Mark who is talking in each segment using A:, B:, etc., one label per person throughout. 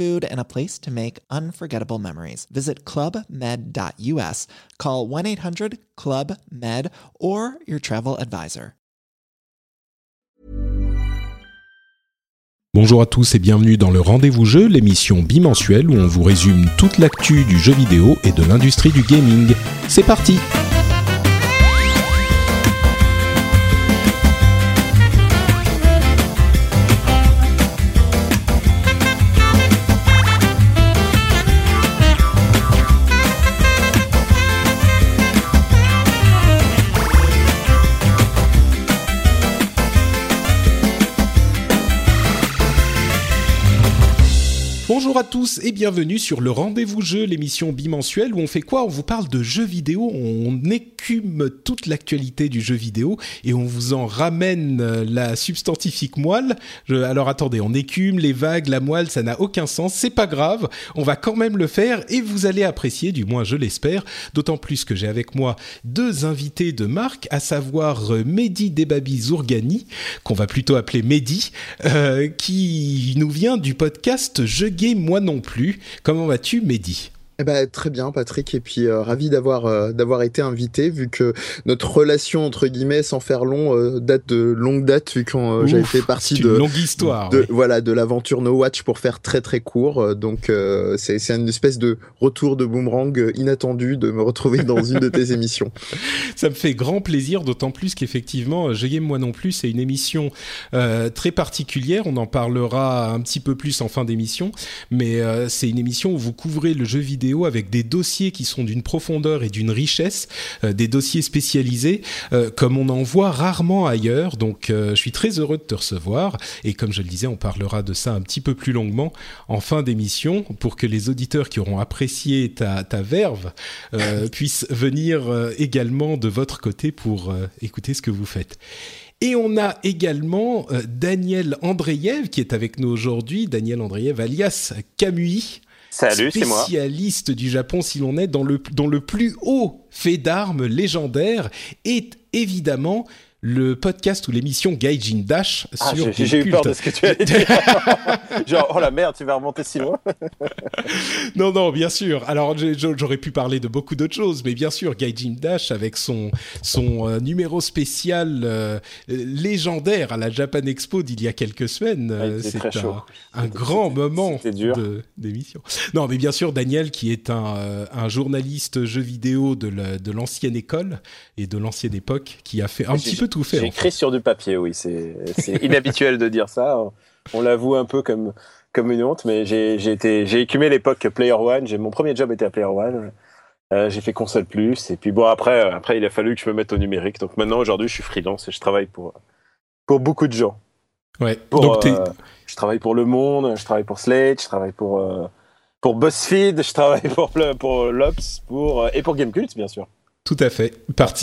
A: food, and a place to make unforgettable memories. Visit clubmed.us, call 1 800 Club Med, or your travel advisor.
B: Bonjour à tous et bienvenue dans le Rendez-vous Jeu, l'émission bimensuelle où on vous résume toute l'actu du jeu vidéo et de l'industrie du gaming. C'est parti! Bonjour à tous et bienvenue sur le Rendez-vous Jeu, l'émission bimensuelle où on fait quoi? On vous parle de jeux vidéo, on écume toute l'actualité du jeu vidéo et on vous en ramène la substantifique moelle. Alors attendez, on écume les vagues, la moelle, ça n'a aucun sens, c'est pas grave, on va quand même le faire et vous allez apprécier, du moins je l'espère, d'autant plus que j'ai avec moi deux invités de marque, à savoir euh, Mehdi Debabi Zourgani, qu'on va plutôt appeler Mehdi, euh, qui nous vient du podcast Je Gay Moi Non Plus. Comment vas-tu Mehdi?
C: Eh ben, très bien, Patrick, et puis euh, ravi d'avoir euh, d'avoir été invité, vu que notre relation entre guillemets, sans faire long, euh, date de longue date, vu que euh, j'avais fait partie de
B: longue histoire.
C: de
B: ouais.
C: voilà de l'aventure No Watch pour faire très très court. Donc c'est c'est une espèce de retour de boomerang inattendu de me retrouver dans une de tes émissions.
B: Ça me fait grand plaisir, d'autant plus qu'effectivement, Je Game Moi Non Plus, c'est une émission très particulière. On en parlera un petit peu plus en fin d'émission, mais c'est une émission où vous couvrez le jeu vidéo avec des dossiers qui sont d'une profondeur et d'une richesse, euh, des dossiers spécialisés, euh, comme on en voit rarement ailleurs. Donc, euh, je suis très heureux de te recevoir. Et comme je le disais, on parlera de ça un petit peu plus longuement en fin d'émission pour que les auditeurs qui auront apprécié ta, ta verve puissent venir également de votre côté pour écouter ce que vous faites. Et on a également euh, Daniel Andreyev qui est avec nous aujourd'hui. Daniel Andreyev alias Kamui.
D: Salut, c'est moi.
B: Spécialiste du Japon, si l'on est dans le, dans le plus haut fait d'armes légendaire, est évidemment le podcast ou l'émission Gaijin Dash
D: Ah,
B: sur
D: j'ai- J'ai eu peur de ce que tu allais dire. Genre, oh la merde, tu vas remonter si loin.
B: Non, non, bien sûr. Alors, j'aurais pu parler de beaucoup d'autres choses, mais bien sûr, Gaijin Dash avec son son euh, numéro spécial euh, légendaire à la Japan Expo d'il y a quelques semaines.
D: Ah,
B: euh,
D: était
B: c'est
D: très chaud.
B: un, un grand moment d'émission. Non, mais bien sûr, Daniel, qui est un, euh, un journaliste jeu vidéo de la- de l'ancienne école et de l'ancienne époque, qui a fait un petit peu tout faire.
D: J'ai
B: en fait.
D: écrit sur du papier, oui. C'est inhabituel de dire ça. On l'avoue un peu comme, comme une honte, mais j'ai écumé l'époque Player One. Mon premier job était à Player One. Euh, j'ai fait console plus. Et puis bon, après, euh, après, il a fallu que je me mette au numérique. Donc maintenant, aujourd'hui, je suis freelance et je travaille pour, pour beaucoup de gens.
B: Ouais.
D: Pour,
B: Donc,
D: euh, je travaille pour Le Monde, je travaille pour Slate, je travaille pour, euh, pour BuzzFeed, je travaille pour, pour l'Obs pour, et pour Gamecult, bien sûr.
B: Tout à fait.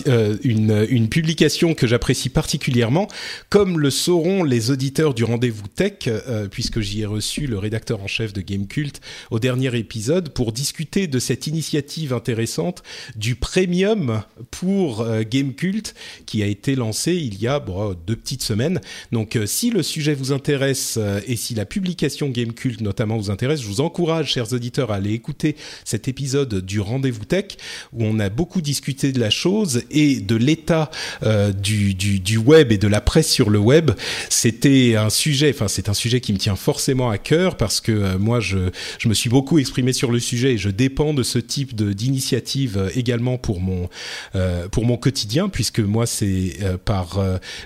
B: Euh, une, publication que j'apprécie particulièrement, comme le sauront les auditeurs du rendez-vous tech, euh, puisque j'y ai reçu le rédacteur en chef de Gamecult au dernier épisode pour discuter de cette initiative intéressante du premium pour euh, Gamecult qui a été lancé il y a deux petites semaines. Donc euh, si le sujet vous intéresse et si la publication Gamecult notamment vous intéresse, je vous encourage, chers auditeurs, à aller écouter cet épisode du rendez-vous tech où on a beaucoup discuté de la chose et de l'état euh, du, du, web et de la presse sur le web. C'était un sujet, enfin c'est un sujet qui me tient forcément à cœur parce que euh, moi je, je me suis beaucoup exprimé sur le sujet et je dépends de ce type d'initiative euh, également pour mon pour mon quotidien puisque moi c'est par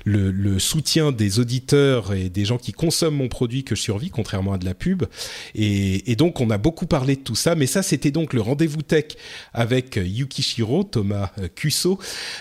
B: le, le soutien des auditeurs et des gens qui consomment mon produit que je survis contrairement à de la pub et, et donc on a beaucoup parlé de tout ça mais ça c'était donc le rendez-vous tech avec Yukishiro Thomas euh, Kuso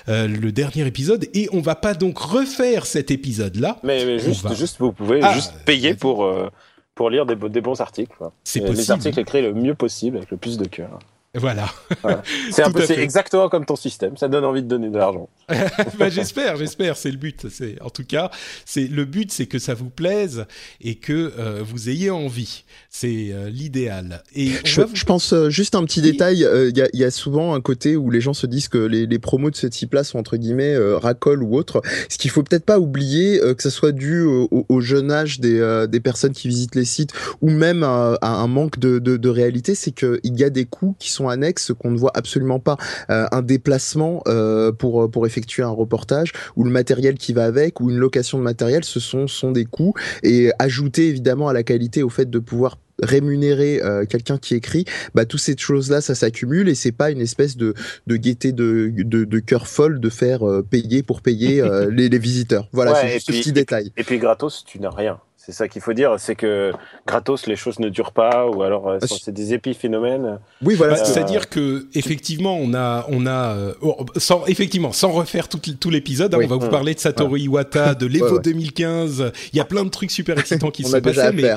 B: euh, le dernier épisode et on va pas donc refaire cet épisode là
D: Mais, mais juste,
B: va-
D: juste, vous pouvez
B: Ah,
D: juste payer pour, euh, pour lire des, des bons articles.
B: C'est
D: possible. Les articles écrits le mieux possible, avec le plus de cœur.
B: Voilà.
D: C'est exactement comme ton système. Ça donne envie de donner de l'argent.
B: bah, j'espère, j'espère. C'est le but. C'est en tout cas, c'est le but, c'est que ça vous plaise et que euh, vous ayez envie. C'est euh, l'idéal. Et
C: je, je, pense euh, juste un petit détail. Il y, y, a souvent un côté où les gens se disent que les, les promos de ce type-là sont entre guillemets racole ou autre. Ce qu'il faut peut-être pas oublier, que ce soit dû au, au, jeune âge des, des personnes qui visitent les sites ou même à, à un manque de, de, de réalité, c'est qu'il y a des coûts qui sont annexes qu'on ne voit absolument pas. Euh, un déplacement euh, pour pour effectuer un reportage ou le matériel qui va avec ou une location de matériel, ce sont sont des coûts et ajouter évidemment à la qualité au fait de pouvoir rémunérer euh, quelqu'un qui écrit, bah toutes ces choses-là, ça s'accumule et c'est pas une espèce de, de gaieté de, de, de cœur folle de faire payer pour payer les, les, visiteurs. Voilà, c'est juste ce petit détail.
D: Et puis gratos, tu n'as rien. C'est ça qu'il faut dire, c'est que gratos les choses ne durent pas, ou alors euh, c'est des épiphénomènes.
B: Oui, voilà. Bah, c'est-à-dire que effectivement, on a, on a, euh, oh, sans effectivement, sans refaire tout, tout l'épisode, hein, on va vous parler de Satoru Iwata, de l'Evo 2015. Il y a plein de trucs super excitants qui se sont passés, mais,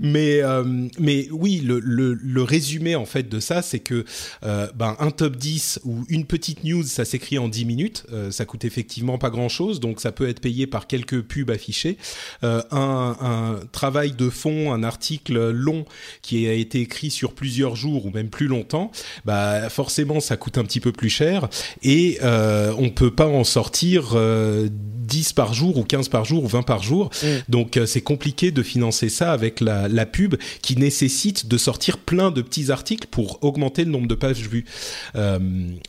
B: mais, euh, mais oui, le, le, le, résumé en fait de ça, c'est que ben un top 10 ou une petite news, ça s'écrit en 10 minutes, ça coûte effectivement pas grand-chose, donc ça peut être payé par quelques pubs affichées. un un travail de fond, un article long qui a été écrit sur plusieurs jours ou même plus longtemps, bah forcément ça coûte un petit peu plus cher et euh, on peut pas en sortir euh, 10 par jour ou 15 par jour ou 20 par jour. Mm. Donc euh, c'est compliqué de financer ça avec la, la, pub qui nécessite de sortir plein de petits articles pour augmenter le nombre de pages vues. Euh,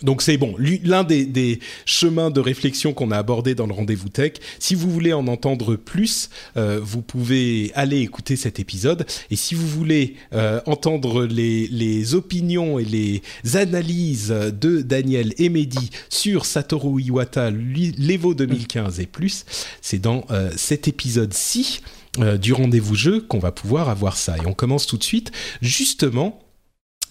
B: donc c'est bon, l'un des, des, chemins de réflexion qu'on a abordé dans le rendez-vous tech. Si vous voulez en entendre plus, euh, vous pouvez aller écouter cet épisode. Et si vous voulez entendre les, les opinions et les analyses de Daniel et Mehdi sur Satoru Iwata, l'Evo 2015 et plus, c'est dans euh, cet épisode-ci euh, du rendez-vous jeu qu'on va pouvoir avoir ça. Et on commence tout de suite justement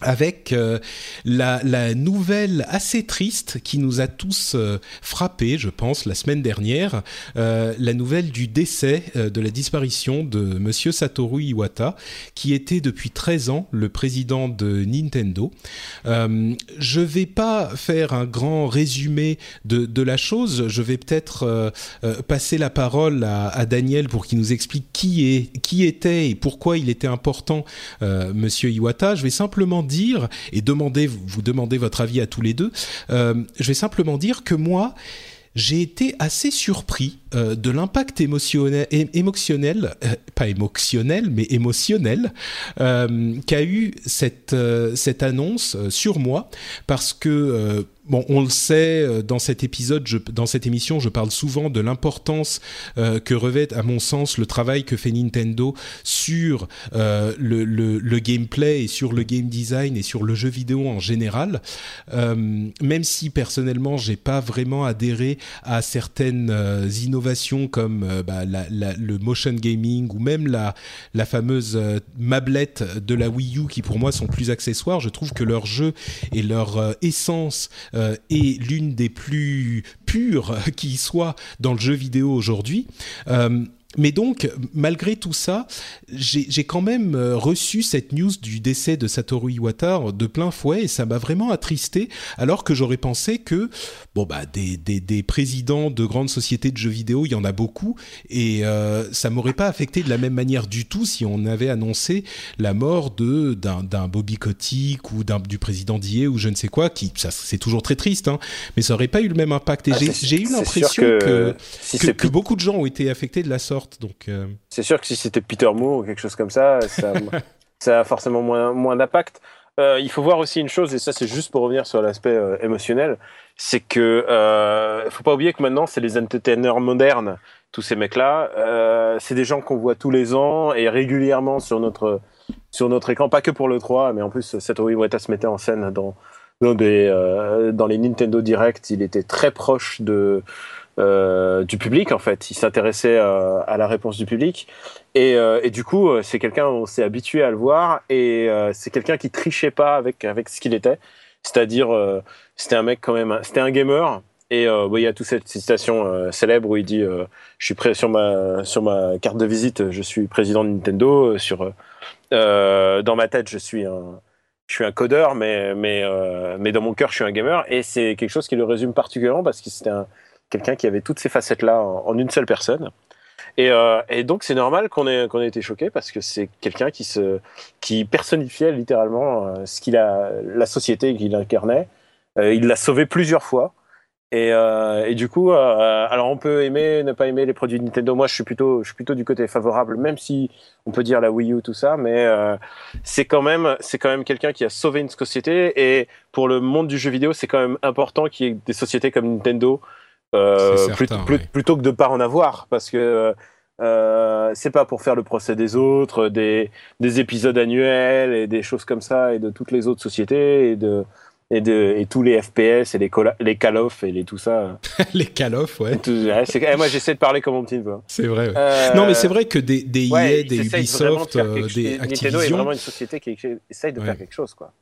B: avec euh, la, nouvelle assez triste qui nous a tous euh, frappés, je pense, la semaine dernière, euh, la nouvelle du décès, euh, de la disparition de Monsieur Satoru Iwata, qui était depuis 13 ans le président de Nintendo. je vais pas faire un grand résumé de, de la chose, je vais peut-être passer la parole à, à, Daniel pour qu'il nous explique qui, est, qui était et pourquoi il était important Monsieur Iwata. Je vais simplement dire et demander, vous demandez votre avis à tous les deux. Euh, je vais simplement dire que moi, j'ai été assez surpris euh, de l'impact émotionnel, euh, pas émotionnel, mais émotionnel, qu'a eu cette, cette annonce sur moi, parce que Bon, on le sait, euh, dans cet épisode, je, dans cette émission, je parle souvent de l'importance euh, que revêt, à mon sens, le travail que fait Nintendo sur euh, le, gameplay et sur le game design et sur le jeu vidéo en général. Même si personnellement, j'ai pas vraiment adhéré à certaines innovations comme bah, le motion gaming ou même la, la fameuse mablette de la Wii U, qui pour moi sont plus accessoires. Je trouve que leur jeu et leur essence euh, est l'une des plus pures qui soit dans le jeu vidéo aujourd'hui. Euh, mais donc, malgré tout ça, j'ai quand même euh, reçu cette news du décès de Satoru Iwata de plein fouet et ça m'a vraiment attristé, alors que j'aurais pensé que, bon bah, des, des, des, présidents de grandes sociétés de jeux vidéo, il y en a beaucoup, et euh, ça m'aurait pas affecté de la même manière du tout si on avait annoncé la mort de d'un Bobby Kotick ou du président d'IE ou je ne sais quoi, qui, ça c'est toujours très triste, hein, mais ça aurait pas eu le même impact. Et ah, j'ai eu l'impression que, que, si que, que beaucoup de gens ont été affectés de la sorte donc, euh,
D: c'est sûr que si c'était Peter Moore ou quelque chose comme ça, ça, ça a forcément moins, moins d'impact. Euh, il faut voir aussi une chose, et ça c'est juste pour revenir sur l'aspect euh, émotionnel, c'est que euh, faut pas oublier que maintenant c'est les entertainers modernes, tous ces mecs-là, c'est des gens qu'on voit tous les ans et régulièrement sur notre sur notre écran, pas que pour le 3, mais en plus Satoru Iwata se mettait en scène dans dans des dans les Nintendo Direct, il était très proche de euh, du public en fait. Il s'intéressait euh, à la réponse du public et, euh, et du coup c'est quelqu'un on s'est habitué à le voir et c'est quelqu'un qui trichait pas avec avec ce qu'il était. C'est-à-dire c'était un mec quand même, c'était un gamer Et euh, il y a toute cette citation euh, célèbre où il dit euh, Je suis prêt sur ma, sur ma carte de visite, je suis président de Nintendo. Sur, dans ma tête, je suis un, je suis un codeur, mais, mais, mais dans mon cœur, je suis un gamer. Et c'est quelque chose qui le résume particulièrement parce que c'était quelqu'un qui avait toutes ces facettes-là en, une seule personne. Et, et donc, c'est normal qu'on ait, qu'on ait été choqué parce que c'est quelqu'un qui, se, qui personnifiait littéralement ce qu'il a, la société qu'il incarnait. il l'a sauvé plusieurs fois. Et, euh, et, du coup, euh, alors on peut aimer, ne pas aimer les produits Nintendo. Moi, je suis plutôt, je suis plutôt du côté favorable, même si on peut dire la Wii U tout ça, mais euh, c'est quand même, c'est quand même quelqu'un qui a sauvé une société. Et pour le monde du jeu vidéo, c'est quand même important qu'il y ait des sociétés comme Nintendo, euh, plutôt, plutôt, que de pas en avoir, parce que euh, c'est pas pour faire le procès des autres, des, des épisodes annuels et des choses comme ça, et de toutes les autres sociétés et de et, de, et tous les FPS et les, les Call of et les tout ça.
B: les Call of, ouais.
D: Eh, moi, j'essaie de parler comme mon petit peu.
B: C'est vrai. Ouais. Euh, non, mais c'est vrai que des, des EA, des Ubisoft, euh, des Activision.
D: Nintendo est vraiment une société qui essaye de faire quelque chose, quoi.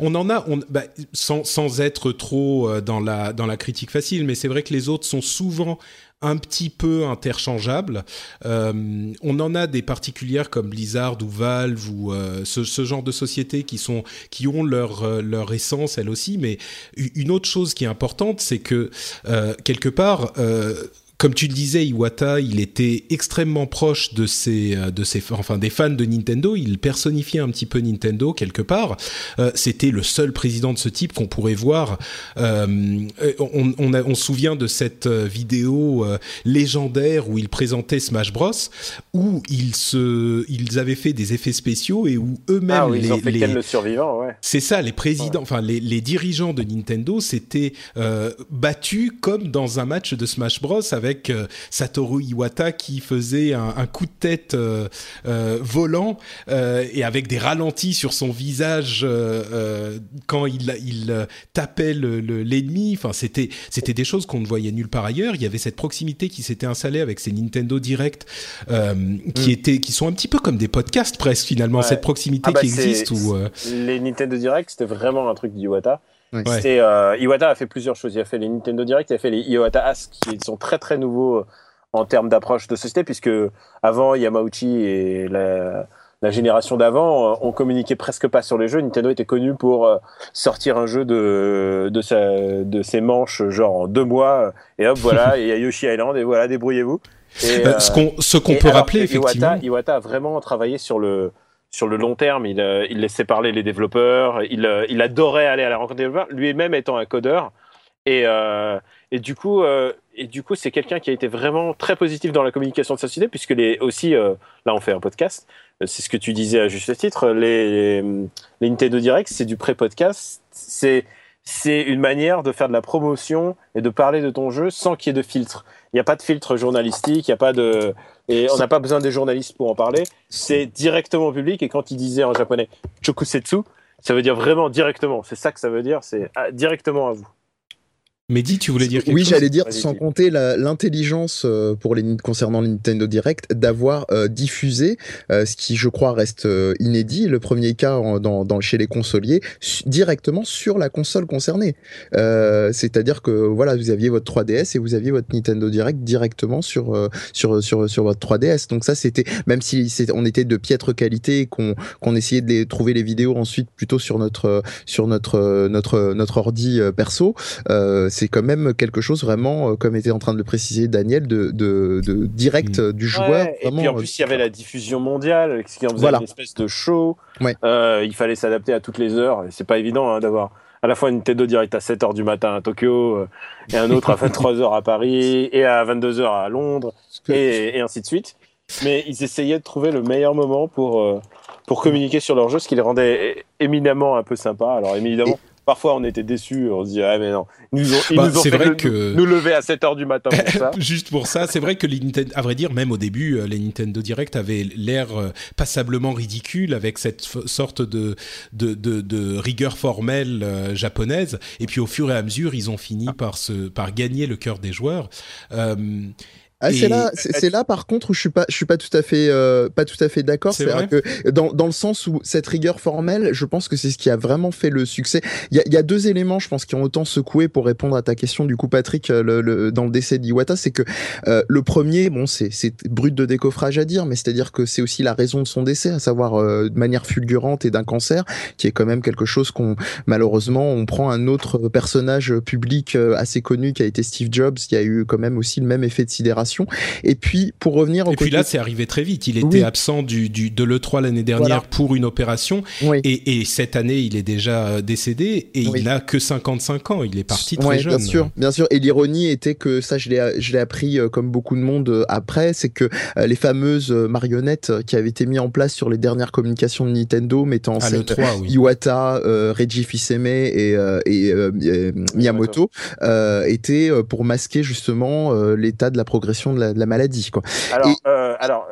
B: On en a, bah, sans, sans, être trop euh, dans la, dans la critique facile, mais c'est vrai que les autres sont souvent un petit peu interchangeables. Euh, on en a des particulières comme Blizzard ou Valve ou euh, ce, genre de sociétés qui sont qui ont leur leur essence elles aussi. Mais une autre chose qui est importante, c'est que quelque part comme tu le disais, Iwata, il était extrêmement proche de ses, euh, de ses, enfin des fans de Nintendo. Il personnifiait un petit peu Nintendo quelque part. Euh, C'était le seul président de ce type qu'on pourrait voir. Euh, on, on, on, se souvient de cette euh, vidéo euh, légendaire où il présentait Smash Bros, où ils se, ils avaient fait des effets spéciaux et où eux-mêmes
D: ah, oui, les, les... le survivant, ouais.
B: C'est ça, les présidents, enfin les, les, dirigeants de Nintendo s'étaient battus comme dans un match de Smash Bros avec avec euh, Satoru Iwata qui faisait un, coup de tête euh, euh, volant et avec des ralentis sur son visage quand il, il tapait l'ennemi. enfin, c'était c'était des choses qu'on ne voyait nulle part ailleurs. Il y avait cette proximité qui s'était installée avec ces Nintendo Direct qui mm. étaient qui sont un petit peu comme des podcasts presque finalement. Cette proximité ah bah, qui existe. Où,
D: Les Nintendo Direct, c'était vraiment un truc d'Iwata. Euh, Iwata a fait plusieurs choses. Il a fait les Nintendo Direct, il a fait les Iwata Ask qui sont très très nouveaux euh, en termes d'approche de société, puisque avant Yamauchi et la, génération d'avant, euh, on communiquait presque pas sur les jeux. Nintendo était connu pour sortir un jeu de de, sa, de ses manches genre en deux mois et hop voilà il y a Yoshi Island et voilà débrouillez-vous.
B: ce qu'on ce qu'on peut rappeler effectivement.
D: Iwata a vraiment travaillé sur le sur le long terme, il, euh, il laissait parler les développeurs, il, euh, il adorait aller à la rencontre des développeurs, lui-même étant un codeur. Et, euh, et du coup, euh, et du coup, c'est quelqu'un qui a été vraiment très positif dans la communication de sa société, puisque les aussi, euh, là, on fait un podcast. C'est ce que tu disais à juste titre. Les, les Nintendo Direct, c'est du pré-podcast. C'est c'est une manière de faire de la promotion et de parler de ton jeu sans qu'il y ait de filtre. Il n'y a pas de filtre journalistique, il n'y a pas de et on n'a pas besoin des journalistes pour en parler. C'est directement au public et quand il disait en japonais chokusetsu, ça veut dire vraiment directement. C'est ça que ça veut dire, c'est ah, directement à vous.
B: Mehdi, tu voulais dire quelque
C: oui,
B: chose
C: Oui, j'allais dire, sans compter l'intelligence euh, pour les concernant le Nintendo Direct, d'avoir euh, diffusé, euh, ce qui je crois reste inédit, le premier cas dans, dans, chez les consoliers, directement sur la console concernée. C'est-à-dire que voilà, vous aviez votre 3DS et vous aviez votre Nintendo Direct directement sur sur sur sur votre 3DS. Donc ça, c'était même si on était de piètre qualité, qu'on qu'on essayait de les, trouver les vidéos ensuite plutôt sur notre sur notre notre notre ordi perso c'est quand même quelque chose vraiment, euh, comme était en train de le préciser Daniel, de, de, de direct mm. du joueur.
D: et puis en plus, il y avait la diffusion mondiale, ce qui en faisait une espèce de show. Euh, il fallait s'adapter à toutes les heures. Et c'est pas évident hein, d'avoir à la fois une Nintendo Direct à 7 heures du matin à Tokyo euh, et un autre à 23 heures à Paris et à 22 heures à Londres et, et, ainsi de suite. Mais ils essayaient de trouver le meilleur moment pour pour communiquer sur leur jeu, ce qui les rendait éminemment un peu sympa. Alors évidemment, parfois on était déçus, on se dit ah mais non, ils nous ont, ils bah, nous ont fait vrai que... nous, lever à 7 heures du matin pour ça.
B: Juste pour ça, c'est vrai que les Nintendo, à vrai dire, même au début, euh, les Nintendo Direct avaient l'air euh, passablement ridicule avec cette sorte de de, de, de rigueur formelle euh, japonaise. Et puis au fur et à mesure, ils ont fini par se par gagner le cœur des joueurs. Euh,
C: Ah, c'est là, c'est là par contre où je suis pas, je suis pas tout à fait, euh, pas tout à fait d'accord. C'est que dans, dans le sens où cette rigueur formelle, je pense que c'est ce qui a vraiment fait le succès. Il y a, y a, deux éléments, je pense, qui ont autant secoué pour répondre à ta question du coup, Patrick, euh, le, le, dans le décès d'Iwata, c'est que euh, le premier, bon, c'est c'est brut de décoffrage à dire, mais c'est-à-dire que c'est aussi la raison de son décès, à savoir euh, de manière fulgurante et d'un cancer, qui est quand même quelque chose qu'on malheureusement on prend un autre personnage public assez connu qui a été Steve Jobs, qui a eu quand même aussi le même effet de sidération et puis, pour revenir
B: au Et puis là, c'est arrivé très vite. Il était absent du, du, de l'E3 l'année dernière pour une opération. Et, et, cette année, il est déjà euh, décédé et il a que 55 ans. Il est parti très jeune.
C: Bien sûr, bien sûr. Et l'ironie était que ça, je l'ai, appris euh, comme beaucoup de monde euh, après, c'est que les fameuses marionnettes qui avaient été mises en place sur les dernières communications de Nintendo, mettant en scène Iwata, Reggie Fils-Aimé et, et, Miyamoto, étaient pour masquer justement l'état de la progression de la, maladie. Quoi.
D: Alors, euh, alors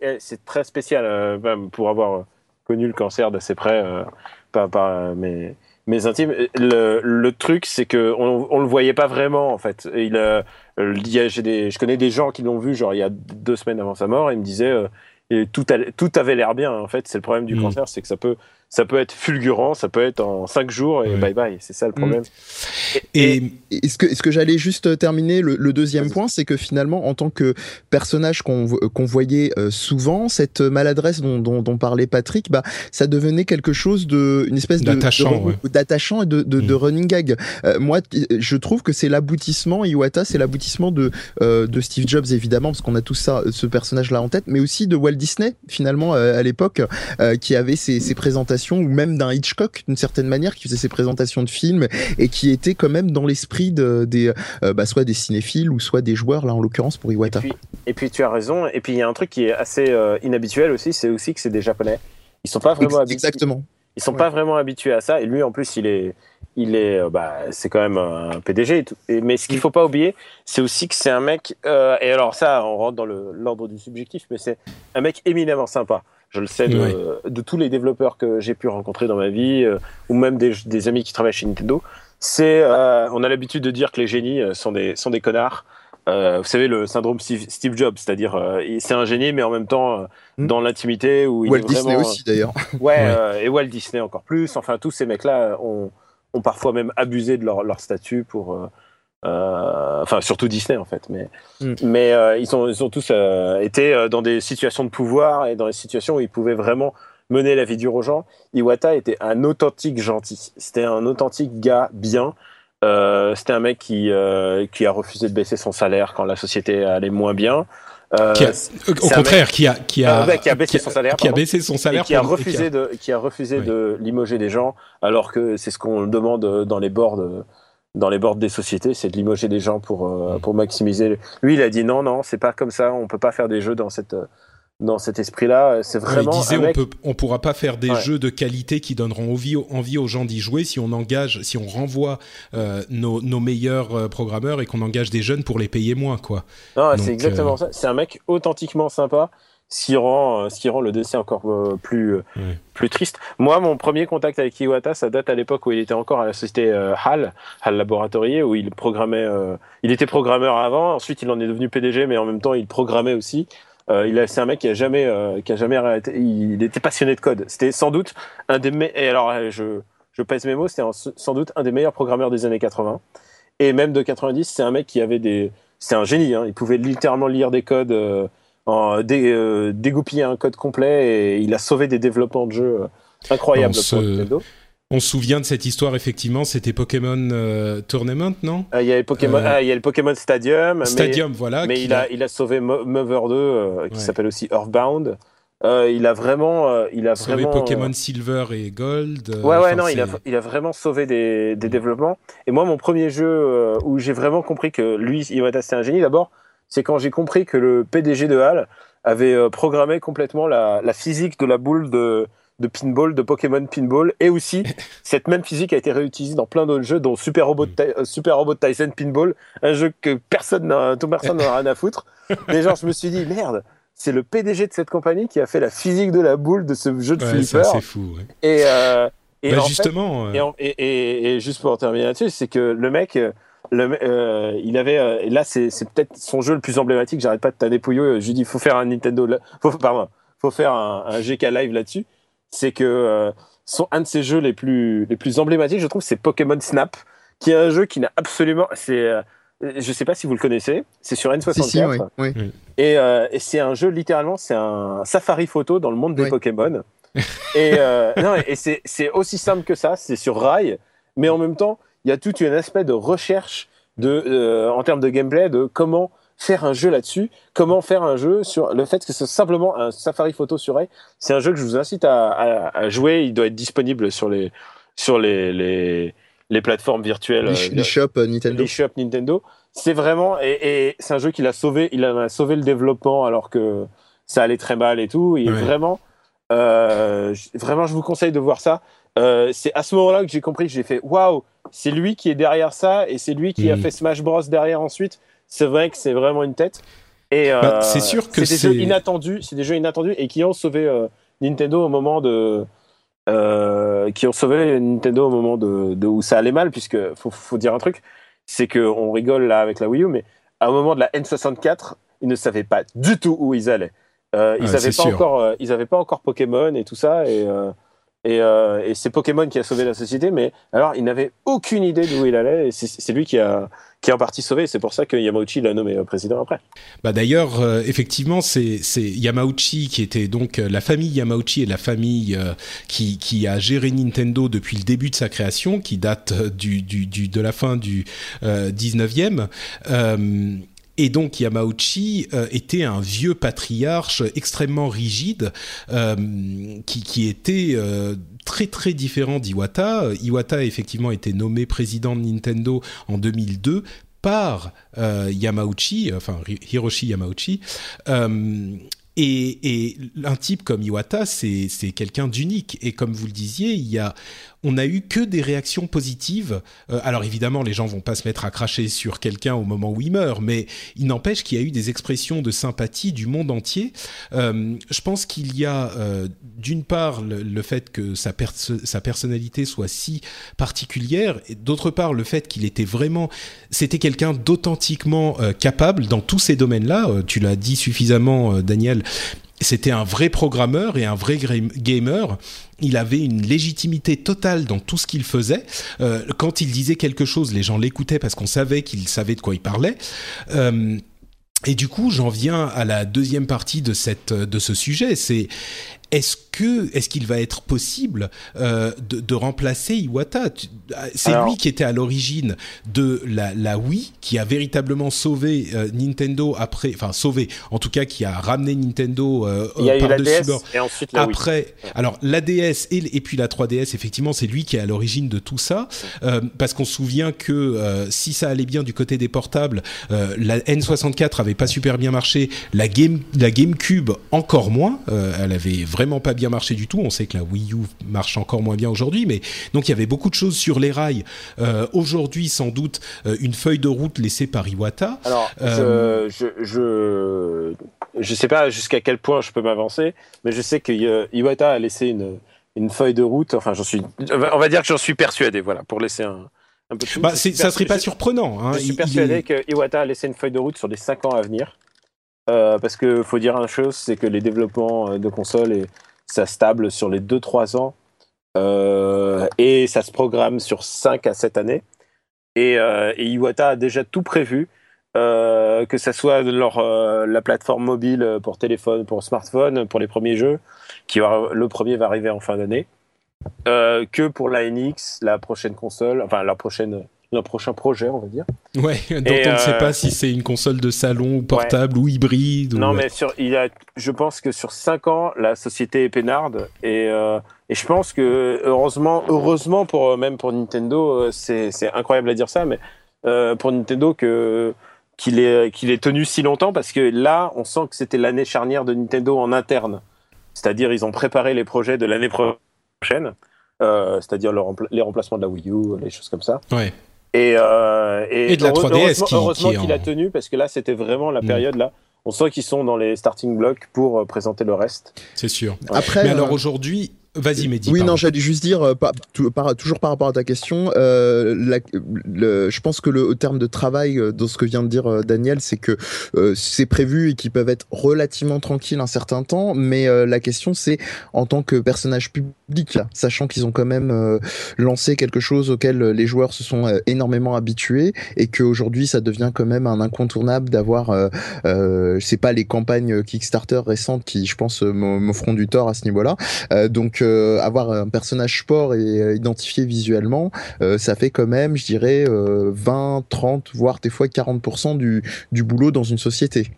D: eh, c'est très spécial euh, pour avoir connu le cancer d'assez près euh, par, par mes, mes intimes. Le, le truc, c'est que on, on le voyait pas vraiment en fait. Il, il y a, des, je connais des gens qui l'ont vu genre il y a deux semaines avant sa mort et ils me disaient et tout, tout avait l'air bien en fait. C'est le problème du mm. cancer, c'est que ça peut ça peut être fulgurant, ça peut être en cinq jours et bye bye. C'est ça le problème.
C: Mm. Et, et, ce que, ce que j'allais juste terminer, le, deuxième point, c'est que finalement, en tant que personnage qu'on qu'on voyait euh, souvent, cette maladresse dont, dont, dont, parlait Patrick, bah, ça devenait quelque chose de, une espèce
B: d'attachant,
C: d'attachant et de, de, de, mm. running gag. Euh, moi, je trouve que c'est l'aboutissement, Iwata, c'est l'aboutissement de, euh, de Steve Jobs, évidemment, parce qu'on a tout ça, ce personnage-là en tête, mais aussi de Walt Disney, finalement, à l'époque, qui avait ses, ses présentations ou même d'un Hitchcock d'une certaine manière qui faisait ses présentations de films et qui était quand même dans l'esprit de, des euh, bah, soit des cinéphiles ou soit des joueurs là en l'occurrence pour Iwata.
D: Et puis, tu as raison et puis il y a un truc qui est assez euh, inhabituel aussi c'est aussi que c'est des japonais. Ils sont pas vraiment.
C: Exactement.
D: Ils sont pas vraiment habitués à ça et lui en plus il est il est euh, bah c'est quand même un PDG et tout. mais ce qu'il faut pas oublier c'est aussi que c'est un mec et alors ça on rentre dans l'ordre du subjectif mais c'est un mec éminemment sympa. Je le sais de, tous les développeurs que j'ai pu rencontrer dans ma vie, euh, ou même des, amis qui travaillent chez Nintendo. C'est, euh, on a l'habitude de dire que les génies euh, sont des, sont des connards. vous savez, le syndrome Steve, Jobs, c'est-à-dire c'est un génie, mais en même temps hmm. dans l'intimité où
C: il Walt Disney aussi d'ailleurs.
D: Ouais, et Walt Disney encore plus. Enfin, tous ces mecs-là ont, ont parfois même abusé de leur, leur statut pour euh, enfin surtout Disney en fait, mais mm. mais euh, ils ont ils ont tous euh, été dans des situations de pouvoir et dans des situations où ils pouvaient vraiment mener la vie dure aux gens. Iwata était un authentique gentil. C'était un authentique gars bien. C'était un mec qui qui a refusé de baisser son salaire quand la société allait moins bien.
B: Qui a, au contraire, qui a qui a,
D: qui a baissé son salaire,
B: qui a baissé son salaire,
D: qui a refusé de qui a refusé de limoger des gens, alors que c'est ce qu'on demande dans les boards dans les bords des sociétés, c'est de limoger des gens pour euh, pour maximiser. Lui, il a dit non, non, c'est pas comme ça. On peut pas faire des jeux dans cette dans cet esprit-là. C'est vraiment.
B: il disait on peut, on pourra pas faire des jeux de qualité qui donneront envie, envie aux gens d'y jouer si on engage, si on renvoie euh, nos, nos, meilleurs euh, programmeurs et qu'on engage des jeunes pour les payer moins, quoi.
D: Non, c'est exactement ça. C'est un mec authentiquement sympa ce qui rend, euh, ce qui rend le décès encore euh, plus, euh, plus triste. Moi, mon premier contact avec Iwata, ça date à l'époque où il était encore à la société HAL, HAL Laboratorié, où il programmait, il était programmeur avant, ensuite il en est devenu PDG, mais en même temps il programmait aussi. il c'est un mec qui a jamais, qui a jamais arrêté. Il était passionné de code. C'était sans doute un des et alors je, je pèse mes mots, c'était sans doute un des meilleurs programmeurs des années 80 et même de 90. C'est un mec qui avait des, c'est un génie. Hein. Il pouvait littéralement lire des codes en, dé, euh, dégoupiller un code complet et il a sauvé des développements de jeux euh, incroyables on pour Nintendo.
B: On se souvient de cette histoire, effectivement, c'était Pokémon euh, Tournament, non?
D: Il y a Pokémon, ah, il y a le Pokémon Stadium.
B: Stadium, voilà.
D: Mais il a, il a sauvé Mover 2, qui s'appelle aussi Earthbound. il a vraiment, il a
B: sauvé
D: vraiment,
B: Pokémon Silver et Gold.
D: ouais, ouais, non, il a, il a vraiment sauvé des, des développements. Et moi, mon premier jeu où j'ai vraiment compris que lui, Iwata, c'était un génie, d'abord, c'est quand j'ai compris que le PDG de HAL avait euh, programmé complètement la, la physique de la boule de, de pinball, de Pokémon Pinball, et aussi cette même physique a été réutilisée dans plein d'autres jeux, dont Super Robot, mm. euh, Super Robot Tyson Pinball, un jeu que personne n'a, tout personne n'en a rien à foutre. Mais genre, je me suis dit merde, c'est le PDG de cette compagnie qui a fait la physique de la boule de ce jeu de ouais, flipper.
B: C'est fou. Ouais.
D: Et, euh, et
B: bah, justement.
D: et, et, et, juste pour terminer là-dessus, c'est que le mec le, il avait, là, c'est peut-être son jeu le plus emblématique. J'arrête pas de t'année Je lui dis, faut faire un Nintendo, faut, pardon, faut faire un, un GK live là-dessus. C'est que son, un de ses jeux les plus, les plus emblématiques, je trouve, c'est Pokémon Snap, qui est un jeu qui n'a absolument, c'est je sais pas si vous le connaissez, c'est sur N64.
C: oui,
D: Et, euh, et c'est un jeu littéralement, c'est un safari photo dans le monde des Pokémon. et euh, non, et c'est aussi simple que ça, c'est sur rail, mais en même temps, il y a tout un aspect de recherche de, euh, en termes de gameplay de comment faire un jeu là-dessus, comment faire un jeu sur le fait que c'est simplement un safari photo sur rail. C'est un jeu que je vous incite à, à, à, jouer. Il doit être disponible sur les sur les, les les plateformes virtuelles.
C: Les, euh, euh, Nintendo.
D: Shops Nintendo. C'est vraiment et, et c'est un jeu qui a sauvé, il a sauvé le développement alors que ça allait très mal et tout. Et vraiment, euh, vraiment, je vous conseille de voir ça. Euh, c'est à ce moment-là que j'ai compris que j'ai fait waouh, c'est lui qui est derrière ça et c'est lui qui a mm. fait Smash Bros derrière ensuite. C'est vrai que c'est vraiment une tête. Et
B: bah, euh, c'est sûr que
D: c'est des jeux inattendus, c'est des jeux inattendus et qui ont sauvé euh, Nintendo au moment de euh, qui ont sauvé Nintendo au moment de, de, où ça allait mal, puisque faut, faut dire un truc, c'est qu'on rigole là avec la Wii U, mais à un moment de la N64, ils ne savaient pas du tout où ils allaient. Ils n'avaient pas encore, ils avaient pas encore Pokémon et tout ça, et et, euh, et c'est Pokémon qui a sauvé la société, mais alors il n'avait aucune idée d'où il allait, et c'est lui qui a, qui a en partie sauvé, c'est pour ça que Yamauchi l'a nommé président après.
B: Bah d'ailleurs, euh, effectivement, c'est Yamauchi qui était donc euh, la famille Yamauchi et la famille euh, qui, qui a géré Nintendo depuis le début de sa création, qui date du, du de la fin du 19e. Et donc Yamauchi euh, était un vieux patriarche extrêmement rigide euh, qui, était euh, très très différent d'Iwata. Iwata a effectivement été nommé président de Nintendo en 2002 par Yamauchi, enfin Hiroshi Yamauchi. Et, et, un type comme Iwata, c'est quelqu'un d'unique. Et comme vous le disiez, il y a on n'a eu que des réactions positives. Euh, alors évidemment, les gens vont pas se mettre à cracher sur quelqu'un au moment où il meurt, mais il n'empêche qu'il y a eu des expressions de sympathie du monde entier. Euh, je pense qu'il y a euh, d'une part le, fait que sa, sa personnalité soit si particulière, et d'autre part le fait qu'il était vraiment, c'était quelqu'un d'authentiquement capable dans tous ces domaines-là. tu l'as dit suffisamment, Daniel c'était un vrai programmeur et un vrai gamer. Il avait une légitimité totale dans tout ce qu'il faisait. Euh, quand il disait quelque chose, les gens l'écoutaient parce qu'on savait qu'il savait de quoi il parlait. Euh, et du coup, j'en viens à la deuxième partie de cette de ce sujet. C'est est-ce que est-ce qu'il va être possible euh, de, de, remplacer Iwata? C'est lui qui était à l'origine de la, la, Wii, qui a véritablement sauvé euh, Nintendo après, enfin sauvé, en tout cas qui a ramené Nintendo euh,
D: par dessus bord. Et ensuite la
B: après,
D: Wii.
B: alors la DS et, et, puis la 3DS, effectivement, c'est lui qui est à l'origine de tout ça, euh, parce qu'on se souvient que euh, si ça allait bien du côté des portables, euh, la N64 avait pas super bien marché, la Game la GameCube encore moins, elle avait vraiment vraiment pas bien marché du tout. On sait que la Wii U marche encore moins bien aujourd'hui, mais donc il y avait beaucoup de choses sur les rails. Euh, aujourd'hui, sans doute, euh, une feuille de route laissée par Iwata.
D: Alors, euh... je, je, je, sais pas jusqu'à quel point je peux m'avancer, mais je sais que Iwata a laissé une, une feuille de route. Enfin, j'en suis, on va dire que j'en suis persuadé. Voilà, pour laisser un. Un peu
B: bah, ça serait pas surprenant. Hein.
D: Je suis persuadé que Iwata a laissé une feuille de route sur les 5 ans à venir. Euh, parce que faut dire une chose, c'est que les développements euh, de consoles, et, ça stable sur les 2-3 ans euh, et ça se programme sur 5 à 7 années. Et, Iwata a déjà tout prévu, que ce soit la plateforme mobile pour téléphone, pour smartphone, pour les premiers jeux, qui le premier va arriver en fin d'année, que pour la NX, la prochaine console, enfin la prochaine un prochain projet, on va dire.
B: Ouais, dont on ne sait pas si c'est une console de salon ou portable ou hybride.
D: Non, mais sur, il a, je pense que sur 5 ans, la société est peinarde et, euh, et je pense que heureusement, heureusement pour même pour Nintendo, c'est incroyable à dire ça, mais euh, pour Nintendo que qu'il est qu'il est tenu si longtemps parce que là, on sent que c'était l'année charnière de Nintendo en interne. C'est-à-dire, ils ont préparé les projets de l'année prochaine. Euh, c'est-à-dire le rempla les remplacements de la Wii U, les choses comme ça.
B: Ouais.
D: Et, euh, et,
B: et, de la 3DS
D: heureusement,
B: qui,
D: qu'il
B: en...
D: a tenu parce que là c'était vraiment la
B: Mm.
D: période là. On sent qu'ils sont dans les starting blocks pour euh, présenter le reste.
B: C'est sûr.
C: Après,
B: Mais
C: euh,
B: alors aujourd'hui, Vas-y, Mehdi.
C: Oui, non, j'allais juste dire, euh, par, toujours par rapport à ta question, euh, la, le, je pense que le terme de travail, euh, dans ce que vient de dire euh, Daniel, c'est que euh, c'est prévu et qu'ils peuvent être relativement tranquilles un certain temps, mais la question c'est en tant que personnage public, là, sachant qu'ils ont quand même lancé quelque chose auquel les joueurs se sont énormément habitués et qu'aujourd'hui ça devient quand même un incontournable d'avoir, c'est pas les campagnes Kickstarter récentes qui, je pense, me du tort à ce niveau-là. donc avoir un personnage sport et euh, identifié visuellement, euh, ça fait quand même, je dirais, 20, 30, voire des fois 40% du, du boulot dans une société.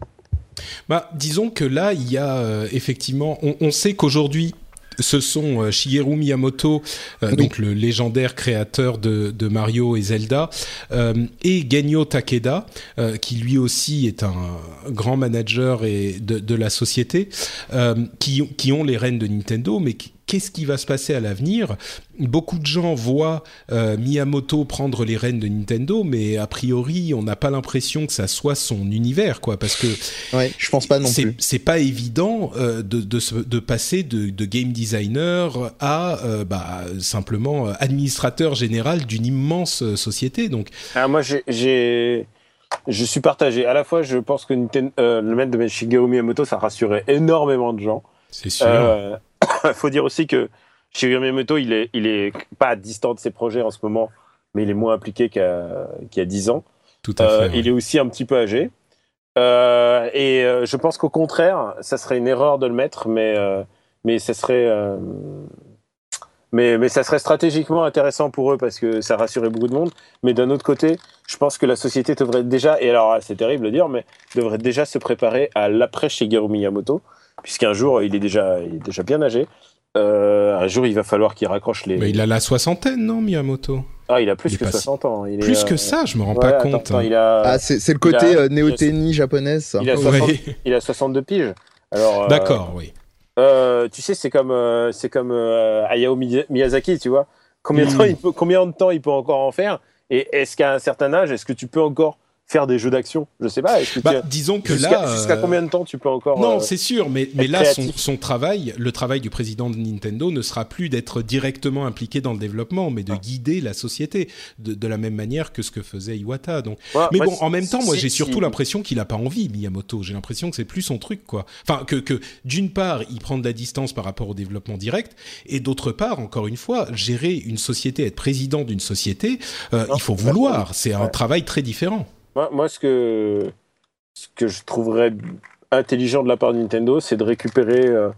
B: Bah, disons que là, il y a euh, effectivement, on sait qu'aujourd'hui, ce sont Shigeru Miyamoto, donc le légendaire créateur de, de Mario et Zelda, euh, et Genyo Takeda, euh, qui lui aussi est un grand manager et de, de la société, euh, qui, qui ont les rênes de Nintendo, mais qui, qu'est-ce qui va se passer à l'avenir Beaucoup de gens voient euh, Miyamoto prendre les rênes de Nintendo, mais a priori, on n'a pas l'impression que ça soit son univers, quoi, parce que
C: ouais, je pense pas non plus.
B: C'est pas évident euh, de, de, de, passer de, de, game designer à euh, bah, simplement administrateur général d'une immense société. Donc,
D: ah, moi, j'ai je suis partagé. À la fois, je pense que Nintendo, le maître de Shigeru Miyamoto, ça rassurait énormément de gens.
B: C'est sûr.
D: Il faut dire aussi que Shigeru Miyamoto, il est, il est pas distant de ses projets en ce moment, mais il est moins impliqué qu'il y, a 10 ans.
B: Tout à fait.
D: Euh, il est aussi un petit peu âgé. Euh, et euh, je pense qu'au contraire, ça serait une erreur de le mettre, mais, mais ça serait. mais, mais ça serait stratégiquement intéressant pour eux parce que ça rassurait beaucoup de monde. Mais d'un autre côté, je pense que la société devrait déjà, et alors c'est terrible de dire, mais devrait déjà se préparer à l'après Shigeru Miyamoto puisqu'un jour, il est déjà, il est déjà bien âgé. Euh, un jour, il va falloir qu'il raccroche les.
B: Mais il a la soixantaine, non, Miyamoto?
D: Ah, il a plus que 60 ans. Il
B: plus que euh, ça, je me rends pas compte.
C: Attends, il a... Ah, c'est le côté euh, néo-tennis japonaise. Ça.
D: Il, a 60... il a 62 piges. Alors.
B: D'accord, oui.
D: tu sais, c'est comme, c'est comme Hayao Miyazaki, tu vois. Combien, de temps il peut, combien de temps il peut encore en faire? Et est-ce qu'à un certain âge, est-ce que tu peux encore faire des jeux d'action Je sais pas.
B: Bah, disons que
D: là, jusqu'à combien de temps tu peux encore
B: Non, euh, c'est sûr, mais mais là son, son, travail, le travail du président de Nintendo ne sera plus d'être directement impliqué dans le développement, mais de guider la société de, de, la même manière que ce que faisait Iwata. Donc, mais bon, en même temps, moi j'ai surtout l'impression qu'il a pas envie Miyamoto. J'ai l'impression que c'est plus son truc, quoi. Enfin, que que d'une part, il prend de la distance par rapport au développement direct, et d'autre part, encore une fois, gérer une société, être président d'une société, euh, il faut vouloir. C'est un travail très différent.
D: Moi, moi ce, que, ce que je trouverais intelligent de la part de Nintendo, c'est de récupérer euh,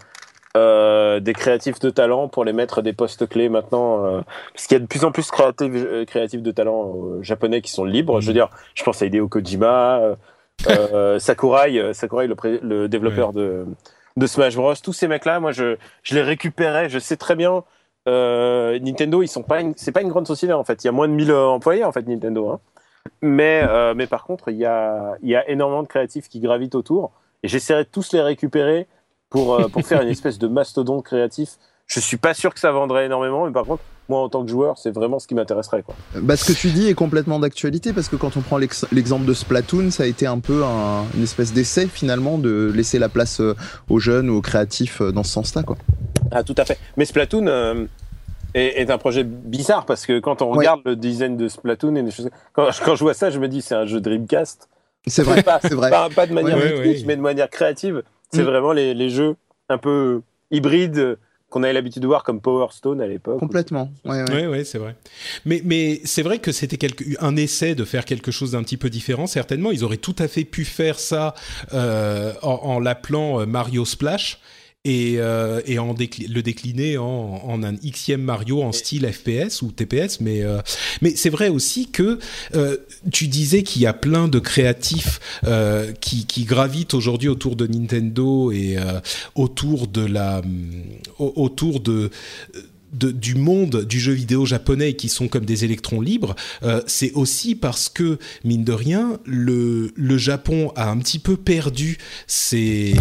D: euh, des créatifs de talent pour les mettre à des postes clés maintenant. Euh, parce qu'il y a de plus en plus de créatifs, créatifs de talent japonais qui sont libres. Je veux dire, je pense à Hideo Kojima, Sakurai, Sakurai le, le développeur de, de Smash Bros. Tous ces mecs-là, moi, je, je les récupérais. Je sais très bien. Nintendo, ils sont pas, c'est pas une grande société en fait. Il y a moins de 1000 employés en fait Nintendo. Hein. Mais, euh, mais par contre, il y a, y a énormément de créatifs qui gravitent autour. Et j'essaierai de tous les récupérer pour, euh, pour faire une espèce de mastodonte créatif. Je suis pas sûr que ça vendrait énormément, mais par contre, moi en tant que joueur, c'est vraiment ce qui m'intéresserait. Quoi.
C: Bah, ce que tu dis est complètement d'actualité parce que quand on prend l'exemple de Splatoon, ça a été un peu un, une espèce d'essai finalement de laisser la place euh, aux jeunes ou aux créatifs dans ce sens-là. Quoi.
D: Ah, tout à fait. Mais Splatoon, est, un projet bizarre parce que quand on regarde le design de Splatoon et des choses, quand, quand, je vois ça, je me dis c'est un jeu Dreamcast.
C: C'est vrai,
D: pas,
C: c'est vrai.
D: Pas, pas, de manière ouais, mais de manière créative. C'est mm. vraiment les, les, jeux un peu hybrides qu'on avait l'habitude de voir comme Power Stone à l'époque.
C: Complètement.
B: Oui, ouais, ouais, c'est vrai. Mais, mais c'est vrai que c'était un essai de faire quelque chose d'un petit peu différent. Certainement, ils auraient tout à fait pu faire ça euh, en, en l'appelant euh, Mario Splash et, euh, et en le décliner en, en, un xème Mario en style FPS ou TPS. Mais, euh, mais c'est vrai aussi que euh, tu disais qu'il y a plein de créatifs euh, qui, qui, gravitent aujourd'hui autour de Nintendo et euh, autour de la autour de du monde du jeu vidéo japonais qui sont comme des électrons libres, euh, c'est aussi parce que, mine de rien, le, le Japon a un petit peu perdu ses,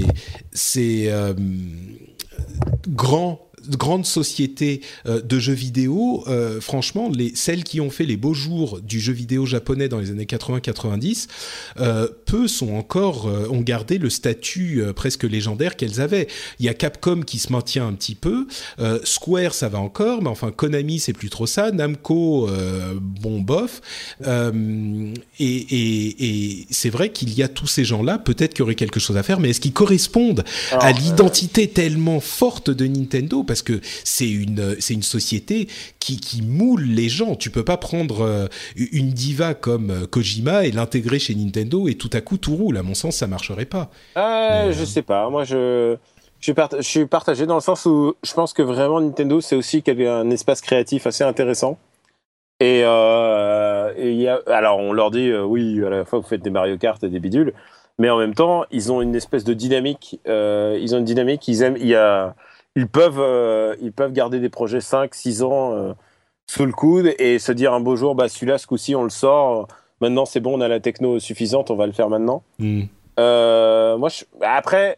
B: ses euh, grands grandes sociétés de jeux vidéo, franchement, les, celles qui ont fait les beaux jours du jeu vidéo japonais dans les années 80-90, peu sont encore, ont gardé le statut presque légendaire qu'elles avaient. Il y a Capcom qui se maintient un petit peu, Square ça va encore, mais enfin Konami c'est plus trop ça, Namco bon bof, et, et, et c'est vrai qu'il y a tous ces gens-là, peut-être qu'il y aurait quelque chose à faire, mais est-ce qu'ils correspondent à l'identité tellement forte de Nintendo? Parce que c'est une, c'est une société qui, qui moule les gens. Tu peux pas prendre euh, une diva comme euh, Kojima et l'intégrer chez Nintendo et tout à coup tout roule. À mon sens, ça marcherait pas.
D: Euh, Je sais pas. Moi, je. Je suis, je suis partagé dans le sens où je pense que vraiment Nintendo, c'est aussi un espace créatif assez intéressant. Et, euh, et y a, alors on leur dit euh, oui, à la fois vous faites des Mario Kart et des bidules, mais en même temps ils ont une espèce de dynamique. Euh, ils ont une dynamique. Ils aiment. Il y a, ils peuvent, euh, ils peuvent garder des projets 5, 6 ans euh, sous le coude et se dire un beau jour, bah celui-là, ce coup-ci, on le sort. Maintenant, c'est bon, on a la techno suffisante, on va le faire maintenant.
B: Mm.
D: moi, je, après.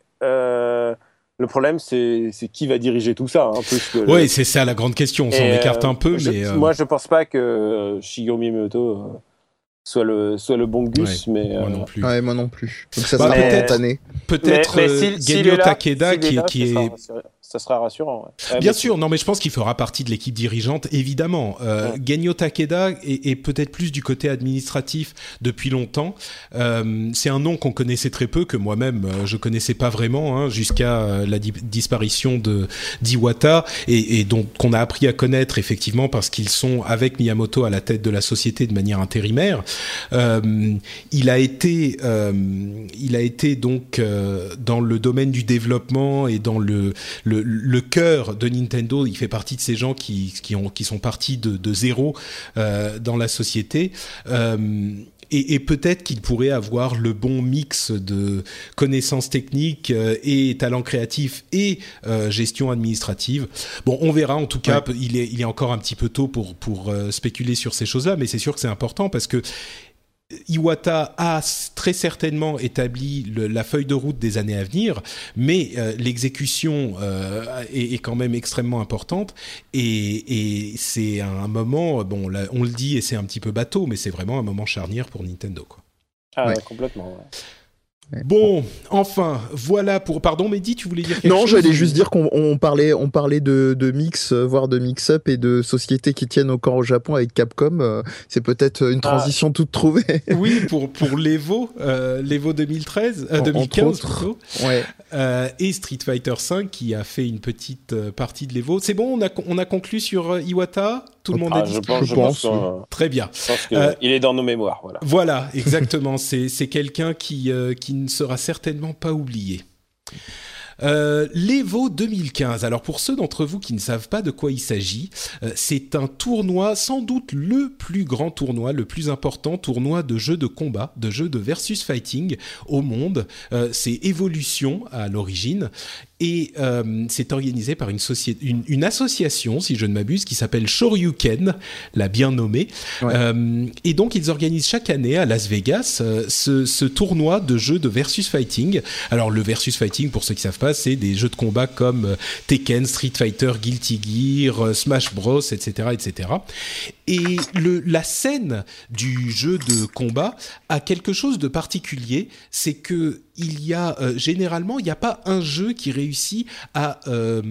D: Le problème, c'est qui va diriger tout ça. Hein, plus que
B: oui, c'est ça la grande question. On s'en écarte un peu,
D: je,
B: mais
D: moi, je pense pas que Shigeru Miyamoto soit le soit le bon Gus,
B: ouais,
D: mais
B: moi non plus.
C: Ouais, moi non plus. Donc ça
B: Bah,
C: sera
B: peut-être-. Peut-être euh, Takeda qui,
D: là,
B: qui
D: ça
B: est.
D: ça sera rassurant. ouais.
B: Bien sûr, non, mais je pense qu'il fera partie de l'équipe dirigeante, évidemment. Euh,
D: Ouais.
B: Genyo Takeda est, est peut-être plus du côté administratif depuis longtemps. Euh, c'est un nom qu'on connaissait très peu, que moi-même euh, je connaissais pas vraiment, hein, jusqu'à euh, la di- disparition de d'Iwata et, et donc qu'on a appris à connaître effectivement parce qu'ils sont avec Miyamoto à la tête de la société de manière intérimaire. Euh, il a été, il a été donc dans le domaine du développement et dans le, le, le cœur de Nintendo. Il fait partie de ces gens qui, qui, ont, qui sont partis de, de zéro euh, dans la société. Euh, et, et peut-être qu'il pourrait avoir le bon mix de connaissances techniques euh, et talent créatif et euh, gestion administrative. Bon, on verra. En tout cas, il, est, il est encore un petit peu tôt pour, pour euh, spéculer sur ces choses-là, mais c'est sûr que c'est important parce que Iwata a très certainement établi le- la feuille de route des années à venir, mais euh, l'exécution euh, est, est quand même extrêmement importante et, et c'est un moment, bon, là, on le dit et c'est un petit peu bateau, mais c'est vraiment un moment charnière pour Nintendo. Quoi.
D: Ah,
C: Ouais.
D: complètement. ouais.
B: Bon, enfin, voilà pour. Pardon, Mehdi, tu voulais dire quelque
C: Non,
B: chose
C: j'allais
B: ou-
C: juste dire qu'on on parlait, on parlait de, de mix, euh, voire de mix-up et de sociétés qui tiennent encore au Japon avec Capcom. euh, C'est peut-être une
D: Ah.
C: transition toute trouvée.
B: Oui, pour, pour l'Evo, euh, l'Evo 2013, euh,
C: En- entre
B: 2015
C: autres.
B: plutôt.
C: ouais.
B: Euh, et Street Fighter V qui a fait une petite partie de l'Evo. C'est bon, on a, on a conclu sur Iwata? Tout le monde
D: Ah,
B: est
D: je
B: dit
D: pense,
C: je
D: pense,
B: Très bien.
D: je pense que
B: Euh,
D: il est dans nos mémoires. Voilà.
B: Voilà, exactement. c'est c'est quelqu'un qui, euh, qui ne sera certainement pas oublié. Euh, L'Evo 2015. Alors pour ceux d'entre vous qui ne savent pas de quoi il s'agit, euh, c'est un tournoi, sans doute le plus grand tournoi, le plus important tournoi de jeux de combat, de jeux de versus fighting au monde. Euh, c'est Evolution à l'origine et euh, c'est organisé par une, une, une association, si je ne m'abuse, qui s'appelle Shoryuken, la bien nommée.
C: Ouais.
B: Euh, et donc ils organisent chaque année à Las Vegas euh, ce, ce tournoi de jeux de versus fighting. Alors le versus fighting, pour ceux qui savent pas, c'est des jeux de combat comme euh, Tekken, Street Fighter, Guilty Gear, euh, Smash Bros, etc., etc. Et le, la scène du jeu de combat a quelque chose de particulier, c'est que il y a euh, généralement il n'y a pas un jeu qui réussit à euh,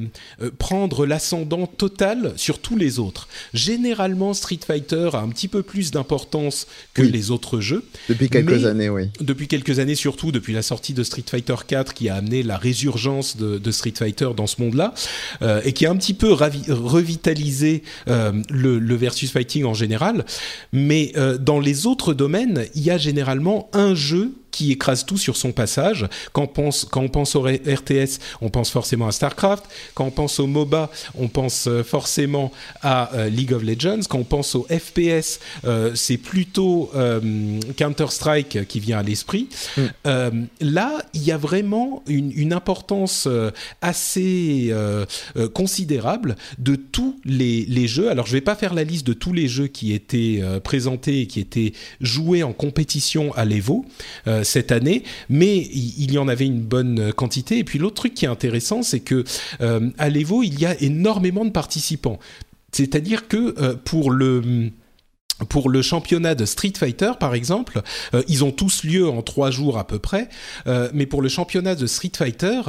B: euh, prendre l'ascendant total sur tous les autres. Généralement Street Fighter a un petit peu plus d'importance que
C: Oui.
B: les autres jeux
C: Depuis quelques années, oui.
B: depuis quelques années, surtout depuis la sortie de Street Fighter 4 qui a amené la résurgence de, de Street Fighter dans ce monde-là euh, et qui a un petit peu revitalisé euh, le, le versus fighting en général. Mais euh, dans les autres domaines, il y a généralement un jeu qui écrase tout sur son passage. Quand on pense, quand on pense au RTS, on pense forcément à StarCraft. Quand on pense au MOBA, on pense euh, forcément à euh, League of Legends. Quand on pense au FPS, euh, c'est plutôt euh, Counter-Strike qui vient à l'esprit. Euh, là, il y a vraiment une, une importance assez considérable de tous les, les jeux. Alors, je vais pas faire la liste de tous les jeux qui étaient présentés et qui étaient joués en compétition à l'Evo. Euh, cette année, mais il, y en avait une bonne quantité. Et puis l'autre truc qui est intéressant, c'est que à l'Evo, il y a énormément de participants. C'est-à-dire que pour le pour le championnat de Street Fighter, par exemple, euh, ils ont tous lieu en trois jours à peu près, euh, mais pour le championnat de Street Fighter,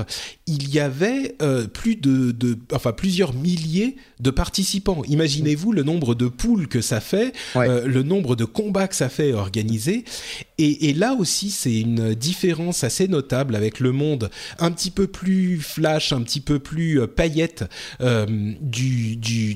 B: il y avait euh, plus de, de, enfin plusieurs milliers de participants. Imaginez-vous le nombre de poules que ça fait, le nombre de combats que ça fait organiser, et, et là aussi c'est une différence assez notable avec le monde un petit peu plus flash, un petit peu plus paillette du du du,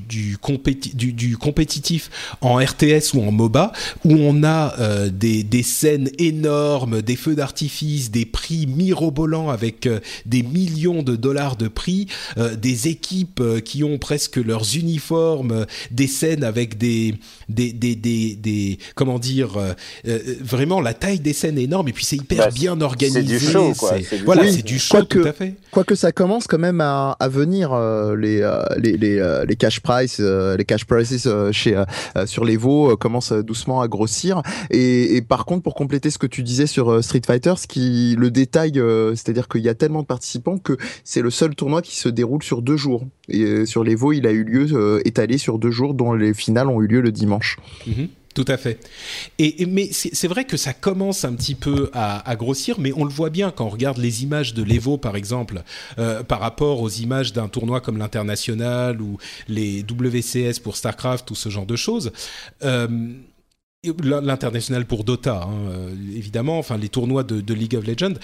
B: du, du compétitif en RTS ou en MOBA, où on a euh, des, des, scènes énormes, des feux d'artifice, des prix mirobolants avec euh, des millions de dollars de prix, euh, des équipes qui ont presque leurs uniformes, des scènes avec des, des, des, des, des comment dire, vraiment la taille des scènes est énorme et puis c'est hyper bah, bien organisé.
D: C'est du show, quoi.
B: voilà, c'est du show, tout à fait.
C: Quoique ça commence quand même à, à venir les, les, les, les, cash price, les cash prices chez sur les veaux commence doucement à grossir. Et, par contre, pour compléter ce que tu disais sur euh, Street Fighter, ce qui le détail, euh, c'est-à-dire qu'il y a tellement de participants que c'est le seul tournoi qui se déroule sur deux jours. Et euh, sur les Vaux, il a eu lieu étalé sur deux jours, dont les finales ont eu lieu le dimanche.
B: Mhm. Tout à fait. Et, mais c'est vrai que ça commence un petit peu à, grossir, mais on le voit bien quand on regarde les images de l'Evo, par exemple, euh, par rapport aux images d'un tournoi comme l'international ou les WCS pour Starcraft ou ce genre de choses. Euh, l'international pour Dota, hein, euh, évidemment, enfin les tournois de, de League of Legends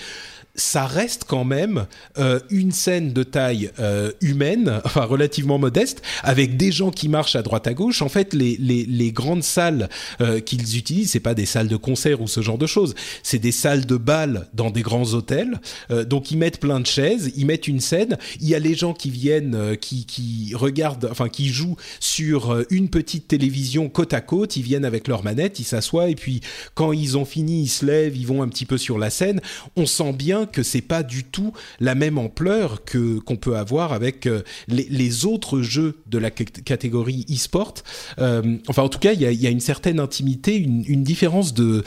B: ça reste quand même euh, une scène de taille euh, humaine, enfin relativement modeste, avec des gens qui marchent à droite à gauche. En fait, les, les, grandes salles euh, qu'ils utilisent, c'est pas des salles de concert ou ce genre de choses, c'est des salles de bal dans des grands hôtels. Donc ils mettent plein de chaises, ils mettent une scène. Il y a les gens qui viennent, qui, qui regardent, enfin qui jouent sur une petite télévision côte à côte. Ils viennent avec leur manette, ils s'assoient et puis quand ils ont fini, ils se lèvent, ils vont un petit peu sur la scène. On sent bien que c'est pas du tout la même ampleur qu'on peut avoir avec euh, les, autres jeux de la catégorie e-sport. Euh, enfin, en tout cas, il y a, une certaine intimité, une, différence de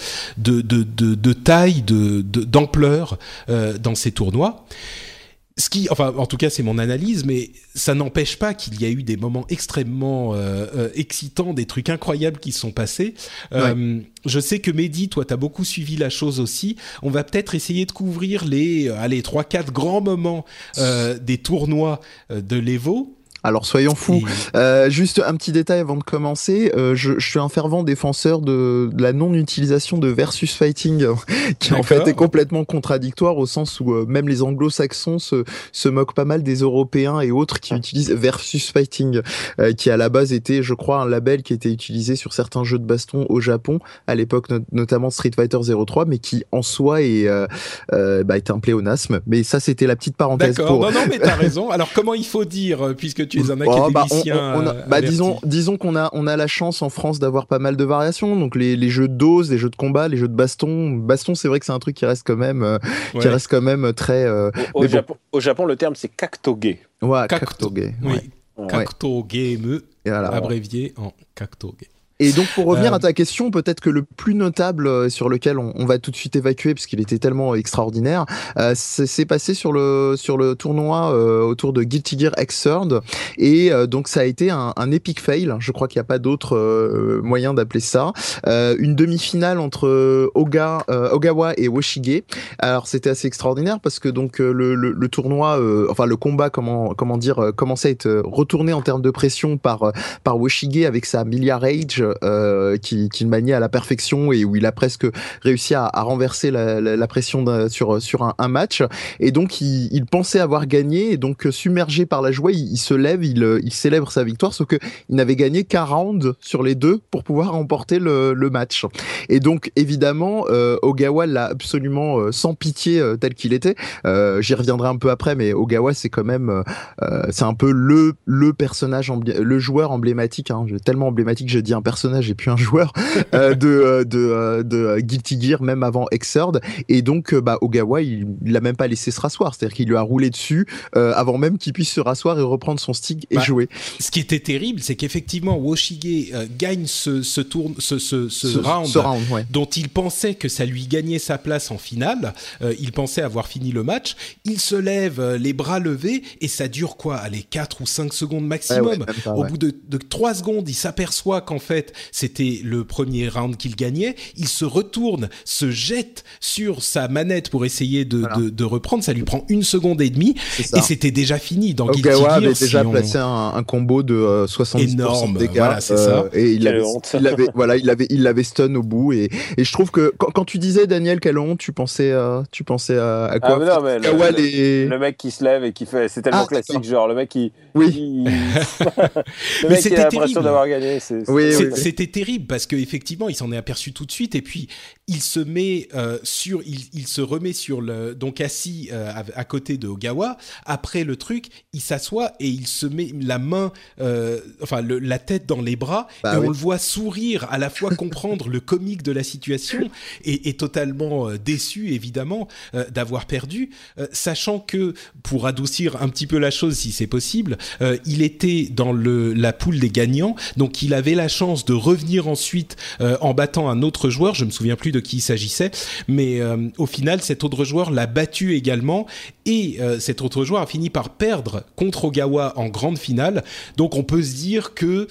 B: taille, d'ampleur euh, dans ces tournois ce qui, enfin, en tout cas, c'est mon analyse, mais ça n'empêche pas qu'il y a eu des moments extrêmement euh, euh, excitants, des trucs incroyables qui sont passés. Euh, je sais que Mehdi, toi, tu as beaucoup suivi la chose aussi. On va peut-être essayer de couvrir les, allez, trois, quatre grands moments des tournois de l'Evo.
C: Alors soyons fous. Euh, juste un petit détail avant de commencer. Euh, je, je, suis un fervent défenseur de, de la non-utilisation de versus fighting, qui en fait est complètement contradictoire au sens où euh, même les anglo-saxons se, se moquent pas mal des Européens et autres qui utilisent versus fighting, euh, qui à la base était, je crois, un label qui était utilisé sur certains jeux de baston au Japon à l'époque, notamment Street Fighter 03, mais qui en soi est, bah, est un pléonasme. Mais ça, c'était la petite parenthèse.
B: D'accord. Non, non, mais t'as raison. Alors comment il faut dire, puisque tu es un oh, bah, académicien.
C: Bah, bah, disons, disons qu'on a, on a la chance en France d'avoir pas mal de variations. Donc les, les jeux de dose, les jeux de combat, les jeux de baston. Baston, c'est vrai que c'est un truc qui reste quand même, euh, qui reste quand même très. Euh,
D: au, Japon, au, Japon, le terme c'est kaktoge.
C: Ouais, kaktoge.
B: Oui. Kaktoge, abrévié en kaktoge.
C: Et donc pour revenir euh, à ta question, peut-être que le plus notable euh, sur lequel on, on va tout de suite évacuer puisqu'il était tellement extraordinaire, euh, c'est passé sur le sur le tournoi euh, autour de Guilty Gear Xrd et donc ça a été un, un epic fail. Je crois qu'il n'y a pas d'autre moyen d'appeler ça. une demi-finale entre Oga, Ogawa et Woshige. Alors c'était assez extraordinaire parce que donc le, le, le tournoi, enfin le combat, comment comment dire, commençait à être retourné en termes de pression par par Woshige avec sa milliard Rage euh, qu'il qui maniait à la perfection et où il a presque réussi à, renverser la, pression sur sur un, match. Et donc il, pensait avoir gagné et donc submergé par la joie, il, se lève, il, il célèbre sa victoire, sauf que il n'avait gagné qu'un round sur les deux pour pouvoir remporter le, match. Et donc évidemment, euh, Ogawa l'a absolument euh, sans pitié euh, tel qu'il était. Euh, j'y reviendrai un peu après, mais Ogawa c'est quand même, c'est un peu le le personnage, le joueur emblématique, hein, tellement emblématique, je dis un personnage personnage et puis un joueur de de, de Guilty Gear même avant Xrd et donc bah Ogawa il, l'a même pas laissé se rasseoir c'est-à-dire qu'il lui a roulé dessus avant même qu'il puisse se rasseoir et reprendre son stick et
B: Bah,
C: jouer
B: Ce qui était terrible, c'est qu'effectivement, Woshige euh, gagne ce, ce, tourne, ce, ce, ce
C: ce,
B: round,
C: round ouais.
B: dont il pensait que ça lui gagnait sa place en finale. Euh, il pensait avoir fini le match. Il se lève, euh, les bras levés, et ça dure quoi? Allez, 4 ou 5 secondes maximum.
C: Ouais, ouais, même pas,
B: Au
C: ouais.
B: bout de, de 3 secondes, il s'aperçoit qu'en fait, c'était le premier round qu'il gagnait. Il se retourne, se jette sur sa manette pour essayer de,
C: Voilà.
B: de, de reprendre. Ça lui prend une seconde et demie, et c'était déjà fini. Dans Guilty Gear,
C: avait
B: si
C: déjà
B: on-
C: placé un, un combo de euh, 70%
B: Énorme,
C: de dégâts.
B: voilà, c'est ça.
C: et il
D: Quelle
C: avait,
D: honte.
C: il avait, voilà, il avait, il l'avait stun au bout. Et, et je trouve que quand, quand tu disais Daniel, quelle honte, tu pensais, euh, tu pensais à, à quoi?
D: Ah, mais non, mais le- le-
C: les-
D: Le mec qui se lève et qui fait, c'est tellement
C: Ah,
D: classique, genre le mec qui,
C: Oui.
D: qui-
B: Mais
D: le mec qui
B: c'était
D: a l'impression
B: terrible.
D: d'avoir gagné. c'est- c'est-
C: Oui, oui.
B: C'était terrible parce qu'effectivement, il s'en est aperçu tout de suite et puis il se met euh, sur, il, il se remet sur le, donc assis euh, à, à côté de Ogawa. Après le truc, il s'assoit et il se met la main, euh, enfin le- la tête dans les bras
C: Bah
B: et
C: oui.
B: on le voit sourire, à la fois comprendre le comique de la situation et, et totalement déçu évidemment d'avoir perdu, sachant que pour adoucir un petit peu la chose si c'est possible, il était dans le, la poule des gagnants, donc il avait la chance de revenir ensuite euh, en battant un autre joueur, je me souviens plus de qui il s'agissait, mais euh, au final cet autre joueur l'a battu également. Et euh, cet autre joueur a fini par perdre contre Ogawa en grande finale, donc on peut se dire que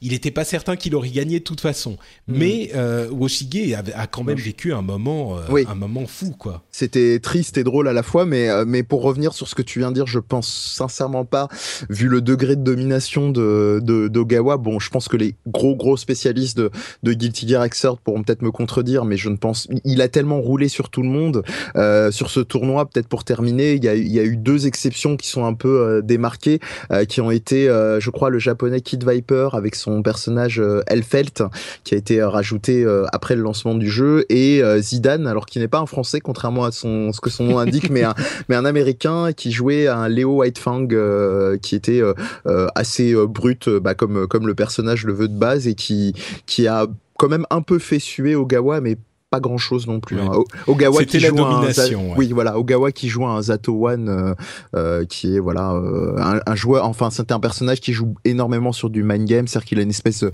B: il n'était pas certain qu'il aurait gagné de toute façon, mais euh, Woshige a, a quand même vécu un moment,
C: Oui.
B: un moment fou quoi.
C: C'était triste et drôle à la fois, mais, mais pour revenir sur ce que tu viens de dire, je pense sincèrement pas, vu le degré de domination de, de, d'Ogawa, bon, je pense que les gros gros spécialistes de, de Guilty Gear Xrd pourront peut-être me contredire, mais je ne pense, il a tellement roulé sur tout le monde, euh, sur ce tournoi, peut-être pour terminer, il y a, il y a eu deux exceptions qui sont un peu euh, démarquées, euh, qui ont été, euh, je crois, le japonais Kid Viper avec son personnage euh, Elfelt, qui a été euh, rajouté après le lancement du jeu, et Zidane, alors qui n'est pas un français, contrairement à son, ce que son nom indique, mais un, mais un américain qui jouait un Léo Whitefang, qui était assez brut, bah, comme, comme le personnage le veut de base, et qui, qui a quand même un peu fait suer Ogawa, mais pas grand chose non plus.
B: Ouais.
C: hein. Ogawa qui
B: la
C: joue un
B: domination,
C: Za-
B: ouais.
C: oui voilà Ogawa qui joue un Zato One euh, euh, qui est voilà euh, un, un joueur enfin c'était un personnage qui joue énormément sur du mind game c'est-à-dire qu'il a une espèce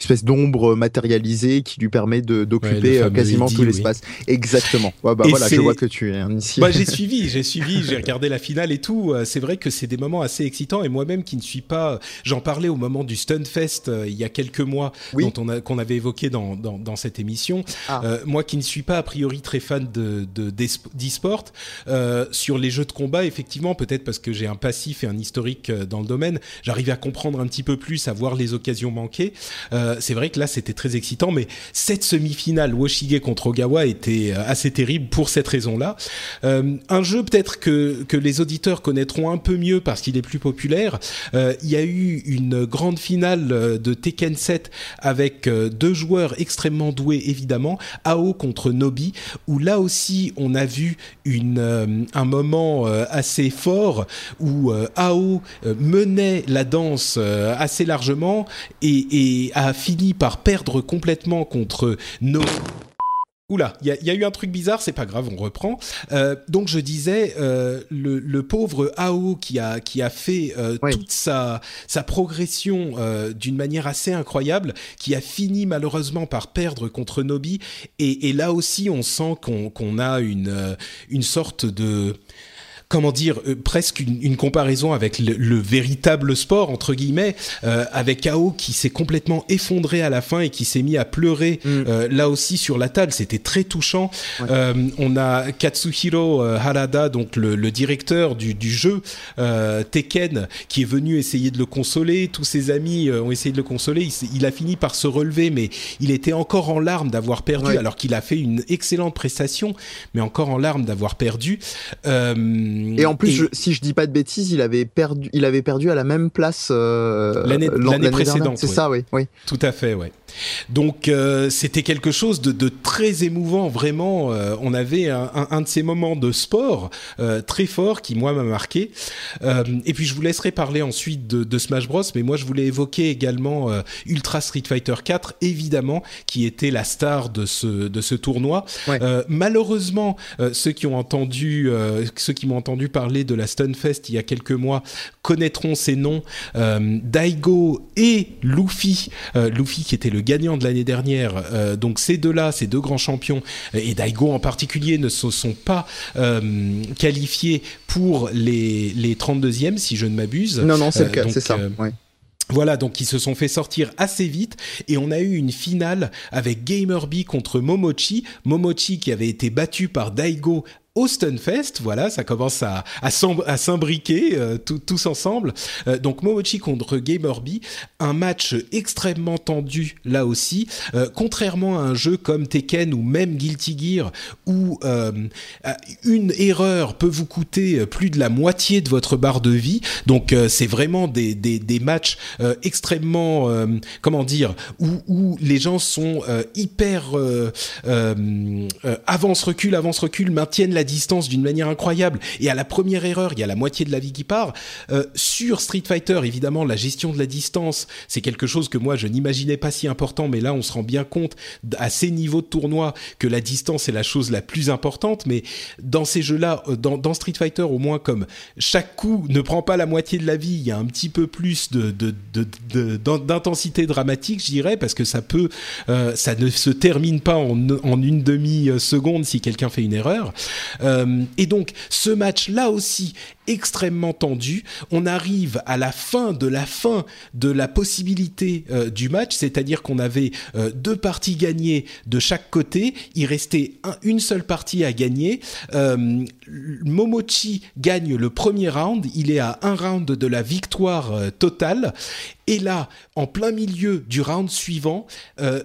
C: espèce d'ombre matérialisée qui lui permet de d'occuper quasiment tout
B: oui.
C: l'espace exactement bah voilà je vois que tu es un initié
B: Bah, j'ai suivi, j'ai suivi, j'ai regardé la finale et tout. C'est vrai que c'est des moments assez excitants et moi-même qui ne suis pas, j'en parlais au moment du Stunfest euh, il y a quelques mois,
C: Oui.
B: dont on a qu'on avait évoqué dans, dans, dans cette émission.
C: Ah.
B: Euh, moi qui ne suis pas a priori très fan de de d'esp- d'e-sport euh, sur les jeux de combat, effectivement, peut-être parce que j'ai un passif et un historique euh, dans le domaine, j'arrivais à comprendre un petit peu plus, à voir les occasions manquées. Euh, c'est vrai que là c'était très excitant, mais cette semi-finale Woshige contre Ogawa était euh, assez terrible pour cette raison-là. Euh, un jeu peut-être que, que les auditeurs connaîtront un peu mieux parce qu'il est plus populaire. Euh, il y a eu une grande finale de Tekken 7 avec deux joueurs extrêmement doués évidemment, Ao contre Nobi, où là aussi on a vu euh, un moment euh, assez fort où euh, Ao menait la danse assez largement et, et a fini par perdre complètement contre Nobi. Oula, il y, a- il y a eu un truc bizarre, c'est pas grave, on reprend. Euh, donc je disais, euh, le, le pauvre Ao qui a qui a fait euh,
C: Oui.
B: toute sa sa progression d'une manière assez incroyable, qui a fini malheureusement par perdre contre Nobi. Et, et là aussi, on sent qu'on a une une sorte de comment dire, euh, presque une, une comparaison avec le, le véritable sport entre guillemets, euh, avec Ao qui s'est complètement effondré à la fin et qui s'est mis à pleurer
C: Mm.
B: euh, là aussi sur la table. C'était très touchant.
C: Ouais.
B: Euh, on a Katsuhiro euh, Harada, donc le, le directeur du, du jeu euh, Tekken, qui est venu essayer de le consoler. Tous ses amis ont essayé de le consoler. Il, il a fini par se relever, mais il était encore en larmes d'avoir perdu,
C: Ouais.
B: alors qu'il a fait une excellente prestation, mais encore en larmes d'avoir perdu. Euh,
C: et en plus
B: et-
C: je- si je dis pas de bêtises il avait perdu il avait perdu à la même place euh,
B: L'année- précédente,
C: c'est
B: oui.
C: ça oui oui
B: Tout à fait, ouais. Donc euh, c'était quelque chose de, de, très émouvant, vraiment. Euh, on avait un, un, un, de ces moments de sport euh, très fort qui moi m'a marqué. et puis je vous laisserai parler ensuite de, de, Smash Bros, mais moi je voulais évoquer également Ultra Street Fighter 4, évidemment, qui était la star de ce de ce tournoi. Ouais. malheureusement, ceux qui ont entendu, ceux qui m'ont entendu parler de la Stunfest il y a quelques mois connaîtront ces noms. Daigo et Luffy, Luffy qui était le gagnant de l'année dernière. Euh, donc ces deux-là, ces deux grands champions, et Daigo en particulier, ne se sont pas euh, qualifiés pour les, les 32e, si je ne m'abuse.
C: Non, non, c'est le cas, c'est ça. Ouais.
B: Voilà, donc ils se sont fait sortir assez vite et on a eu une finale avec Gamerby contre Momochi. Momochi qui avait été battu par Daigo au Stunfest. Voilà, ça commence à, à, s'imbriquer euh, tous ensemble. Euh, donc Momochi contre Gamerby, un match extrêmement tendu là aussi. Euh, contrairement à un jeu comme Tekken ou même Guilty Gear, où une erreur peut vous coûter plus de la moitié de votre barre de vie. Donc c'est vraiment des, des, matchs extrêmement, comment dire, où, où, les gens sont hyper avance recul avance recul maintiennent la distance d'une manière incroyable. Et à la première erreur, il y a la moitié de la vie qui part. Euh, sur Street Fighter, évidemment, la gestion de la distance, c'est quelque chose que moi je n'imaginais pas si important, mais là on se rend bien compte à ces niveaux de tournoi que la distance est la chose la plus importante. Mais dans ces jeux-là, euh, dans, Street Fighter, au moins comme chaque coup ne prend pas la moitié de la vie, il y a un petit peu plus d'intensité dramatique, je dirais, parce que ça peut, euh, ça ne se termine pas en une demi seconde si quelqu'un fait une erreur. Euh, et donc ce match là aussi extrêmement tendu. On arrive à la fin de la fin de la possibilité euh, du match, c'est-à-dire qu'on avait euh, deux parties gagnées de chaque côté. Il restait un, une seule partie à gagner. Euh, Momochi gagne le premier round. Il est à un round de la victoire totale. Et là, en plein milieu du round suivant, un,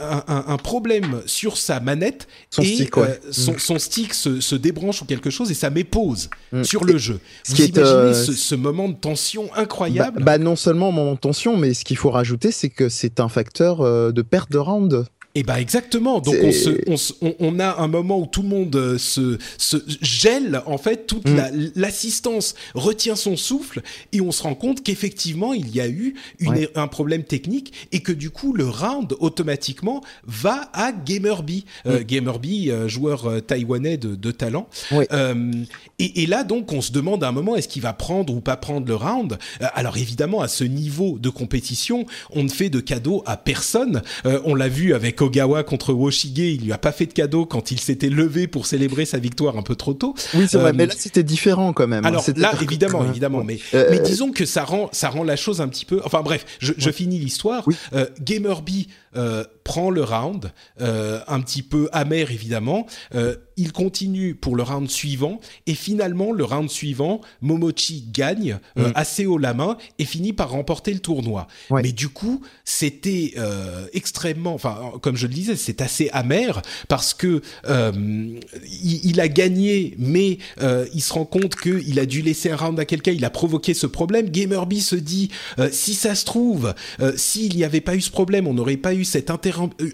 B: un, un, problème sur sa manette
C: son
B: et
C: stick, ouais.
B: son,
C: mm.
B: son, stick se, se, débranche ou quelque chose et ça met pause
C: mm.
B: sur le jeu.
C: Ce
B: Vous
C: qui est,
B: imaginez
C: euh,
B: ce, ce, moment de tension incroyable
C: bah, bah, non seulement moment de tension, mais ce qu'il faut rajouter, c'est que c'est un facteur euh, de perte de round.
B: Et bah exactement. Donc on, se, on, se, on, on, a un moment où tout le monde euh, se, se gèle en fait, toute mm. l'assistance la, retient son souffle et on se rend compte qu'effectivement il y a eu une, ouais. un problème technique et que du coup le round automatiquement va à Gamerby. Euh, mm. Euh, Gamerby, euh, joueur euh, taïwanais de, de talent.
C: Ouais.
B: Et, et, là donc on se demande à un moment est-ce qu'il va prendre ou pas prendre le round? alors évidemment à ce niveau de compétition, on ne fait de cadeau à personne. on l'a vu avec Ogawa contre Woshige, il lui a pas fait de cadeau quand il s'était levé pour célébrer sa victoire un peu trop tôt.
C: Oui, c'est euh, vrai, mais là c'était différent quand même.
B: Alors là, évidemment, évidemment, mais, euh, mais disons que ça rend, ça rend la chose un petit peu. Enfin bref, je, je finis l'histoire.
C: Oui.
B: Euh, Gamerby euh, prend le round, euh, un petit peu amer évidemment. Euh, il continue pour le round suivant et finalement le round suivant, Momochi gagne mm. assez haut la main et finit par remporter le tournoi.
C: Ouais.
B: Mais du coup, c'était extrêmement, enfin comme je le disais, c'est assez amer parce que il, il, a gagné, mais il se rend compte qu'il a dû laisser un round à quelqu'un, il a provoqué ce problème. Gamerby se dit, si ça se trouve, s'il n'y avait pas eu ce problème, on n'aurait pas eu cette,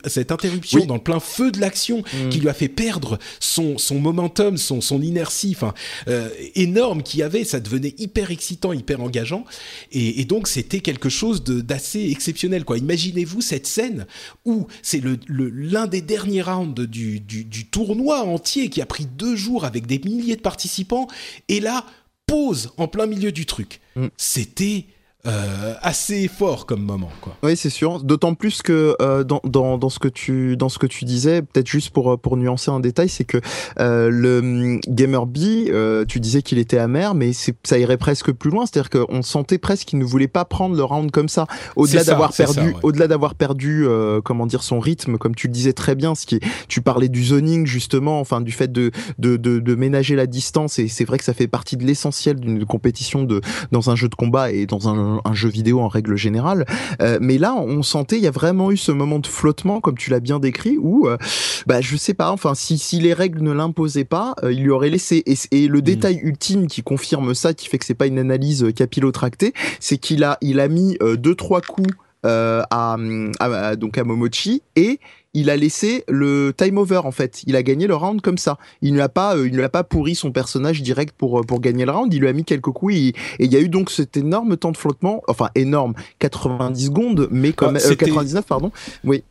B: cette interruption oui. dans le plein feu de l'action mmh. qui lui a fait perdre son, son momentum, son, son inertie enfin, euh, énorme qu'il y avait. Ça devenait hyper excitant, hyper engageant. Et, et donc, c'était quelque chose d'assez exceptionnel. quoi. Imaginez-vous cette scène où c'est l'un le, le, des derniers rounds du, du, du tournoi entier qui a pris deux jours avec des milliers de participants. Et là, pause en plein milieu du truc. Mmh. C'était euh, assez fort comme moment quoi.
C: Oui, c'est sûr, d'autant plus que euh, dans, dans, dans ce que tu dans ce que tu disais, peut-être juste pour pour nuancer un détail, c'est que euh, le mm, Gamer B, euh, tu disais qu'il était amer, mais ça irait presque plus loin, c'est-à-dire qu'on sentait presque qu'il ne voulait pas prendre le round comme ça, au-delà d'avoir perdu ouais. au-delà d'avoir perdu euh, comment dire son rythme, comme tu le disais très bien, ce qui tu parlais du zoning justement, enfin du fait de de, de, de ménager la distance et c'est vrai que ça fait partie de l'essentiel d'une compétition de dans un jeu de combat et dans un un, jeu vidéo en règle générale. Euh, mais là, on sentait, il y a vraiment eu ce moment de flottement, comme tu l'as bien décrit, où, euh, bah, je sais pas, enfin, si, si les règles ne l'imposaient pas, euh, il lui aurait laissé. Et, et le mmh. détail ultime qui confirme ça, qui fait que c'est pas une analyse capillotractée, c'est qu'il a, il a mis deux trois coups à, à, donc à Momochi et il a laissé le time over en fait. Il a gagné le round comme ça. Il ne l'a pas, il ne l'a pas pourri son personnage direct pour pour gagner le round. Il lui a mis quelques coups et, il y a eu donc cet énorme temps de flottement, enfin énorme, 90 secondes, mais comme 99 pardon. Oui.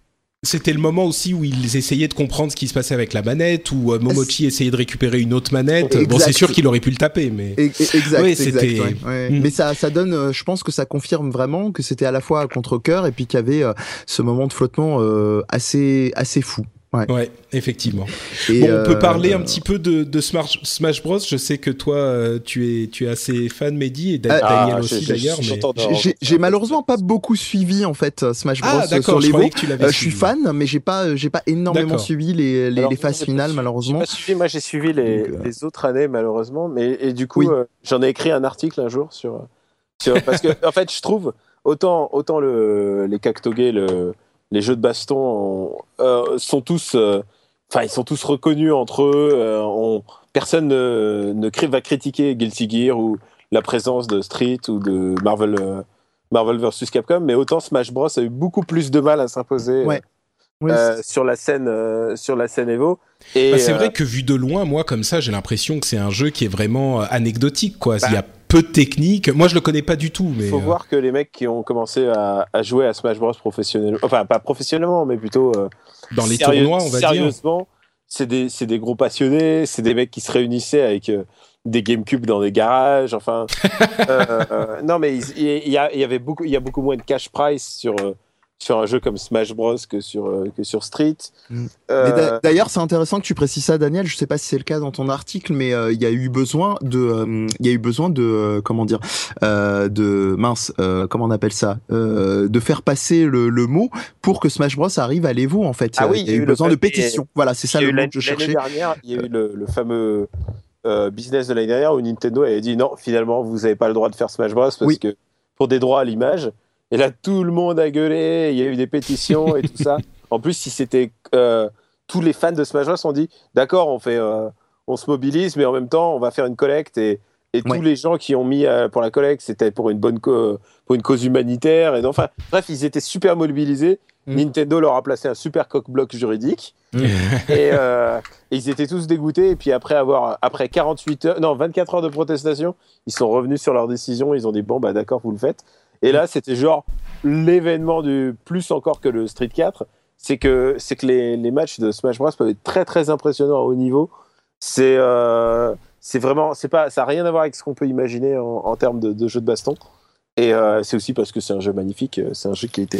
B: C'était le moment aussi où ils essayaient de comprendre ce qui se passait avec la manette, où euh, Momochi essayait de récupérer une autre manette. Bon, c'est sûr qu'il aurait pu le taper, mais
C: exact. exact hmm. Mais ça, ça donne, euh, je pense que ça confirme vraiment que c'était à la fois contre cœur et puis qu'il y avait euh, ce moment de flottement assez assez fou.
B: Ouais, effectivement. bon, on peut parler un petit peu de, de Smash, Smash, Bros. Je sais que toi, euh, tu es, tu es assez fan, Mehdi, et Daniel ah, aussi d'ailleurs.
C: J'ai malheureusement pas beaucoup suivi en fait Smash ah, Bros. sur les je, euh, je suis fan, mais j'ai pas, j'ai pas énormément suivi les, les, les phases finales malheureusement.
D: Pas suivi, moi j'ai suivi les, euh, les, autres années malheureusement, mais et du coup j'en ai écrit un article un jour sur, sur parce que en fait je trouve autant autant le les Cactogues, le les jeux de baston euh, sont tous, euh, enfin ils sont tous reconnus entre eux. Euh, personne ne, ne va critiquer Guilty Gear ou la présence de Street ou de Marvel, Marvel vs Capcom, mais autant Smash Bros a eu beaucoup plus de mal à s'imposer. sur la scène sur la scène Evo
B: et bah, c'est vrai que vu de loin moi comme ça j'ai l'impression que c'est un jeu qui est vraiment anecdotique quoi il y a bah, peu de technique. Moi, je le connais pas du tout. Mais
D: il faut euh, voir que les mecs qui ont commencé à, jouer à Smash Bros professionnellement, enfin pas professionnellement, mais plutôt euh,
B: dans les tournois, on va
D: sérieusement, c'est des c'est des gros passionnés, c'est des mecs qui se réunissaient avec euh, des GameCube dans des garages. Enfin, non, mais il, y, y, avait beaucoup, il y a beaucoup moins de cash price sur sur un jeu comme Smash Bros que sur euh, que sur Street.
C: Mm. Euh, d'ailleurs, c'est intéressant que tu précises ça, Daniel. Je sais pas si c'est le cas dans ton article, mais euh, il y a eu besoin de, il y a eu besoin de, comment dire, de mince, comment on appelle ça, de faire passer le, le, mot pour que Smash Bros arrive à l'Evo en fait.
D: Ah oui,
C: il y a eu, besoin de pétition. Voilà, c'est ça le mot que je cherchais.
D: L'année dernière, il y a eu le, le fameux business de l'année dernière où Nintendo avait dit non, finalement, vous n'avez pas le droit de faire Smash Bros parce que pour des droits à l'image. Et là, tout le monde a gueulé, il y a eu des pétitions et tout ça. En plus, si c'était euh, tous les fans de Smash Bros ont dit, d'accord, on fait, euh, on se mobilise, mais en même temps, on va faire une collecte et, et tous les gens qui ont mis euh, pour la collecte, c'était pour une bonne pour une cause humanitaire et enfin, bref, ils étaient super mobilisés. Mm. Nintendo leur a placé un super coq-bloc juridique mm. et, et, ils étaient tous dégoûtés. Et puis après avoir, après 48 heures, non, 24 heures de protestation, ils sont revenus sur leur décision. Ils ont dit bon bah d'accord, vous le faites. Et là, c'était genre l'événement du plus encore que le Street 4, c'est que c'est que les, les, matchs de Smash Bros peuvent être très très impressionnants à haut niveau. C'est euh, c'est vraiment c'est pas ça a rien à voir avec ce qu'on peut imaginer en, en termes de, de, jeu de baston. Et euh, c'est aussi parce que c'est un jeu magnifique, c'est un jeu qui a été.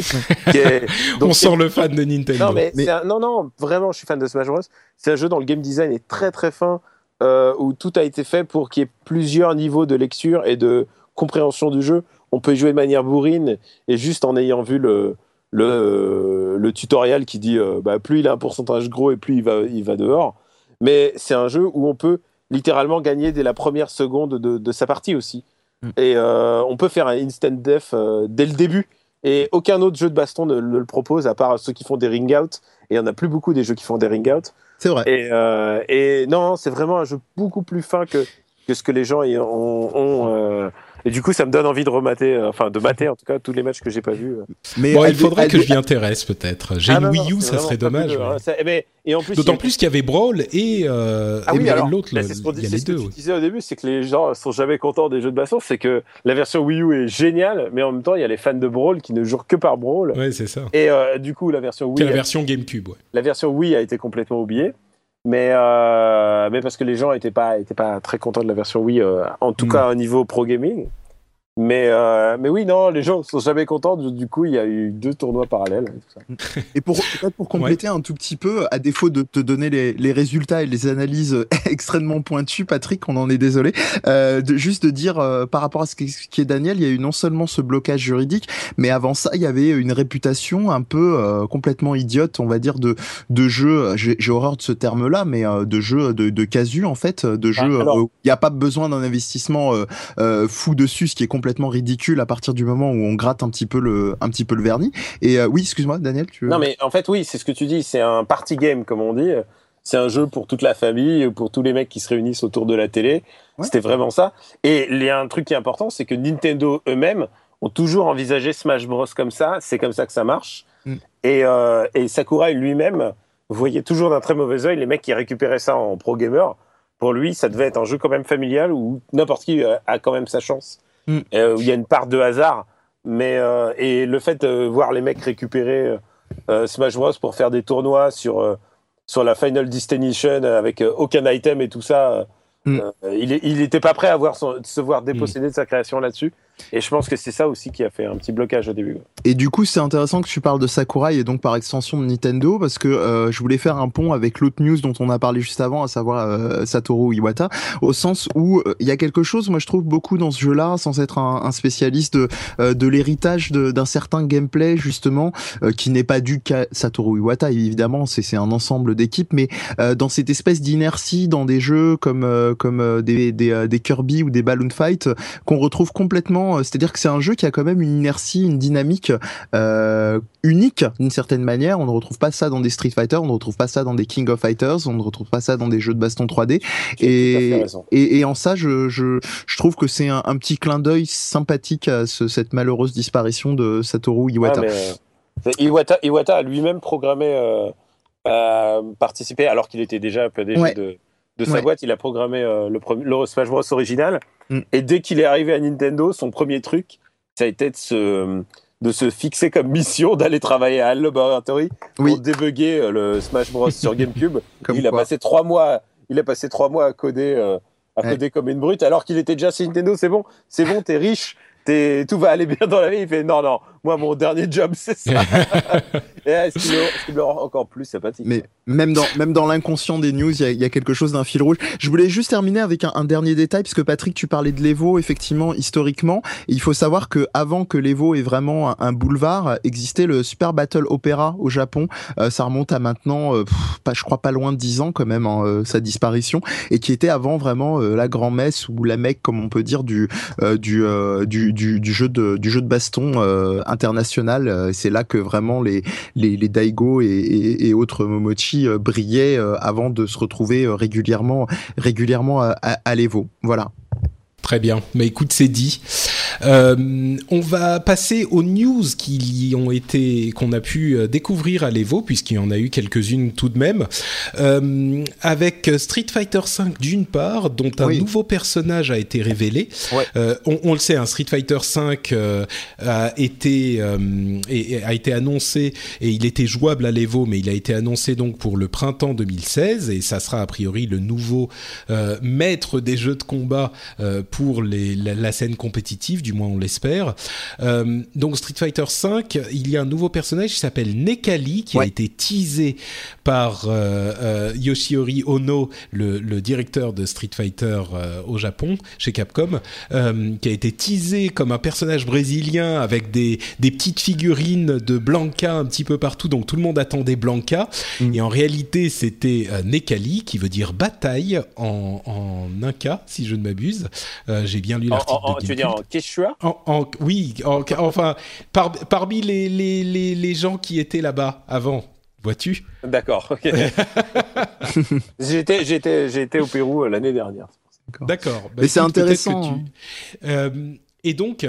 D: Qui
B: est, donc On sent le fan de Nintendo.
D: Non, mais, Un, non, non, vraiment, je suis fan de Smash Bros. C'est un jeu dont le game design est très très fin, euh, où tout a été fait pour qu'il y ait plusieurs niveaux de lecture et de compréhension du jeu on peut jouer de manière bourrine et juste en ayant vu le, le, le tutoriel qui dit euh, bah, plus il a un pourcentage gros et plus il va, il va dehors. Mais c'est un jeu où on peut littéralement gagner dès la première seconde de, de sa partie aussi. Mm. Et euh, on peut faire un instant death euh, dès le début. Et aucun autre jeu de baston ne, le propose, à part ceux qui font des ring out. Et il n'y en a plus beaucoup des jeux qui font des ring out.
C: C'est vrai.
D: Et, et non, c'est vraiment un jeu beaucoup plus fin que, que ce que les gens ont, ont et du coup, ça me donne envie de remater, euh, enfin de mater en tout cas tous les matchs que j'ai pas vus.
B: Mais bon, il faudrait que je m'y intéresse peut-être. J'ai ah une Wii U, ça serait dommage.
D: Et en plus,
B: d'autant plus qu'il y avait Brawl et, euh,
D: ah oui, l'autre. C'est ce, il y a les deux, que tu disais au début, c'est que les gens sont jamais contents des jeux de baston. C'est que la version Wii U est géniale, mais en même temps, il y a les fans de Brawl qui ne jouent que par Brawl.
B: Ouais, c'est ça.
D: Et euh, du coup, la version Wii.
B: la version GameCube, ouais.
D: La version Wii a été complètement oubliée mais euh, mais parce que les gens étaient pas étaient pas très contents de la version Wii euh, en tout mm. cas au niveau pro gaming mais, euh, mais oui, non, les gens sont jamais contents. Du coup, il y a eu deux tournois parallèles.
C: Et, pour peut-être pour compléter un tout petit peu, à défaut de te donner les, les résultats et les analyses extrêmement pointues, Patrick, on en est désolé, euh, de, juste de dire euh, par rapport à ce qui, est Daniel, il y a eu non seulement ce blocage juridique, mais avant ça, il y avait une réputation un peu euh, complètement idiote, on va dire, de, de jeux, j'ai horreur de ce terme-là, mais euh, de jeux de, de casu, en fait, de ah, jeux où il n'y a pas besoin d'un investissement fou dessus, ce qui est complètement ridicule à partir du moment où on gratte un petit peu le, un petit peu le vernis. Et euh, oui, excuse-moi, Daniel, tu
D: Non, mais en fait, oui, c'est ce que tu dis. C'est un party game, comme on dit. C'est un jeu pour toute la famille, pour tous les mecs qui se réunissent autour de la télé. C'était vraiment ça. Et il y a un truc qui est important, c'est que Nintendo eux-mêmes ont toujours envisagé Smash Bros comme ça. C'est comme ça que ça marche.
C: Mm.
D: Et, euh, et Sakurai lui-même voyait toujours d'un très mauvais œil les mecs qui récupéraient ça en pro gamer. Pour lui, ça devait être un jeu quand même familial où n'importe qui euh, a quand même sa chance.
C: Mm.
D: Euh, où il y a une part de hasard. Mais euh, et le fait de voir les mecs récupérer euh, Smash Bros pour faire des tournois sur euh, sur la Final Destination avec euh, aucun item et tout ça, euh,
C: Mm.
D: euh, il, est- il était pas prêt à voir son- se voir déposséder de sa création là-dessus. Et je pense que c'est ça aussi qui a fait un petit blocage au début.
C: Et du coup, c'est intéressant que tu parles de Sakurai et donc par extension de Nintendo parce que euh, je voulais faire un pont avec l'autre news dont on a parlé juste avant, à savoir euh, Satoru Iwata, au sens où euh, il y a quelque chose, moi je trouve beaucoup dans ce jeu-là, sans être un, spécialiste de, l'héritage d'un certain gameplay justement, qui n'est pas dû qu'à Satoru Iwata, évidemment, c'est un ensemble d'équipes, mais dans cette espèce d'inertie dans des jeux comme comme des, Kirby ou des Balloon Fight qu'on retrouve complètement. Euh, C'est-à-dire que c'est un jeu qui a quand même une inertie, une dynamique euh, unique d'une certaine manière. On ne retrouve pas ça dans des Street Fighter, on ne retrouve pas ça dans des King of Fighters, on ne retrouve pas ça dans des jeux de baston 3D.
D: Tu as tout à fait
C: Et,
D: raison.
C: et, et en ça, je, je, je trouve que c'est un, un petit clin d'œil sympathique à ce- cette malheureuse disparition de Satoru Iwata.
D: Ah, mais, euh, Iwata, Iwata a lui-même programmé euh, à participer, alors qu'il était déjà PDG
C: Ouais.
D: de, de sa
C: Ouais.
D: boîte, il a programmé euh, le, le Smash Bros original.
C: Mm.
D: Et dès qu'il est arrivé à Nintendo, son premier truc, ça a été de se, de se fixer comme mission d'aller travailler à HAL Laboratory
C: Oui.
D: pour débugger euh, le Smash Bros sur GameCube.
C: Comme
D: il a passé trois mois, il a passé trois mois à coder, euh, à
C: Ouais.
D: coder comme une brute, alors qu'il était déjà chez Nintendo. C'est bon, c'est bon, t'es riche, t'es, tout va aller bien dans la vie. Il fait non, non, moi mon dernier job c'est ça. Et là, ce qui le, ce qui le rend encore plus sympathique.
C: Mais même dans, même dans l'inconscient des news, il y a, il y a quelque chose d'un fil rouge. Je voulais juste terminer avec un, un dernier détail, puisque Patrick, tu parlais de l'Evo, effectivement, historiquement. Et il faut savoir que avant que l'Evo ait vraiment un, un boulevard, existait le Super Battle Opera au Japon. Euh, ça remonte à maintenant, euh, pff, pas, je crois pas loin de 10 ans quand même, hein, euh, sa disparition, et qui était avant vraiment la grand-messe ou la mecque, comme on peut dire, du, du, du, du, jeu de, du jeu de baston international. Euh, C'est là que vraiment les, les, les Daigo et, et, et autres Momochi euh, brillaient euh, avant de se retrouver régulièrement, régulièrement à, à, à l'Evo. Voilà.
B: Très bien. Mais écoute, c'est dit. Euh, on va passer aux news qui y ont été, qu'on a pu euh, découvrir à l'Evo, puisqu'il y en a eu quelques-unes tout de même. Euh, avec Street Fighter V d'une part, dont un
C: Oui.
B: nouveau personnage a été révélé.
D: Ouais.
B: Euh, on, on le sait, un Street Fighter V a été et- a été annoncé et il était jouable à l'Evo, mais il a été annoncé donc pour le printemps 2016 et ça sera a priori le nouveau maître des jeux de combat pour les, la, la scène compétitive, du moins on l'espère. Euh, donc Street Fighter V, il y a un nouveau personnage qui s'appelle Nekali qui a été teasé par euh, euh, Yoshihori Ono, le, le directeur de Street Fighter euh, au Japon, chez Capcom, euh, qui a été teasé comme un personnage brésilien avec des, des petites figurines de Blanca un petit peu partout, donc tout le monde attendait Blanca,
C: Mm.
B: et en réalité c'était euh, Nekali, qui veut dire bataille en, en inca, si je ne m'abuse. Euh, J'ai bien lu l'article
D: tu veux dire en
B: En, en- oui, en- enfin, par- parmi les, les, les, les gens qui étaient là-bas avant, vois-tu?
D: D'accord. ok. J'étais, j'étais, été au Pérou euh, l'année dernière.
B: D'accord. Bah,
C: Mais c'est intéressant,
B: que tu- Euh, et donc.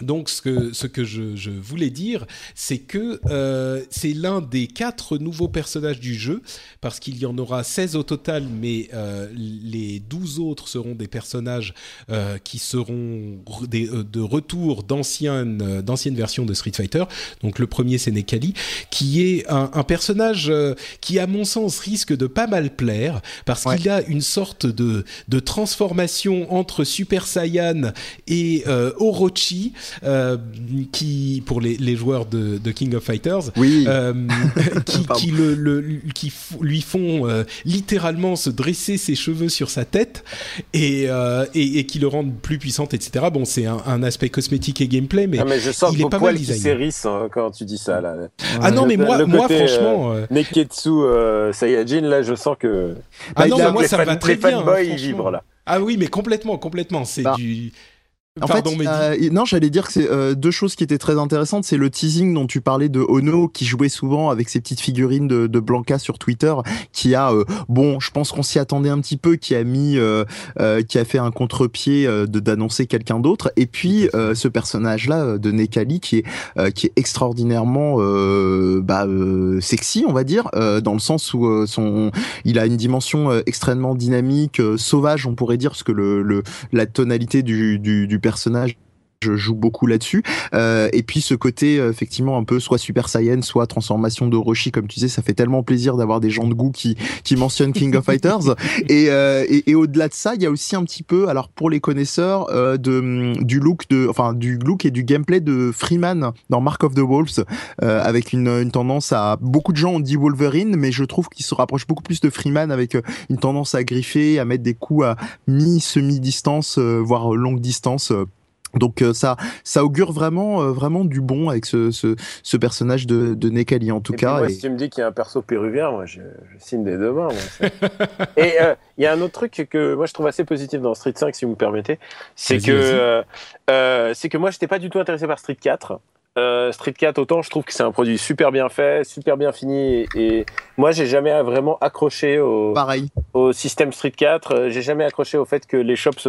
B: Donc, ce que, ce que je, je voulais dire, c'est que euh, c'est l'un des quatre nouveaux personnages du jeu, parce qu'il y en aura 16 au total, mais euh, les 12 autres seront des personnages euh, qui seront des, euh, de retour d'anciennes euh, d'anciennes versions de Street Fighter. Donc, le premier, c'est Nekali, qui est un, un personnage euh, qui, à mon sens, risque de pas mal plaire, parce
C: Ouais.
B: qu'il a une sorte de, de transformation entre Super Saiyan et euh, Orochi, euh, qui pour les, les joueurs de, de King of Fighters,
C: Oui.
B: euh, qui,
C: Pardon.
B: qui le, le- qui f- lui font euh, littéralement se dresser ses cheveux sur sa tête et, euh, et, et qui le rendent plus puissante, etc. Bon, c'est un, un aspect cosmétique et gameplay, mais
D: Ah, mais je sens
B: il est pas mal designé.
D: hein, quand tu dis ça. Là.
B: ah non, mais moi,
D: le
B: moi
D: côté,
B: franchement, euh,
D: Neketsu euh, Saiyajin, là, je sens que.
B: ah
C: Bah,
B: non, mais moi
D: les
B: ça
D: fan-
B: va très
D: les
B: bien.
D: fanboys,
B: hein,
D: ils
B: franchement.
D: vibrent là.
B: Ah oui, mais complètement, complètement. C'est
C: Bah,
B: du
C: En fait, non, j'allais dire que c'est euh, deux choses qui étaient très intéressantes. C'est le teasing dont tu parlais de Ono, qui jouait souvent avec ses petites figurines de, de Blanca sur Twitter, qui a, euh, bon, je pense qu'on s'y attendait un petit peu, qui a mis, euh, qui a fait un contre-pied de d'annoncer quelqu'un d'autre. Et puis ce personnage-là de Nekali, qui est qui est extraordinairement bah, sexy, on va dire, dans le sens où son, il a une dimension extrêmement dynamique, sauvage, on pourrait dire, parce que le, le la tonalité du, du, du personnage je joue beaucoup là-dessus. Euh, et puis ce côté euh, effectivement un peu soit Super Saiyan, soit transformation de Roshi, comme tu disais, ça fait tellement plaisir d'avoir des gens de goût qui qui mentionnent King of Fighters. Et, euh, et, et au-delà de ça, il y a aussi un petit peu, alors pour les connaisseurs, euh, de mm, du look de, enfin du look et du gameplay de Freeman dans Mark of the Wolves, euh, avec une, une tendance à beaucoup de gens ont dit Wolverine, mais je trouve qu'il se rapproche beaucoup plus de Freeman avec une tendance à griffer, à mettre des coups à mi semi distance, voire longue distance. Donc euh, ça, ça augure vraiment, euh, vraiment du bon avec ce, ce, ce personnage de, de Nekali en tout
D: et
C: cas.
D: Moi, Si tu me dis qu'il y a un perso péruvien, moi je, je signe des deux mains. et euh, il y a un autre truc que moi je trouve assez positif dans Street 5, si vous me permettez, c'est que c'est que moi j'étais pas du tout intéressé par Street 4. Street 4, autant je trouve que c'est un produit super bien fait, super bien fini, et, et moi j'ai jamais vraiment accroché au,
C: Pareil.
D: au système Street 4. J'ai jamais accroché au fait que les shops se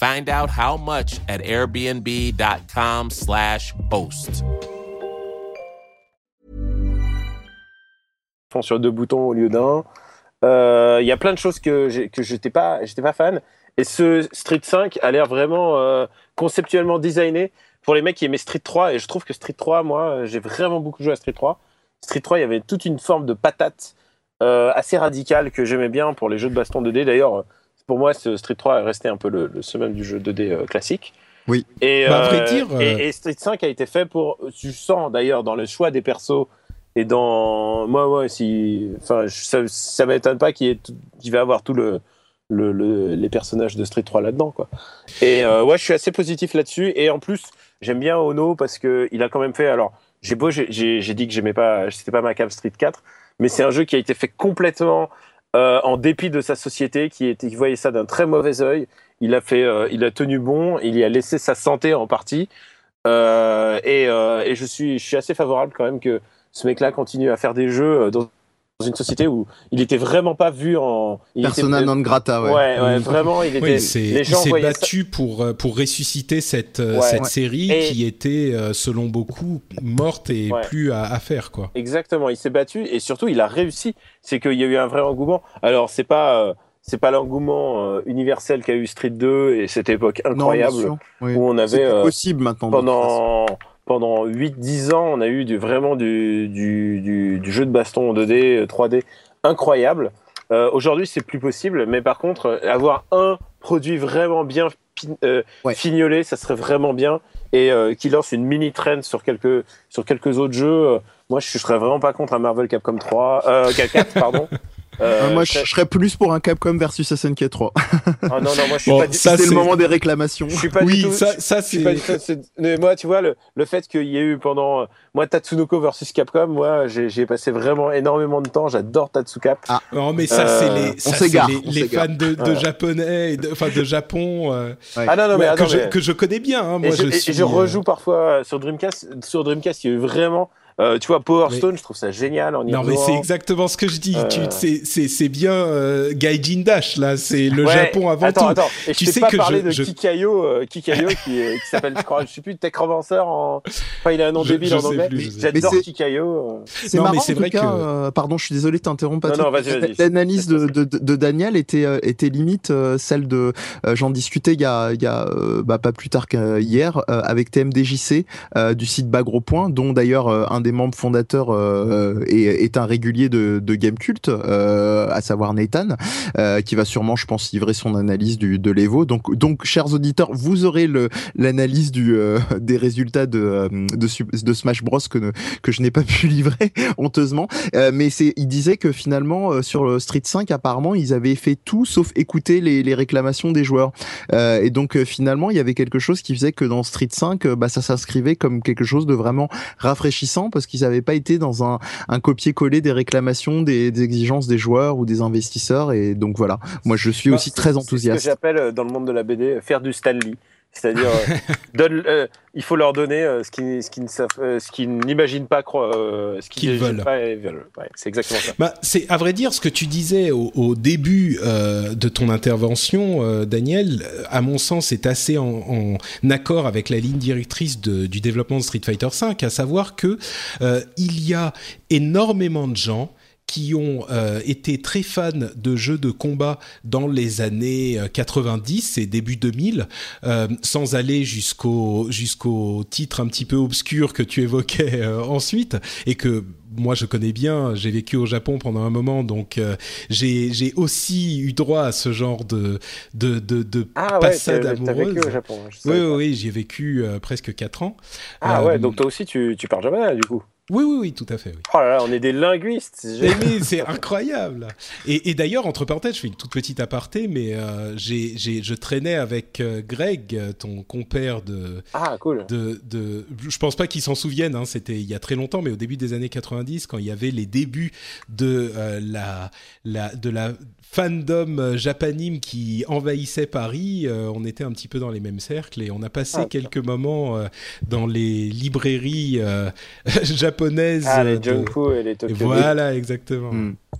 E: Find out how much at airbnb.com/slash host.
D: sur deux boutons au lieu d'un. Il euh, y a plein de choses que j'étais pas, pas fan. Et ce Street 5 a l'air vraiment euh, conceptuellement designé pour les mecs qui aimaient Street 3. Et je trouve que Street 3, moi, j'ai vraiment beaucoup joué à Street 3. Street 3, il y avait toute une forme de patate euh, assez radicale que j'aimais bien pour les jeux de baston 2D. D'ailleurs, pour moi, ce Street 3 est resté un peu le, le summum du jeu 2D euh, classique.
C: Oui.
D: Et,
B: Bah,
D: euh,
B: vrai dire, euh,
D: et, et Street 5 a été fait pour. Tu sens d'ailleurs dans le choix des persos et dans. Moi, moi, si. Enfin, ça, ça m'étonne pas qu'il va avoir tout le. Le, le- les personnages de Street 3 là-dedans quoi. Et euh, ouais, je suis assez positif là-dessus et en plus, j'aime bien Ono parce que il a quand même fait alors j'ai beau j'ai- dit que j'aimais pas c'était pas ma cam Street 4, mais c'est un jeu qui a été fait complètement euh, en dépit de sa société qui était qui voyait ça d'un très mauvais œil. Il a fait euh, il a tenu bon, il y a laissé sa santé en partie. Euh, et, je suis je suis assez favorable quand même que ce mec-là continue à faire des jeux une société où il était vraiment pas vu en il était-
C: Persona non grata, ouais.
D: Ouais, ouais, vraiment, il était.
B: Oui,
D: les
B: il
D: gens
B: s'est
D: voyaient ça.
B: battu pour, euh, pour ressusciter cette, euh,
D: Ouais.
B: cette
D: Ouais.
B: série
D: Et-
B: qui était, euh, selon beaucoup, morte et
D: Ouais.
B: plus à, à faire. Quoi.
D: Exactement, il s'est battu et surtout il a réussi. C'est qu'il y a eu un vrai engouement. Alors c'est pas euh, c'est pas l'engouement euh, universel qu'a eu Street 2 et cette époque incroyable.
C: Oui.
D: où on avait
C: plus
D: euh,
C: possible maintenant.
D: pendant pendant 8-10 ans, on a eu du, vraiment du, du, du, du jeu de baston en 2D, euh, 3D incroyable. Euh, Aujourd'hui, c'est plus possible, mais par contre, euh, avoir un produit vraiment bien euh,
C: Ouais.
D: fignolé, ça serait vraiment bien. Et euh, qui lance une mini trend sur quelques sur quelques autres jeux. euh, moi, je serais vraiment pas contre un Marvel Capcom 3, euh, 4, pardon. Euh,
C: Euh, moi, je serais plus pour un Capcom versus SNK 3.
D: Ah non, non, moi, je suis
B: Bon,
D: pas du
B: ça,
C: c'est le moment des réclamations.
D: je suis pas
B: oui,
D: du tout.
B: ça, ça c'est.
D: du tout- c'est- mais moi, tu vois, le, le fait qu'il y ait eu pendant. euh, Moi, Tatsunoko versus Capcom, moi, j'ai j'ai passé vraiment énormément de temps. J'adore Tatsukap.
B: Non, mais ça,
D: Euh,
B: c'est les,
C: on
B: ça, c'est
C: s'égare,
B: les,
C: on
B: les
C: s'égare.
B: fans de, de
D: Ouais.
B: japonais, et de- enfin de Japon, euh,
D: Ah non, non, mais
B: ouais, que,
D: attends,
B: je, que je connais bien. hein.
D: Et
B: Moi,
D: je,
B: je,
D: et
B: suis,
D: je
B: euh,
D: rejoue parfois sur Dreamcast. Sur Dreamcast, il y a eu vraiment Euh, tu vois, Power Stone, je trouve ça génial en
B: Non, mais c'est exactement ce que je dis. Tu, c'est, c'est, c'est bien euh, Gaijin Dash, là. C'est le Japon avant
D: attends,
B: tout.
D: Attends, Et
B: tu
D: je
B: sais
D: pas
B: que
D: parler
B: je,
D: de
B: je...
D: Kikayo, euh, Kikayo qui, qui s'appelle, je crois, je sais plus, Tech Romancer en. Enfin, il a un nom
B: Je-
D: débile
B: je
D: en
B: sais
D: anglais. J'adore. Kikayo. euh.
C: C'est
B: Non, mais
C: marrant
B: c'est
C: tout
B: vrai
C: cas,
B: que-
C: euh, pardon, je suis désolé de t'interrompre.
D: Non, non, vas-y, vas-y.
C: L'analyse de, de, de- Daniel était, euh, était limite euh, celle de. euh, J'en discutais il y a, il y a euh, bah, pas plus tard qu'hier euh, avec TMDJC euh, du site Bagro Point, dont d'ailleurs euh, un des membres fondateurs euh, est, est un régulier de, de Gamecult, euh, à savoir Nathan, euh, qui va sûrement, je pense, livrer son analyse de l'Evo. Donc, donc, chers auditeurs, vous aurez l'analyse du euh, des résultats de, euh, de Smash Bros que ne- que je n'ai pas pu livrer honteusement. Euh, mais il disait que finalement euh, sur le Street 5, apparemment, ils avaient fait tout sauf écouter les, les réclamations des joueurs. Euh, et donc euh, finalement, il y avait quelque chose qui faisait que dans Street 5, euh, bah, ça s'inscrivait comme quelque chose de vraiment rafraîchissant parce qu'ils n'avaient pas été dans un, un copier-coller des réclamations, des, des exigences des joueurs ou des investisseurs. Et donc voilà, moi je suis
D: Bah,
C: aussi très
D: C'est ce
C: enthousiaste.
D: que j'appelle euh, dans le monde de la BD euh, faire du Stanley. C'est-à-dire, euh, euh, il faut leur donner euh, ce qu'ils euh, ce qu'ils n'imaginent pas, euh, ce qu'ils
B: Qu'ils
D: n'imaginent
B: veulent.
D: veulent. Ouais, c'est exactement ça.
B: Bah, c'est à vrai dire ce que tu disais au, au début euh, de ton intervention, euh, Daniel. euh, À mon sens, est assez en, en accord avec la ligne directrice de- du développement de Street Fighter V, à savoir que euh, il y a énormément de gens qui ont euh, été très fans de jeux de combat dans les années euh, 90 et début 2000, euh, sans aller jusqu'au jusqu'au titre un petit peu obscur que tu évoquais euh, ensuite et que moi je connais bien, j'ai vécu au Japon pendant un moment, donc euh, j'ai aussi eu droit à ce genre de de de, de
D: Ah ouais,
B: passade
D: t'as t'as vécu
B: amoureuse.
D: au Japon. je
B: Oui, oui, oui, j'y ai vécu euh, presque 4 ans.
D: Ah
B: Euh,
D: ouais, donc toi aussi tu, tu parles japonais du coup?
B: Oui, oui, oui, tout à fait. Oui.
D: Oh là là, on est des linguistes. c'est
B: incroyable. Et, et d'ailleurs, entre parenthèses, je fais une toute petite aparté, mais euh, j'ai, je traînais avec euh, Greg, ton compère de,
D: Ah cool.
B: de, de, je pense pas qu'ils s'en souviennent. Hein, c'était il y a très longtemps, mais au début des années 90, quand il y avait les débuts de euh, la, la, de la fandom euh, japanime qui envahissait Paris, euh, on était un petit peu dans les mêmes cercles et on a passé
D: Ah,
B: quelques moments euh, dans les librairies euh, japonaises.
D: Ah les
B: de-
D: Junku et les Tokyo.
B: voilà, exactement.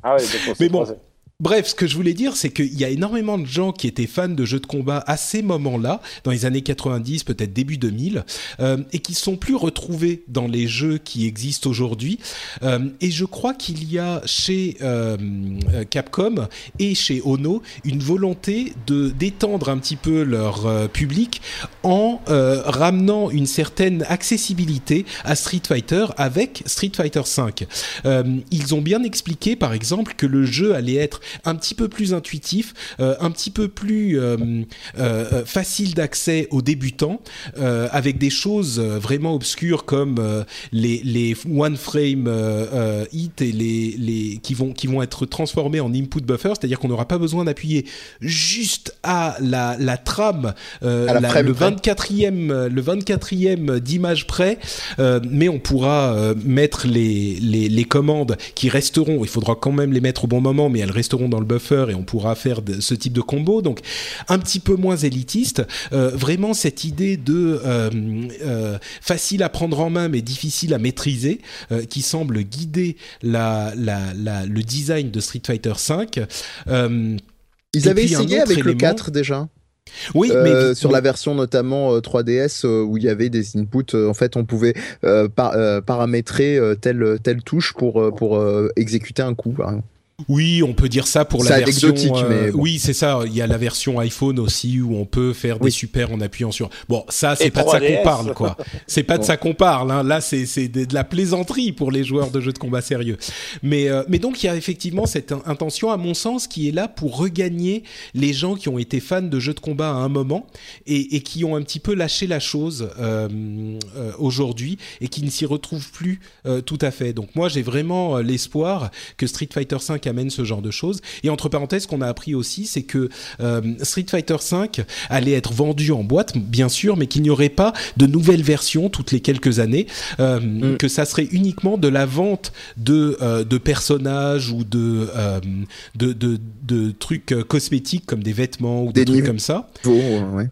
D: Ah ouais, donc on s'est
B: Mais bon,
D: croisés.
B: Bref, ce que je voulais dire, c'est qu'il y a énormément de gens qui étaient fans de jeux de combat à ces moments-là, dans les années 90, peut-être début 2000, euh, et qui sont plus retrouvés dans les jeux qui existent aujourd'hui. Euh, et je crois qu'il y a chez euh, Capcom et chez Ono une volonté de d'étendre un petit peu leur public en ramenant une certaine accessibilité à Street Fighter avec Street Fighter V. Ils ont bien expliqué, par exemple, que le jeu allait être un petit peu plus intuitif, euh, un petit peu plus euh, euh, facile d'accès aux débutants, avec des choses vraiment obscures comme les, les one frame hit et les, les qui vont qui vont être transformés en input buffer, c'est-à-dire qu'on n'aura pas besoin d'appuyer juste à la, la trame,
C: À la
B: la-
C: frame
B: le
C: près.
B: 24e euh, le 24e d'image près, mais on pourra mettre les, les les commandes qui resteront. Il faudra quand même les mettre au bon moment, mais elles resteront dans le buffer et on pourra faire de- ce type de combo. Donc un petit peu moins élitiste. Euh, vraiment cette idée de euh, euh, facile à prendre en main mais difficile à maîtriser, qui semble guider la, la, la- le design de Street Fighter V.
C: Ils avaient essayé avec le
B: élément-
C: 4 déjà.
B: oui,
C: Euh,
B: mais
C: sur la version notamment euh, 3DS euh, où il y avait des inputs, en fait, on pouvait par- paramétrer telle telle touche pour pour exécuter un coup. par exemple.
B: Oui, on peut dire ça pour la version.
C: Euh, mais.
B: Oui, c'est ça. Il y a la version iPhone aussi où on peut faire des
C: oui.
B: super en appuyant sur. Bon, ça, c'est pas, de ça qu'on parle, quoi. C'est pas de ça qu'on parle. Hein. Là, c'est de la plaisanterie pour les joueurs de jeux de combat sérieux. Mais, euh, donc, il y a effectivement cette intention, à mon sens, qui est là pour regagner les gens qui ont été fans de jeux de combat à un moment et, qui ont un petit peu lâché la chose euh, aujourd'hui et qui ne s'y retrouvent plus tout à fait. Donc, moi, j'ai vraiment l'espoir que Street Fighter 5 amène ce genre de choses. Et entre parenthèses, qu'on a appris aussi, c'est que euh, Street Fighter V allait être vendu en boîte, bien sûr, mais qu'il n'y aurait pas de nouvelles versions toutes les quelques années, euh, mm. que ça serait uniquement de la vente de, euh, de personnages ou de, de, trucs cosmétiques comme des vêtements ou des, des trucs comme ça. Oh,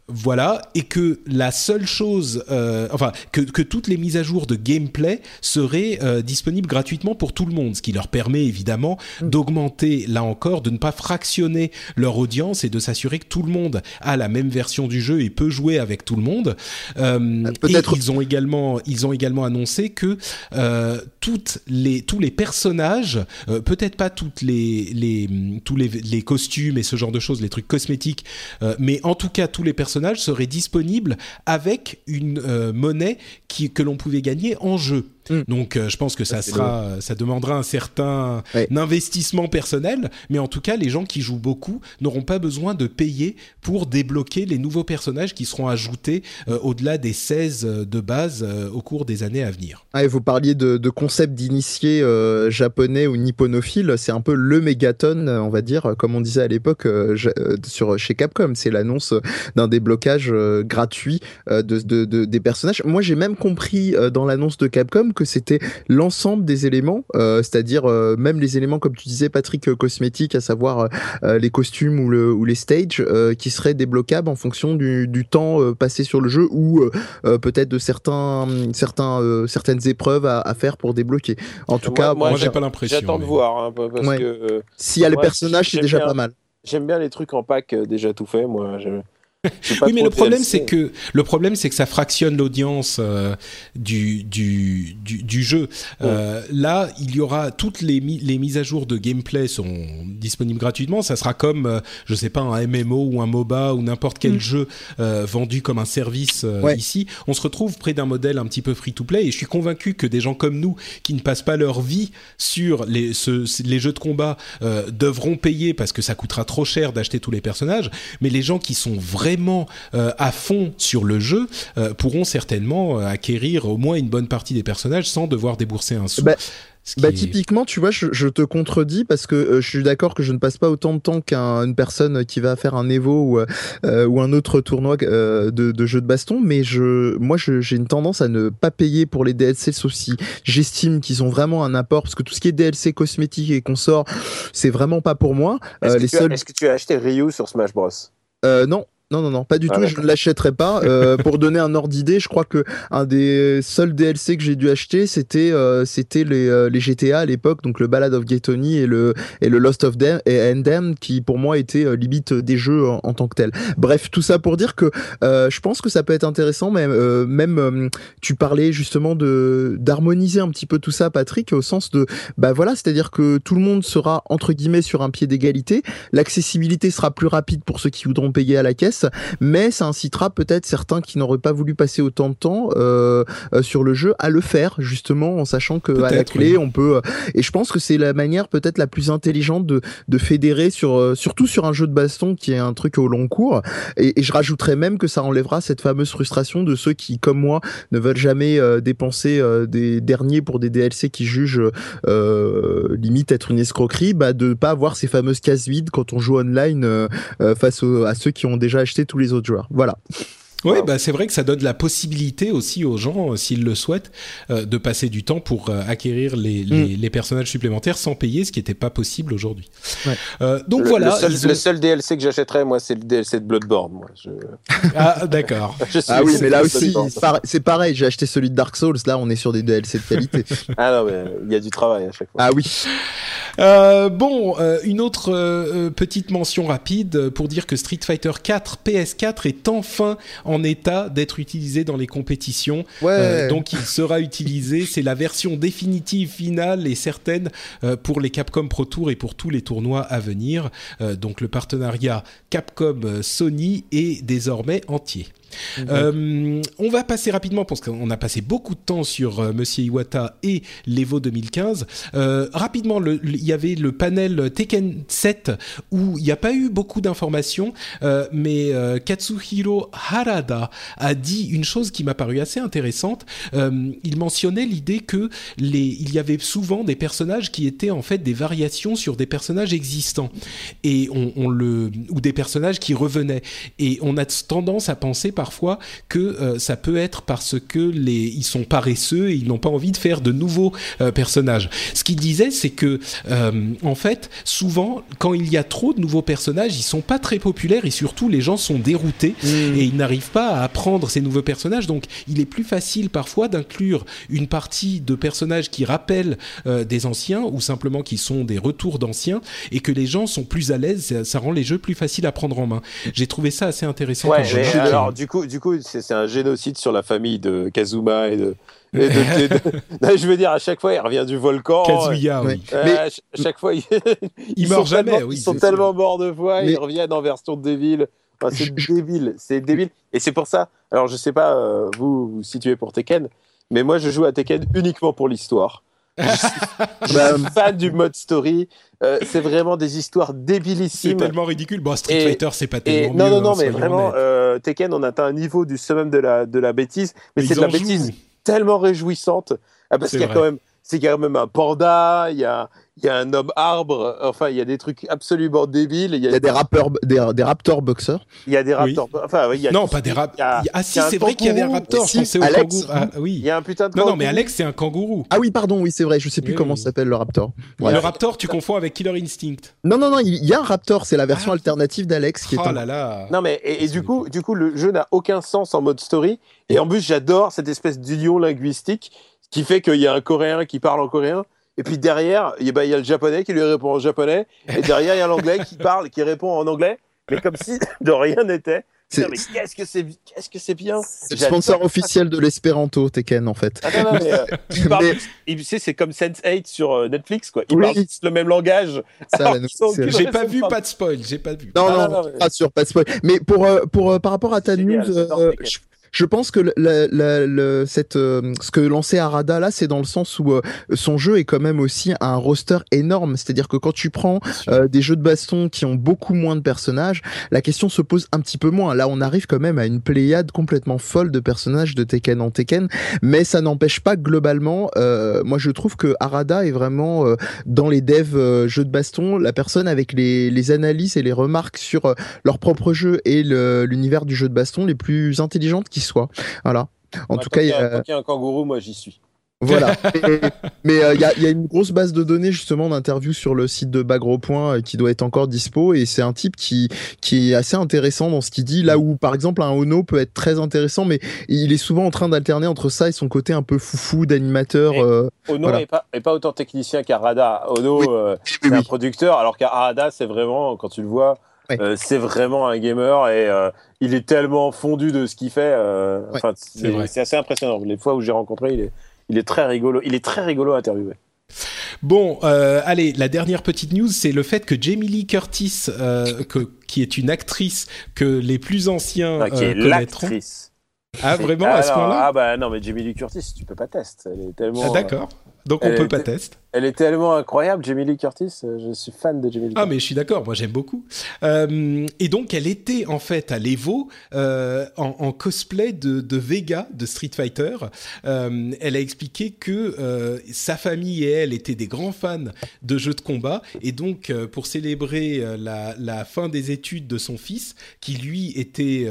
B: voilà, et que la seule chose, enfin, que, toutes les mises à jour de gameplay seraient disponibles gratuitement pour tout le monde, ce qui leur permet évidemment mm. d'augmenter là encore, de ne pas fractionner leur audience et de s'assurer que tout le monde a la même version du jeu et peut jouer avec tout le monde. Euh, euh Peut-être ils ont également ils ont également annoncé que euh, toutes les tous les personnages, euh, peut-être pas toutes les les tous les, les, costumes et ce genre de choses, les trucs cosmétiques, mais en tout cas tous les personnages seraient disponibles avec une monnaie qui que l'on pouvait gagner en jeu. Mm. Donc, euh, je pense que ça, sera, ça demandera un certain investissement personnel, mais en tout cas, les gens qui jouent beaucoup n'auront pas besoin de payer pour débloquer les nouveaux personnages qui seront ajoutés euh, au-delà des 16 euh, de base au cours des années à venir.
C: Ah, et vous parliez de, de concept d'initié japonais ou nipponophile, c'est un peu le mégaton, on va dire, comme on disait à l'époque sur chez Capcom, c'est l'annonce d'un déblocage gratuit de, de, de, des personnages. Moi, j'ai même compris dans l'annonce de Capcom que c'était l'ensemble des éléments, euh, c'est-à-dire euh, même les éléments, comme tu disais, Patrick, euh, cosmétiques, à savoir les costumes ou, le, ou les stages, qui seraient débloquables en fonction du, du temps passé sur le jeu ou peut-être de certains, certains, certaines épreuves à, à, faire pour débloquer. En tout cas,
B: moi, j'ai pas l'impression.
D: J'attends de voir, hein, parce que
C: s'il y a les personnages, c'est déjà pas mal.
D: J'aime bien les trucs en pack déjà tout fait. Moi,
B: oui, mais le problème, c'est que le problème, c'est que ça fractionne l'audience euh, du, du, du, du, jeu. Euh, là, il y aura toutes les, les mises à jour de gameplay sont disponibles gratuitement. Ça sera comme, euh, je sais pas, un MMO ou un MOBA ou n'importe quel mm. jeu euh, vendu comme un service ici. On se retrouve près d'un modèle un petit peu free-to-play. Et je suis convaincu que des gens comme nous, qui ne passent pas leur vie sur les, ce, les jeux de combat, devront payer parce que ça coûtera trop cher d'acheter tous les personnages. Mais les gens qui sont vraiment vraiment euh, à fond sur le jeu euh, pourront certainement euh, acquérir au moins une bonne partie des personnages sans devoir débourser un sou.
C: Bah, bah typiquement, tu vois, je, je, te contredis parce que euh, je suis d'accord que je ne passe pas autant de temps qu'une personne qui va faire un Evo ou, euh, ou un autre tournoi euh, de, de jeux de baston, mais je, moi, j'ai une tendance à ne pas payer pour les DLC sauf si j'estime qu'ils ont vraiment un apport parce que tout ce qui est DLC cosmétique et consorts, c'est vraiment pas pour moi.
D: Est-ce que, est que, tu as acheté Ryu sur Smash Bros?
C: Non, non, non, non, pas du ah, tout. Je ne l'achèterai pas. Euh, pour donner un ordre d'idée, je crois que un des seuls DLC que j'ai dû acheter, c'était euh, c'était les, euh, les GTA à l'époque, donc le Ballad of Gay Tony et le et le Lost of Them et Endem, qui pour moi étaient euh, limite des jeux en, tant que tels. Bref, tout ça pour dire que euh, je pense que ça peut être intéressant, mais même tu parlais justement de d'harmoniser un petit peu tout ça, Patrick, au sens de bah voilà, c'est-à-dire que tout le monde sera entre guillemets sur un pied d'égalité, l'accessibilité sera plus rapide pour ceux qui voudront payer à la caisse mais ça incitera peut-être certains qui n'auraient pas voulu passer autant de temps euh, euh, sur le jeu à le faire justement en sachant que à la clé on peut. Euh, et je pense que c'est la manière peut-être la plus intelligente de, de fédérer sur surtout sur un jeu de baston qui est un truc au long cours. Et, et je rajouterais même que ça enlèvera cette fameuse frustration de ceux qui, comme moi, ne veulent jamais dépenser des derniers pour des DLC qui jugent limite être une escroquerie, bah de pas avoir ces fameuses cases vides quand on joue online face à ceux qui ont déjà acheter tous les autres joueurs. Voilà.
B: Oui, bah c'est vrai que ça donne la possibilité aussi aux gens, euh, s'ils le souhaitent, euh, de passer du temps pour euh, acquérir les, mm. les, les, personnages supplémentaires sans payer, ce qui n'était pas possible aujourd'hui. Ouais. donc
D: le,
B: voilà.
D: Le seul, le seul, DLC que j'achèterais, moi, c'est le DLC de Bloodborne. Moi. Je...
B: Ah, d'accord.
C: ah oui, mais là aussi, c'est pareil. J'ai acheté celui de Dark Souls. Là, on est sur des DLC de qualité.
D: ah non, mais il y a du travail à chaque fois.
C: Ah oui.
B: Euh, bon, euh, une autre euh, petite mention rapide pour dire que Street Fighter 4 PS4 est enfin en état d'être utilisé dans les compétitions.
C: Ouais.
B: donc il sera utilisé. C'est la version définitive, finale et certaine pour les Capcom Pro Tour et pour tous les tournois à venir. donc le partenariat Capcom Sony est désormais entier. Euh, on va passer rapidement parce qu'on a passé beaucoup de temps sur euh, Monsieur Iwata et l'Evo 2015. Euh, rapidement, il y avait le panel Tekken 7 où il n'y a pas eu beaucoup d'informations, mais Katsuhiro Harada a dit une chose qui m'a paru assez intéressante. Il mentionnait l'idée que les, il y avait souvent des personnages qui étaient en fait des variations sur des personnages existants et on le ou des personnages qui revenaient et on a tendance à penser parfois que euh, ça peut être parce que les ils sont paresseux et ils n'ont pas envie de faire de nouveaux euh, personnages. Ce qu'il disait c'est que euh, en fait souvent quand il y a trop de nouveaux personnages ils sont pas très populaires et surtout les gens sont déroutés et ils n'arrivent pas à apprendre ces nouveaux personnages. Donc il est plus facile parfois d'inclure une partie de personnages qui rappellent euh, des anciens ou simplement qui sont des retours d'anciens et que les gens sont plus à l'aise ça, ça rend les jeux plus faciles à prendre en main. J'ai trouvé ça assez intéressant
D: Ouais,
B: quand
D: alors du coup, du coup, c'est c'est un génocide sur la famille de Kazuma et de. et de- et de- Non, je veux dire, à chaque fois, il revient du volcan.
B: Kazuya oui.
D: Euh,
C: Mais-
D: à ch- à chaque fois, ils,
B: Il
D: sont
B: meurt jamais, oui,
D: Ils sont tellement morts de
C: Mais-
D: ils reviennent en version débile. Enfin, c'est débile, c'est débile. Et c'est pour ça. Alors, je sais pas, euh, vous vous situez pour Tekken, mais moi, je joue à Tekken uniquement pour l'histoire. Je
C: Bah,
D: suis fan du mode story. Euh, c'est vraiment des histoires
B: c'est
D: débilissimes.
B: tellement ridicule bon Street
D: Et-
B: Fighter c'est pas
D: Et
B: tellement
D: non,
B: mieux,
D: non, non,
B: hein,
D: mais vraiment, euh, Tekken, on atteint un niveau du summum de la, de la bêtise, mais c'est de la
B: jouent.
D: bêtise tellement réjouissante. Ah, parce
B: C'est
D: qu'il y a
B: vrai.
D: quand même, c'est quand même un panda, il y a, il y a un homme arbre, enfin, il y a des trucs absolument débiles. Il y a,
C: Il y a des rappeurs, des, des raptors boxeurs.
D: il y a des
B: Oui.
D: raptors. Enfin, oui, il y a
B: non pas des raptors ah si c'est vrai qu'il y avait un raptor je
C: Si,
B: pensais au
C: Alex.
B: kangourou ah,
D: Il
B: oui
D: y a un putain de
B: non non mais Alex c'est un kangourou
C: Ah oui, pardon, oui, c'est vrai, je sais plus
B: Oui,
C: comment
B: oui.
C: s'appelle le raptor. Ouais.
B: le raptor tu confonds avec Killer Instinct
C: Non, non, non, il y a un raptor, c'est la version
B: Ah.
C: alternative d'Alex qui est
B: oh là là
D: Non mais et, du coup, du coup, le jeu n'a aucun sens en mode story. Et en plus, j'adore cette espèce d'union linguistique qui fait qu'il y a un Coréen qui parle en coréen. Et puis derrière, il y a- bah, il y a le japonais qui lui répond en japonais. Et derrière, il y a l'anglais qui parle, qui répond en anglais. Mais comme si de rien n'était. Putain, Mais qu'est-ce que c'est, qu'est-ce que c'est bien.
C: C'est le sponsor officiel de l'espéranto, Tekken, en fait.
D: Ah non, non, mais, euh, il parle-
C: Mais-
D: il- tu sais, c'est comme Sense8 sur euh, Netflix, quoi. Ils
C: Oui.
D: parlent le même langage.
C: Ça,
B: j'ai pas vu pas de spoil j'ai pas vu
C: Non,
D: Ah,
C: non,
D: non,
C: non,
D: mais-
C: pas sûr, pas de spoil. Mais pour, euh, pour, euh, par rapport à ta news, euh, je, je pense que la- la- le- cette, euh, ce que lançait Arada là, c'est dans le sens où euh, son jeu est quand même aussi un roster énorme. C'est-à-dire que quand tu prends euh, des jeux de baston qui ont beaucoup moins de personnages, la question se pose un petit peu moins. Là, on arrive quand même à une pléiade complètement folle de personnages de Tekken en Tekken, mais ça n'empêche pas globalement, euh, moi je trouve que Arada est vraiment euh, dans les devs euh, jeux de baston la personne avec les, les analyses et les remarques sur leur propre jeu et l'univers du jeu de baston les plus intelligentes qui soient. Voilà. En
D: Moi,
C: tout cas, il
D: y
C: y
D: a- y un kangourou, moi j'y suis.
C: voilà. Et- mais euh, il y, a, il y a une grosse base de données justement d'interviews sur le site de Bagro Point euh, qui doit être encore dispo et c'est un type qui qui est assez intéressant dans ce qu'il dit là où par exemple un Ono peut être très intéressant mais il est souvent en train d'alterner entre ça et son côté un peu foufou d'animateur. Euh,
D: Ono
C: Voilà.
D: pas, est pas autant technicien qu'Arada. Ono,
C: Oui.
D: euh,
C: oui,
D: c'est un
C: oui.
D: producteur, alors qu'Arada, c'est vraiment, quand tu le vois,
C: Ouais.
D: euh, c'est vraiment un gamer et euh, il est tellement fondu de ce qu'il fait. euh,
C: Ouais,
B: c'est vrai.
D: c'est c'est assez impressionnant. Les fois où j'ai rencontré, il est, il est très rigolo. Il est très rigolo à interviewer.
B: Bon, euh, allez, la dernière petite news, c'est le fait que Jamie Lee Curtis, euh, que, qui est une actrice que les plus anciens
D: Ah, qui
B: euh,
D: est
B: connaîtront.
D: l'actrice.
B: Ah, vraiment,
D: ah,
B: à ce
D: non,
B: point-là?
D: Ah bah non, mais Jamie Lee Curtis, tu peux pas tester. Elle est tellement,
B: Ah, D'accord. Donc on peut pas tester.
D: Elle est tellement incroyable, Jamie Lee Curtis. euh, Je suis fan de Jamie Lee
B: Ah
D: Curtis.
B: mais je suis d'accord, moi j'aime beaucoup. Euh, et donc elle était en fait à l'Evo euh, en, en cosplay de, de Vega de Street Fighter. Euh, elle a expliqué que sa famille et elle étaient des grands fans de jeux de combat et donc pour célébrer la, la fin des études de son fils qui lui était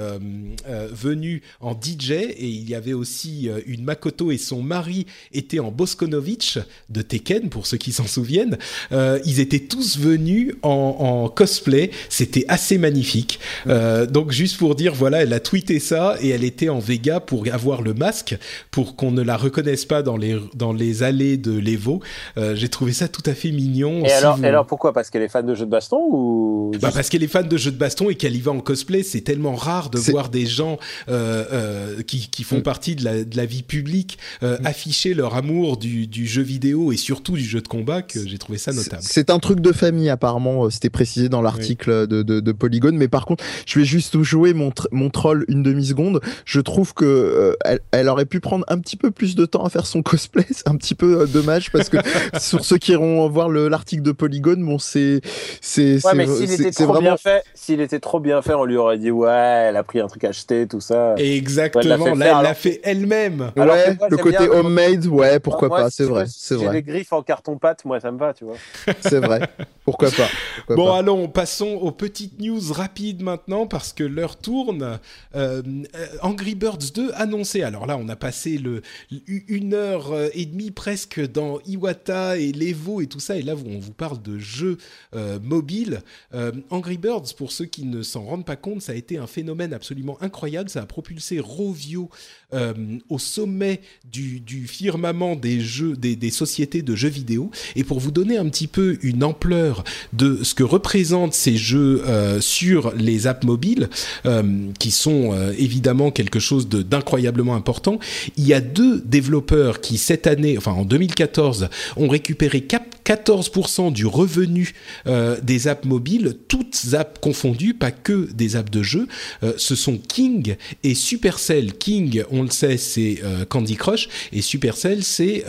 B: venu en DJ et il y avait aussi une Makoto et son mari étaient en Boskonovitch de Tekken pour ceux qui s'en souviennent. Euh, ils étaient tous venus en, en cosplay. C'était assez magnifique. Euh, donc juste pour dire, voilà, elle a tweeté ça et elle était en Vega pour avoir le masque pour qu'on ne la reconnaisse pas dans les dans les allées de l'Evo. Euh, J'ai trouvé ça tout à fait mignon.
D: Et
B: Si
D: alors,
B: vous-
D: et alors pourquoi? Parce qu'elle est fan de jeux de baston ou
B: bah parce qu'elle est fan de jeux de baston et qu'elle y va en cosplay, c'est tellement rare de voir des gens euh, euh, qui, qui font
C: Mm.
B: partie de la, de la vie publique euh, afficher leur amour du, du jeu vidéo et surtout du jeu de combat que j'ai trouvé ça notable.
C: C'est un truc de famille apparemment, euh, c'était précisé dans l'article de, de, de, Polygon. Mais par contre, je vais juste jouer mon, mon troll une demi seconde. Je trouve que euh, elle, elle, aurait pu prendre un petit peu plus de temps à faire son cosplay. C'est un petit peu euh, dommage parce que sur ceux qui iront voir l'article de Polygon, bon c'est c'est
D: ouais, mais s'il était trop vraiment... bien fait, s'il était trop bien fait, on lui aurait dit ouais, elle a pris un truc acheté, tout ça.
B: Exactement. Ouais, là, elle l'a fait elle-même.
C: Ouais, le côté homemade, ouais, pourquoi moi, pas, c'est vrai, c'est vrai.
D: les griffes en carton pâte, moi ça me va, tu vois.
C: c'est vrai. Pourquoi pas. Pourquoi
B: bon,
C: pas.
B: allons, passons aux petites news rapides maintenant parce que l'heure tourne. Euh, Angry Birds 2 annoncé. Alors là, on a passé le une heure et demie presque dans Iwata et l'Evo et tout ça, et là, on vous parle de jeux euh, mobiles. Euh, Angry Birds, pour ceux qui ne s'en rendent pas compte, ça a été un phénomène absolument incroyable. Ça a propulsé Rovio euh, au sommet du, du firmament des jeux, des, des, sociétés de jeux vidéo. Et pour vous donner un petit peu une ampleur de ce que représentent ces jeux euh, sur les apps mobiles, euh, qui sont euh, évidemment quelque chose d'incroyablement important, il y a deux développeurs qui cette année, enfin en 2014, ont récupéré 14% du revenu euh, des apps mobiles, toutes apps confondues, pas que des apps de jeux. Euh, ce sont King et Supercell. King, on le sait, c'est euh, Candy Crush et Supercell, c'est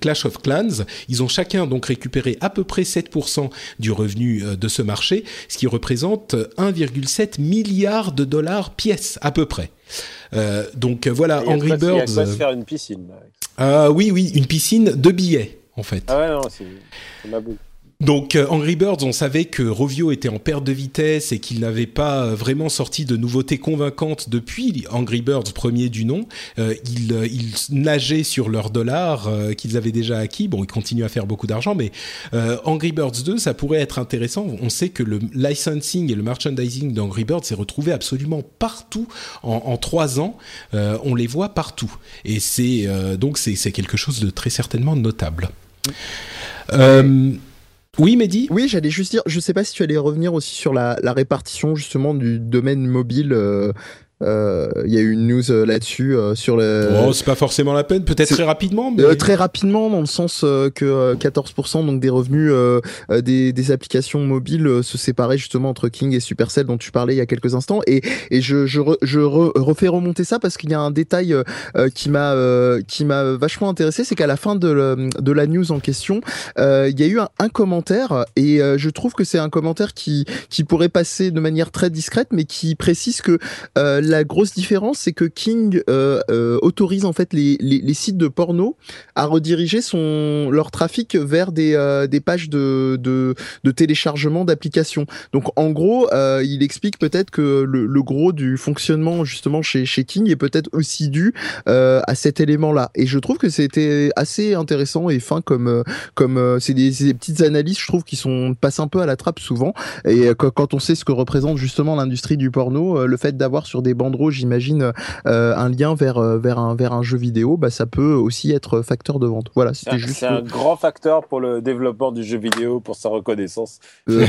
B: Clash of Clans. Ils ont chacun donc récupéré à peu près 7% du revenu de ce marché, ce qui représente 1,7 milliard de dollars pièce à peu près. donc voilà, Angry
D: Il
B: Birds.
D: se faire une piscine.
B: Ah oui, oui, une piscine de billets en fait.
D: Ah ouais, non, c'est ma boule.
B: Donc euh, Angry Birds, on savait que Rovio était en perte de vitesse et qu'il n'avait pas euh, vraiment sorti de nouveautés convaincantes depuis Angry Birds premier du nom. Euh, ils, ils, nageaient sur leurs dollars euh, qu'ils avaient déjà acquis. Bon, ils continuent à faire beaucoup d'argent, mais Angry Birds 2, ça pourrait être intéressant. On sait que le licensing et le merchandising d'Angry Birds s'est retrouvé absolument partout en, en trois ans. on les voit partout, et c'est donc c'est quelque chose de très certainement notable. Euh, oui, Mehdi?
C: Oui, j'allais juste dire, je sais pas si tu allais revenir aussi sur la, la répartition justement du domaine mobile. Euh, il euh, y a eu une news euh, là-dessus euh, sur le.
B: Oh, c'est pas forcément la peine, peut-être très rapidement. Mais...
C: Très rapidement, dans le sens que 14% donc des revenus des, des, applications mobiles se séparaient justement entre King et Supercell dont tu parlais il y a quelques instants. Et, et je, je, re, je re, refais remonter ça parce qu'il y a un détail qui m'a qui m'a vachement intéressé, c'est qu'à la fin de, le, de la news en question, il y a eu un, un commentaire et je trouve que c'est un commentaire qui qui pourrait passer de manière très discrète, mais qui précise que la grosse différence, c'est que King euh, euh, autorise en fait les, sites de porno à rediriger son leur trafic vers des, euh, pages de, téléchargement d'applications. Donc en gros, il explique peut-être que le, gros du fonctionnement justement chez, chez King est peut-être aussi dû à cet élément-là. Et je trouve que c'était assez intéressant et fin comme comme c'est des, des, petites analyses, je trouve, qui sont passent un peu à la trappe souvent. Et quand on sait ce que représente justement l'industrie du porno, le fait d'avoir sur des bandeaux, j'imagine, euh, un lien vers, vers, un, vers un jeu vidéo, bah, ça peut aussi être facteur de vente. Voilà, c'était juste.
D: C'est un grand facteur pour le développement du jeu vidéo, pour sa reconnaissance.
C: Euh,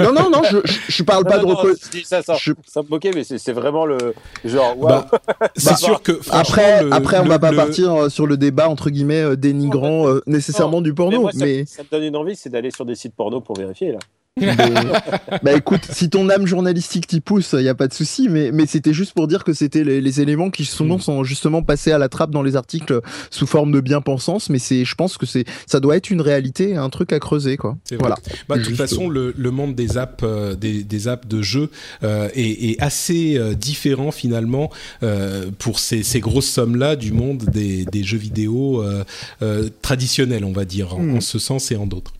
C: non, non, non, non, je, je parle
D: non,
C: pas
D: non,
C: de reconnaissance.
D: Ça, ça,
C: Je-
D: ça me moquait, mais c'est c'est vraiment le genre. Wow.
B: Bah, c'est
C: Bah,
B: sûr que
C: Après,
B: le-
C: après, on
B: le-
C: va pas
B: le-
C: partir euh, sur le débat entre guillemets euh, dénigrant euh, nécessairement du
D: mais
C: porno,
D: moi, ça,
C: mais
D: ça me donne une envie, c'est d'aller sur des sites porno pour vérifier là.
C: Mais- bah écoute, si ton âme journalistique t'y pousse, y a pas de souci. Mais mais c'était juste pour dire que c'était les, les éléments qui souvent sont justement passés à la trappe dans les articles sous forme de bien-pensance. Mais c'est, je pense que c'est, ça doit être une réalité, un truc à creuser quoi. Voilà.
B: Bah, de toute façon, le, le monde des apps, euh, des, des apps de jeux euh, est, est assez euh, différent finalement pour ces, ces grosses sommes-là du monde des, des jeux vidéo traditionnels, on va dire, en,
C: Hmm.
B: en ce sens et en d'autres.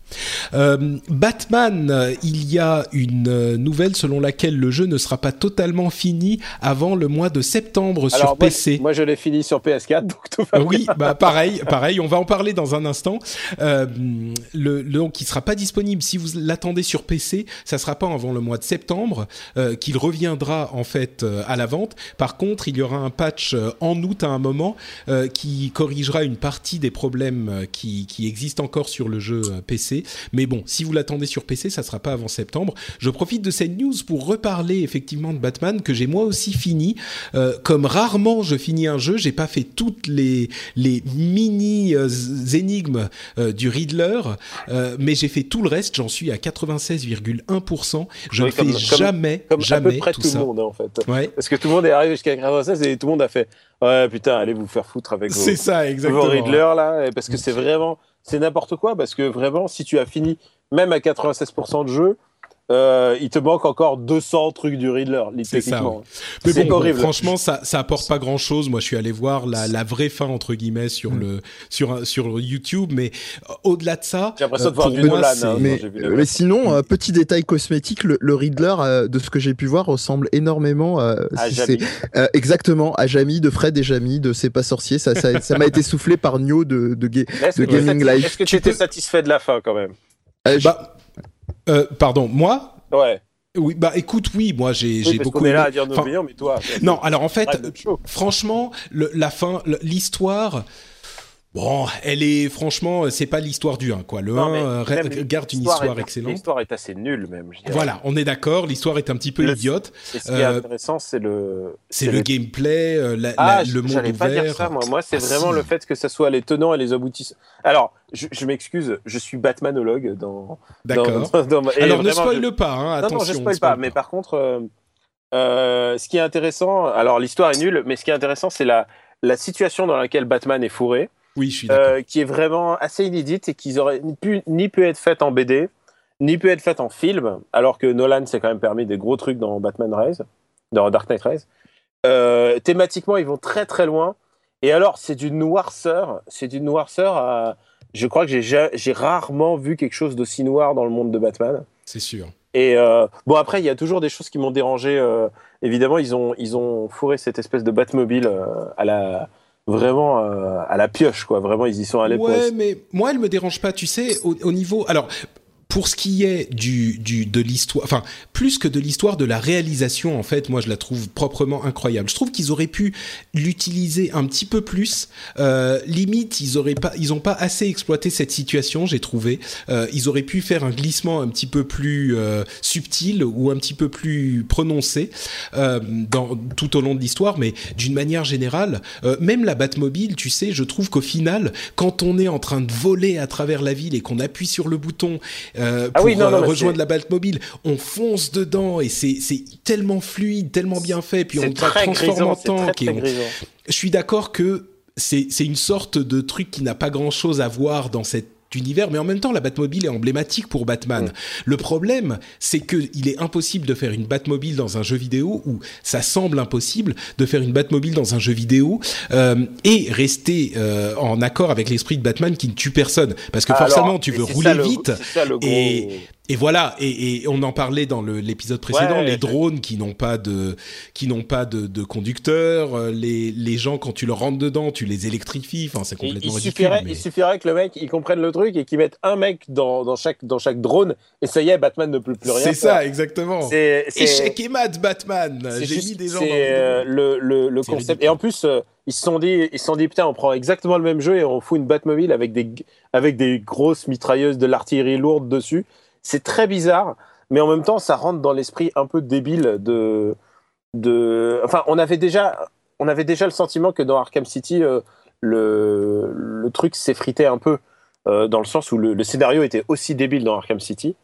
B: Euh, Batman, il y a une nouvelle selon laquelle le jeu ne sera pas totalement fini avant le mois de septembre sur
D: moi,
B: PC.
D: Moi, je l'ai fini sur PS4, donc tout va
B: Euh,
D: bien.
B: Oui, bah pareil, pareil. On va en parler dans un instant. Euh, le, le- donc, il sera pas disponible si vous l'attendez sur PC. Ça sera pas avant le mois de septembre euh, qu'il reviendra en fait à la vente. Par contre, il y aura un patch en août à un moment qui corrigera une partie des problèmes qui, qui existent encore sur le jeu PC PC. Mais bon, si vous l'attendez sur PC, ça sera pas avant septembre. Je profite de cette news pour reparler effectivement de Batman que j'ai moi aussi fini. Euh, comme rarement je finis un jeu, j'ai pas fait toutes les les mini euh, énigmes euh, du Riddler, euh, mais j'ai fait tout le reste. J'en suis à 96,1%. Je
D: Oui,
B: ne
D: comme-
B: fais
D: comme-
B: jamais,
D: Comme
B: jamais
D: à peu près
B: tout
D: tout
B: ça.
D: le monde, hein, en fait.
B: Ouais,
D: Parce que tout le monde est arrivé jusqu'à 96 et tout le monde a fait Ouais, putain, allez vous faire foutre avec vos,
B: ça
D: vos. Riddler là. Parce que c'est vraiment, c'est n'importe quoi. Parce que vraiment, si tu as fini même à 96% de jeu, euh, il te manque encore 200 trucs du Riddler,
B: C'est ça,
D: techniquement.
B: Mais
D: C'est
B: bon, bon,
D: horrible.
B: franchement, ça, ça apporte pas grand chose. Moi, je suis allé voir la, la vraie fin entre guillemets sur
C: Mm.
B: le sur YouTube, mais euh, au-delà de ça,
D: J'ai l'impression
B: euh,
D: de voir
B: pour
D: du
B: moi,
D: Nolan.
B: c'est-
D: hein,
C: Mais,
D: le-
C: mais sinon, euh, petit détail cosmétique, le, le Riddler, euh, de ce que j'ai pu voir, ressemble énormément euh,
D: à
C: euh, exactement à Jamie de Fred et Jamie de C'est pas sorcier. Ça, ça, ça m'a été soufflé par Nio de, de, Ga- de Gaming Life.
D: Est-ce que
B: Tu
D: étais
B: peux-
D: satisfait de la fin quand même?
C: Euh,
B: bah, euh, pardon, moi.
D: Ouais.
B: Oui, bah écoute, oui, moi j'ai
D: Oui,
B: beaucoup
D: qu'on est là à dire nos
B: Enfin,
D: opinions, mais toi.
B: Non, alors en fait, franchement, le- la fin, l'histoire. Bon, elle est franchement, c'est pas l'histoire du 1 quoi. Le
D: Non,
B: 1
D: mais
B: euh, garde une histoire
D: est-
B: excellente.
D: L'histoire est assez nulle même. je.
B: Voilà, on est d'accord. L'histoire est un petit peu
D: Le-
B: idiote.
D: Ce qui est
B: Euh,
D: intéressant, c'est le.
B: C'est le gameplay, euh, la-
D: Ah,
B: la- le monde
D: j'allais pas
B: ouvert.
D: dire ça, moi. Moi, c'est
B: Ah,
D: vraiment
B: si.
D: le fait que ce soit les tenants et les aboutissants. Alors, je, je m'excuse, je suis Batmanologue dans.
B: D'accord. Alors ne
D: je-
B: pas, hein,
D: Non,
B: attention.
D: non, je spoil pas. Mais par contre, euh, ce qui est intéressant, alors l'histoire est nulle, mais ce qui est intéressant, c'est la, la situation dans laquelle Batman est fourré,
B: Oui, je suis d'accord.
D: euh, qui est vraiment assez inédite et qui aurait ni pu, ni pu être faite en BD, ni pu être faite en film, alors que Nolan s'est quand même permis des gros trucs dans Batman Rise, dans Dark Knight Rise. Euh, thématiquement, ils vont très très loin. Et alors, c'est d'une noirceur, c'est d'une noirceur à... Je crois que j'ai ja- j'ai rarement vu quelque chose d'aussi noir dans le monde de Batman.
B: C'est sûr.
D: Et euh, bon, après, il y a toujours des choses qui m'ont dérangé. euh, évidemment, ils ont, ils ont fourré cette espèce de Batmobile euh, à la vraiment euh, à la pioche, quoi. Vraiment, ils y sont allés.
B: Ouais, mais moi, elle me dérange pas, tu sais, au, au niveau. Alors. Pour ce qui est du, du de l'histoire, enfin plus que de l'histoire, de la réalisation, en fait, moi je la trouve proprement incroyable. Je trouve qu'ils auraient pu l'utiliser un petit peu plus. Euh, limite, ils auraient pas, ils ont pas assez exploité cette situation, j'ai trouvé. Euh, ils auraient pu faire un glissement un petit peu plus euh, subtil ou un petit peu plus prononcé euh, dans tout au long de l'histoire, mais d'une manière générale, euh, même la Batmobile, tu sais, je trouve qu'au final, quand on est en train de voler à travers la ville et qu'on appuie sur le bouton euh,
D: Ah
B: pour
D: oui, non, non,
B: euh, rejoindre la Batmobile, on fonce dedans et c'est tellement fluide, tellement bien fait, puis on va transformer en
D: très,
B: tank
D: très
B: on- je suis d'accord que c'est une sorte de truc qui n'a pas grand chose à voir dans cet univers, mais en même temps, la Batmobile est emblématique pour Batman.
D: Ouais.
B: Le problème, c'est que il est impossible de faire une Batmobile dans un jeu vidéo, ou ça semble impossible de faire une Batmobile dans un jeu vidéo euh, et rester euh, en accord avec l'esprit de Batman qui ne tue personne, parce que
D: Alors,
B: forcément, tu veux rouler
D: le-
B: vite.
D: c'est ça le gros-
B: et- Et voilà, et, et on en parlait dans l'épisode précédent,
D: Ouais,
B: les drones qui n'ont pas de qui n'ont pas de, de conducteur, euh, les, les gens quand tu leur rentres dedans, tu les électrifies, enfin c'est
D: Il,
B: complètement
D: il
B: ridicule.
D: suffirait,
B: mais-
D: il suffirait que le mec il comprenne le truc et qu'il mette un mec dans, dans, chaque, dans chaque drone et ça y est, Batman ne peut plus rien
B: C'est ça, exactement.
D: C'est
B: Échec et mat, Batman. J'ai mis des gens. dans
D: euh,
B: le...
D: le, le, concept.
B: ridicule.
D: Et en plus, euh, ils se sont dit, ils se sont dit putain, on prend exactement le même jeu et on fout une Batmobile avec des, avec des grosses mitrailleuses de l'artillerie lourde dessus. C'est très bizarre, mais en même temps, ça rentre dans l'esprit un peu débile de, de. Enfin, on avait déjà, on avait déjà le sentiment que dans Arkham City, euh, le, le truc s'effritait un peu. euh, dans le sens où le, le scénario était aussi débile dans Arkham City.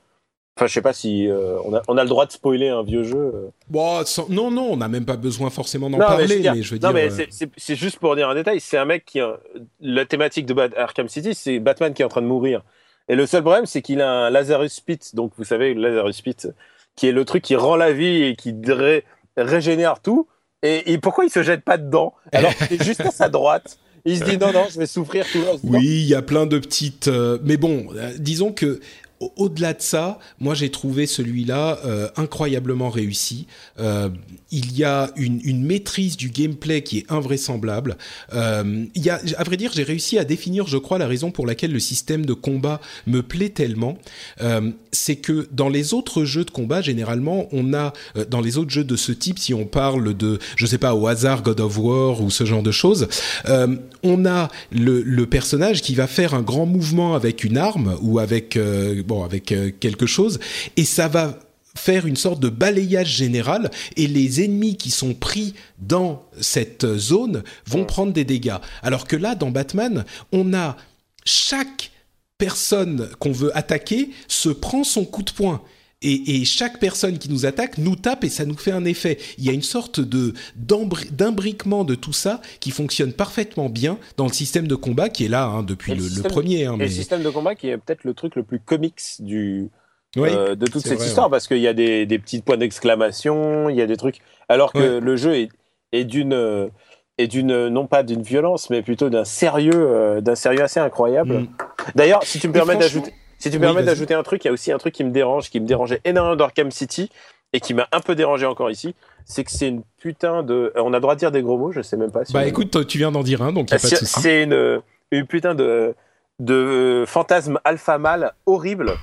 D: Enfin, je sais pas si euh, on, a, on a le droit de spoiler un vieux jeu.
B: Bon, sans- non, non, on n'a même pas besoin forcément d'en
D: mais
B: parler,
D: je veux dire-
B: mais je veux
D: non,
B: dire.
D: mais c'est- juste pour dire un détail. C'est un mec qui a la thématique de Arkham City, c'est Batman qui est en train de mourir. Et le seul problème, c'est qu'il a un Lazarus Pit. Donc, vous savez, le Lazarus Pit, qui est le truc qui rend la vie et qui ré- régénère tout. Et, pourquoi il se jette pas dedans? Alors qu'il est juste à sa droite Il se dit non, non, je vais souffrir tout le.
B: Oui, il y a plein de petites. euh, mais bon, euh, disons que au-delà de ça, moi j'ai trouvé celui-là euh, incroyablement réussi. Euh, il y a une, maîtrise du gameplay qui est invraisemblable. Euh, il y a, à vrai dire, j'ai réussi à définir, je crois, la raison pour laquelle le système de combat me plaît tellement. C'est que dans les autres jeux de combat, généralement, on a dans les autres jeux de ce type, si on parle de, je sais pas, au hasard God of War ou ce genre de choses, on a le, personnage qui va faire un grand mouvement avec une arme ou avec bon avec quelque chose et ça va faire une sorte de balayage général et les ennemis qui sont pris dans cette zone vont prendre des dégâts. Alors que là, dans Batman, on a chaque personne qu'on veut attaquer se prend son coup de poing. Et, et, chaque personne qui nous attaque nous tape et ça nous fait un effet. Il y a une sorte de d'imbriquement de tout ça qui fonctionne parfaitement bien dans le système de combat qui est là hein, depuis le, le, premier. Hein,
D: mais... le système de combat qui est peut-être le truc le plus comics du, oui, euh, de toute cette vrai, histoire ouais. parce qu'il y a des, des petits points d'exclamation, il y a des trucs. Alors que ouais. le jeu est, est d'une et d'une non pas d'une violence mais plutôt d'un sérieux euh, d'un sérieux assez incroyable. Mm. D'ailleurs, si tu me permets d'ajouter si tu me permets d'ajouter un truc, il y a aussi un truc qui me dérange, qui me dérangeait énormément d'Arkham City et qui m'a un peu dérangé encore ici, c'est que c'est une putain de on a le droit de dire des gros mots, je sais même pas si
B: Bah écoute, tu viens d'en dire un donc y a pas de souci.
D: C'est une une putain de de fantasme alpha mâle horrible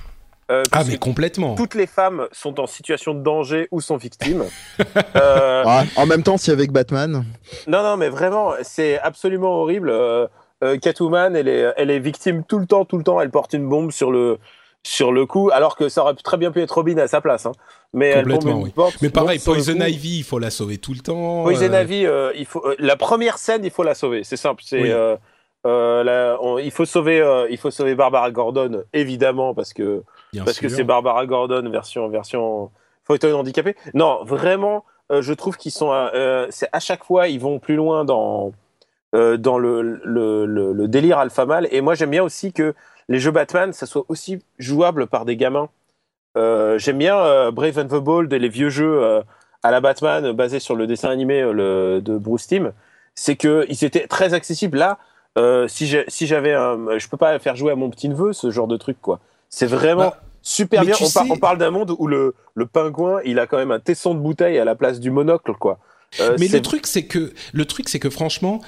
B: euh, ah mais complètement.
D: Toutes les femmes sont en situation de danger ou sont victimes.
C: euh... ah, en même temps, si avec Batman.
D: Non non mais vraiment c'est absolument horrible. Euh, Catwoman elle est elle est victime tout le temps tout le temps. Elle porte une bombe sur le sur le coup alors que ça aurait très bien pu être Robin à sa place. Hein. Mais
B: complètement oui. Porte, mais pareil Poison Ivy il faut la sauver tout le temps.
D: Poison euh... Ivy il faut la première scène il faut la sauver c'est simple c'est oui. Euh, là, on, il faut sauver, euh, il faut sauver Barbara Gordon évidemment parce que Bien parce sûr. que c'est Barbara Gordon version version fauteuil handicapé. Non, vraiment, euh, je trouve qu'ils sont, c'est à chaque fois ils vont plus loin dans dans le, le, le, le, délire alpha mâle. Et moi j'aime bien aussi que les jeux Batman ça soit aussi jouable par des gamins. j'aime bien Brave and the Bold et les vieux jeux à la Batman basés sur le dessin animé le, de Bruce Timm. C'est que ils étaient très accessibles là euh, si j'avais un, je peux pas faire jouer à mon petit neveu ce genre de truc quoi. C'est vraiment bah, super bien. On, sais... par, on, parle d'un monde où le, le pingouin, il a quand même un tesson de bouteille à la place du monocle quoi.
B: Euh, mais le truc c'est que le truc c'est que franchement,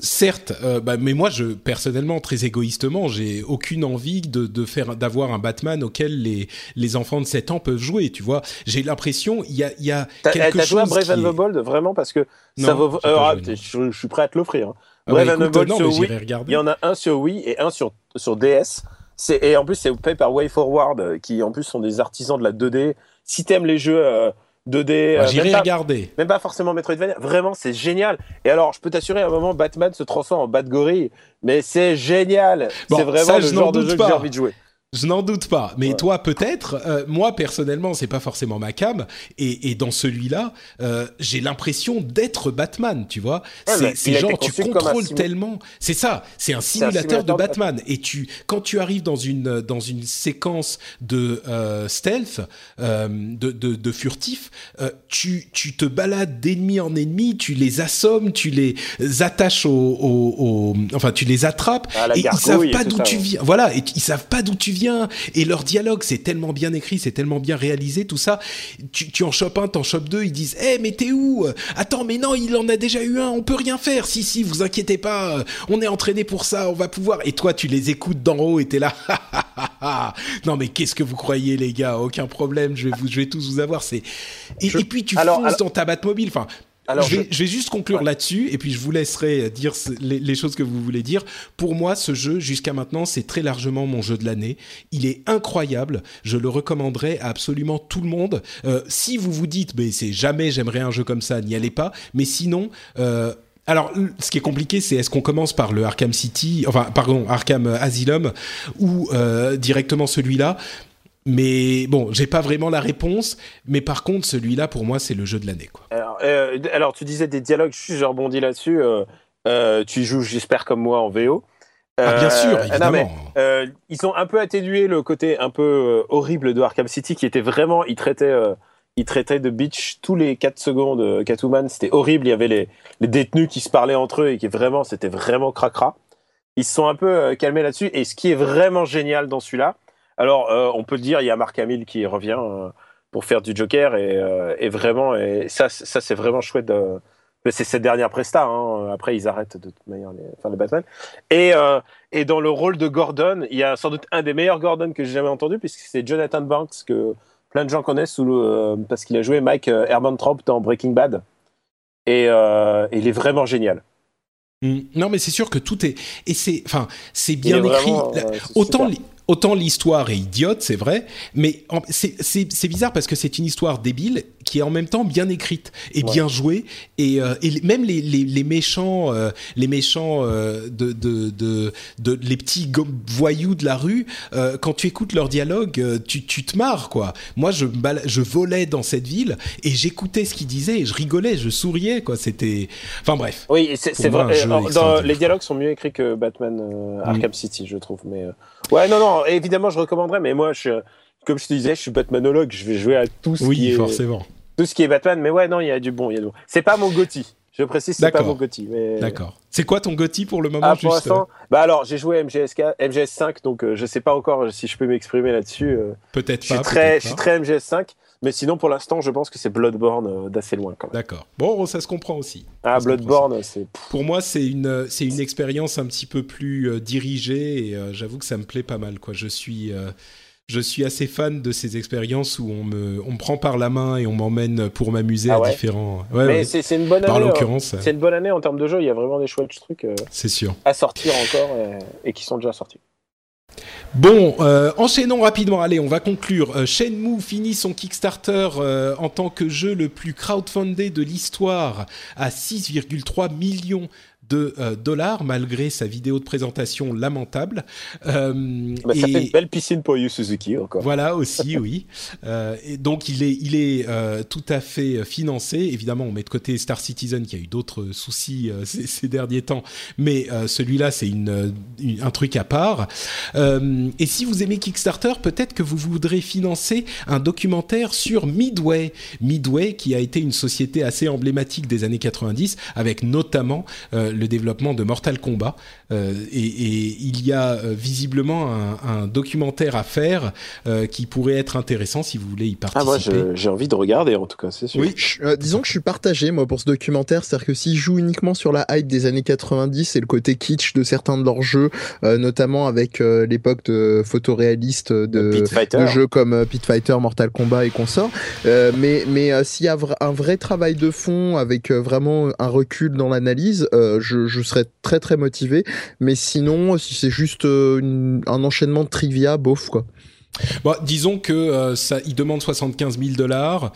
B: certes, euh, bah, mais moi, je personnellement, très égoïstement, j'ai aucune envie de, de faire, d'avoir un Batman auquel les les enfants de 7 ans peuvent jouer. Tu vois, j'ai l'impression il y a il y a quelque
D: as
B: chose.
D: T'as joué à Brave and the Bold vraiment parce que non, ça vaut. Euh, je, je, suis prêt à te l'offrir. Hein.
B: Ah Brave bah, and the Bold non, sur Wii,
D: il y en a un sur Wii et un sur sur DS. C'est et en plus c'est fait par Way Forward qui en plus sont des artisans de la 2D. Si t'aimes les jeux euh, 2D.
B: Bah, J'irai regarder.
D: Même pas forcément Metroidvania. Vraiment, c'est génial. Et alors, je peux t'assurer, à un moment, Batman se transforme en Bat-Gorille. Mais c'est génial.
B: Bon,
D: c'est vraiment
B: ça,
D: le genre de jeu
B: pas.
D: que j'ai envie de jouer.
B: Je n'en doute pas, mais ouais. toi peut-être. Euh, moi personnellement, c'est pas forcément ma cam, et, et dans celui-là, euh, j'ai l'impression d'être Batman, tu vois.
D: Ouais,
B: c'est genre tu contrôles tellement. C'est ça, c'est un, simulateur, un simulateur de Batman. Et tu, quand tu arrives dans une dans une séquence de euh, stealth, euh, de, de, de, furtif, euh, tu tu te balades d'ennemi en ennemi, tu les assommes, tu les attaches au, au, au enfin tu les attrapes,
D: ah,
B: et ils savent pas d'où tu viens. Voilà, et ils savent pas d'où tu viens et leur dialogue c'est tellement bien écrit, c'est tellement bien réalisé, tout ça. Tu, tu en chopes un, t'en chopes deux, ils disent "Eh hey, mais t'es où? Attends mais non, il en a déjà eu un, on peut rien faire. Si si, vous inquiétez pas, on est entraîné pour ça, on va pouvoir." Et toi tu les écoutes d'en haut et t'es là "Non mais qu'est-ce que vous croyez les gars? Aucun problème, je vais vous je vais tous vous avoir." C'est et, je... et, puis tu alors, fonces alors... dans ta Batmobile, enfin alors je vais, je... je vais, juste conclure ouais. là-dessus et puis je vous laisserai dire les, les, choses que vous voulez dire. Pour moi, ce jeu, jusqu'à maintenant, c'est très largement mon jeu de l'année. Il est incroyable. Je le recommanderais à absolument tout le monde. Euh, si vous vous dites, mais c'est jamais j'aimerais un jeu comme ça, n'y allez pas. Mais sinon, euh, alors, ce qui est compliqué, c'est est-ce qu'on commence par le Arkham City, enfin, pardon, Arkham Asylum, ou euh, directement celui-là? Mais bon, j'ai pas vraiment la réponse. Mais par contre, celui-là, pour moi, c'est le jeu de l'année. Quoi.
D: Alors, euh, alors, tu disais des dialogues, je rebondis là-dessus. Euh, euh, tu joues, j'espère, comme moi en VO.
B: Ah, bien sûr, évidemment.
D: Non, mais, ils ont un peu atténué le côté un peu horrible de Arkham City, qui était vraiment, il traitait, il traitait de bitch tous les 4 secondes. Catwoman, c'était horrible. Il y avait les, les, détenus qui se parlaient entre eux et qui vraiment, c'était vraiment cracra. Ils se sont un peu calmés là-dessus. Et ce qui est vraiment génial dans celui-là, Alors, euh, on peut le dire, il y a Marc Hamill qui revient euh, pour faire du Joker et, euh, et vraiment, et ça, ça c'est vraiment chouette. C'est cette dernière presta. Hein. Après, ils arrêtent de toute manière les, enfin, Batman. Et, et dans le rôle de Gordon, il y a sans doute un des meilleurs Gordon que j'ai jamais entendu, puisque c'est Jonathan Banks que plein de gens connaissent sous le, parce qu'il a joué Mike Hermantraub dans Breaking Bad. Et il est vraiment génial.
B: Mm. Non, mais c'est sûr que tout est et c'est enfin c'est bien écrit.
D: vraiment,
B: autant. Autant l'histoire est idiote, c'est vrai, mais c'est bizarre parce que c'est une histoire débile qui est en même temps bien écrite et
D: Ouais.
B: bien jouée et, euh, et même les, les, les méchants euh, les méchants euh, de, de, de, de- les petits voyous de la rue euh, quand tu écoutes leur dialogue euh, tu, tu te marres quoi moi je je volais dans cette ville et j'écoutais ce qu'ils disaient et je rigolais je souriais quoi c'était enfin bref
D: Oui, c'est vrai. dans- les dialogues sont mieux écrits que Batman euh. Arkham City, je trouve. Mais euh, ouais, non, non. Évidemment, je recommanderais. Mais moi, je, comme je te disais, je suis Batmanologue. Je vais jouer à tout ce qui
B: oui
D: est
B: forcément
D: tout ce qui est Batman. Mais ouais, non, il y a du bon, il y a du bon. C'est pas mon Gotti. Je précise, c'est pas mon Gotti. Mais
B: D'accord. C'est quoi ton Gotti pour le moment
D: Ah, pour
B: juste,
D: l'instant, bah alors j'ai joué MGS, MGS 5, donc euh, je sais pas encore si je peux m'exprimer là-dessus. euh,
B: euh, Peut-être
D: je suis
B: pas.
D: très, je suis très MGS 5, mais sinon pour l'instant, je pense que c'est Bloodborne euh, d'assez loin quand même.
B: D'accord. Bon, ça se comprend aussi.
D: Ah,
B: Ça
D: Bloodborne, c'est.
B: Pour moi, c'est une c'est une expérience un petit peu plus euh, dirigée et euh, j'avoue que ça me plaît pas mal. Quoi, je suis euh, je suis assez fan de ces expériences où on me on me prend par la main et on m'emmène pour m'amuser
D: Ah
B: à différents. Ouais,
D: mais
B: ouais.
D: c'est une bonne
B: Par
D: année. hein.
B: l'occurrence,
D: C'est une bonne année en termes de jeu. Il y a vraiment des chouettes trucs euh,
B: c'est sûr.
D: à sortir encore et, et qui sont déjà sortis.
B: Bon, euh, enchaînons rapidement. Allez, on va conclure. Euh, Shenmue finit son Kickstarter euh, en tant que jeu le plus crowdfundé de l'histoire à 6,3 millions de euh, dollars malgré sa vidéo de présentation lamentable. Euh,
D: Bah, Ça
B: et-
D: fait une belle piscine pour Yu Suzuki encore.
B: Voilà aussi, oui. Euh, et donc il est, il est euh, tout à fait financé. Évidemment, on met de côté Star Citizen qui a eu d'autres soucis ces, ces derniers temps, mais celui-là c'est une, une- un truc à part. Et si vous aimez Kickstarter, peut-être que vous voudrez financer un documentaire sur Midway. Midway qui a été une société assez emblématique des années 90, avec notamment euh, le développement de Mortal Kombat. Euh, et, et il y a euh, visiblement un, un documentaire à faire euh, qui pourrait être intéressant si vous voulez y participer.
D: Ah, moi j'ai envie de regarder en tout cas, c'est sûr.
B: Oui.
C: Je- euh, disons que je suis partagé moi pour ce documentaire, c'est-à-dire que s'ils jouent uniquement sur la hype des années 90 et le côté kitsch de certains de leurs jeux, euh, notamment avec euh, l'époque de photoréaliste de,
D: Pit Fighter.
C: de jeux comme euh, Pit Fighter, Mortal Kombat et consorts. Euh, mais mais euh, s'il y a un vrai travail de fond avec euh, vraiment un recul dans l'analyse, euh, je, je serais très très motivé. Mais sinon, si c'est juste euh, une- un enchaînement de trivia, bof quoi.
B: Bon, disons que euh, ça, il demande 75 000 dollars.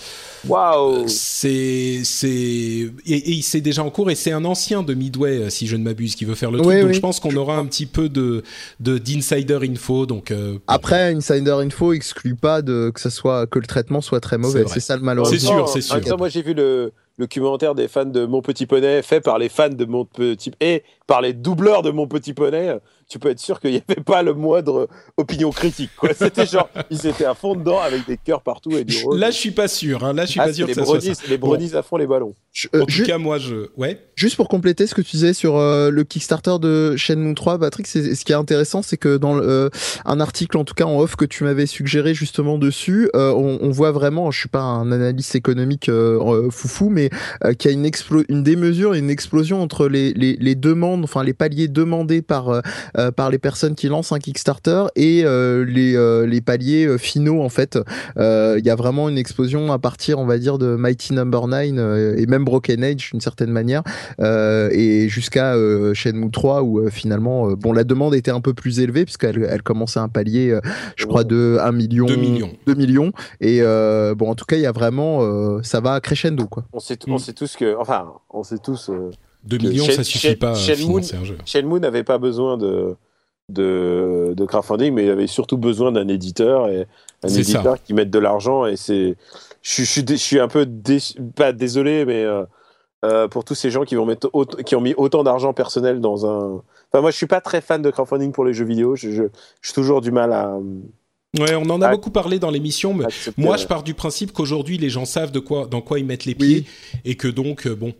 D: Waouh
B: C'est, c'est, et, et c'est déjà en cours et c'est un ancien de Midway, euh, si je ne m'abuse, qui veut faire le truc.
C: Oui,
B: donc
C: oui.
B: je pense qu'on aura un petit peu de, de d'insider info. Donc euh,
C: Après, Insider Info exclut pas de que ça soit que le traitement soit très mauvais. C'est ça le
B: C'est
C: malheureusement.
B: sûr, c'est sûr.
D: temps, moi j'ai vu le, le commentaire des fans de Mon Petit Poney fait par les fans de Mon Petit et par les doubleurs de Mon Petit Poney. Tu peux être sûr qu'il n'y avait pas le moindre opinion critique. C'était genre, ils étaient à fond dedans avec des cœurs partout et du rose.
B: là, je suis pas sûr. Hein, là, je suis
D: Ah,
B: pas sûr que
D: les
B: ça soit
D: bronies,
B: ça.
D: les à fond les ballons.
C: Je- euh,
B: En tout cas, moi, je, ouais.
C: Juste pour compléter ce que tu disais sur euh, le Kickstarter de Shenmue 3, Patrick, c'est ce qui est intéressant, c'est que dans euh, un article, en tout cas en off, que tu m'avais suggéré justement dessus, euh, on, on voit vraiment, je suis pas un analyste économique foufou, mais euh, qu'il y a une, une démesure et une explosion entre les, les, les demandes, enfin les paliers demandés par euh, par les personnes qui lancent un Kickstarter et euh, les euh, les paliers euh, finaux en fait. Euh, Il y a vraiment une explosion à partir, on va dire, de Mighty Number 9 euh, et même Broken Age d'une certaine manière euh, et jusqu'à euh, Shenmue 3 où euh, finalement euh, bon la demande était un peu plus élevée puisqu'elle elle commençait un palier euh, je crois de 1 million
B: 2 millions.
C: 2 millions et euh, bon en tout cas il y a vraiment euh, ça va crescendo quoi
D: On sait,
B: Mm.
D: on sait tous que, enfin, on sait tous. Euh,
B: 2
D: Que
B: millions,
D: Shen-
B: ça suffit
D: Shen-
B: pas à
D: Shenmue-
B: financer un jeu.
D: Shenmue n'avait pas besoin de, de, de crowdfunding, mais il avait surtout besoin d'un éditeur et un éditeur qui mette de l'argent. Et c'est, je, suis- je, suis dé- je suis un peu déçu- pas désolé, mais euh, euh, pour tous ces gens qui vont mettre qui ont mis autant d'argent personnel dans un. Enfin, moi, je suis pas très fan de crowdfunding pour les jeux vidéo. Je, je, j'ai toujours du mal à.
B: Ouais, on en a beaucoup parlé dans l'émission, mais
D: accepter,
B: moi, je pars du principe qu'aujourd'hui, les gens savent de quoi, dans quoi ils mettent les
C: Oui.
B: pieds et que donc, euh, bon,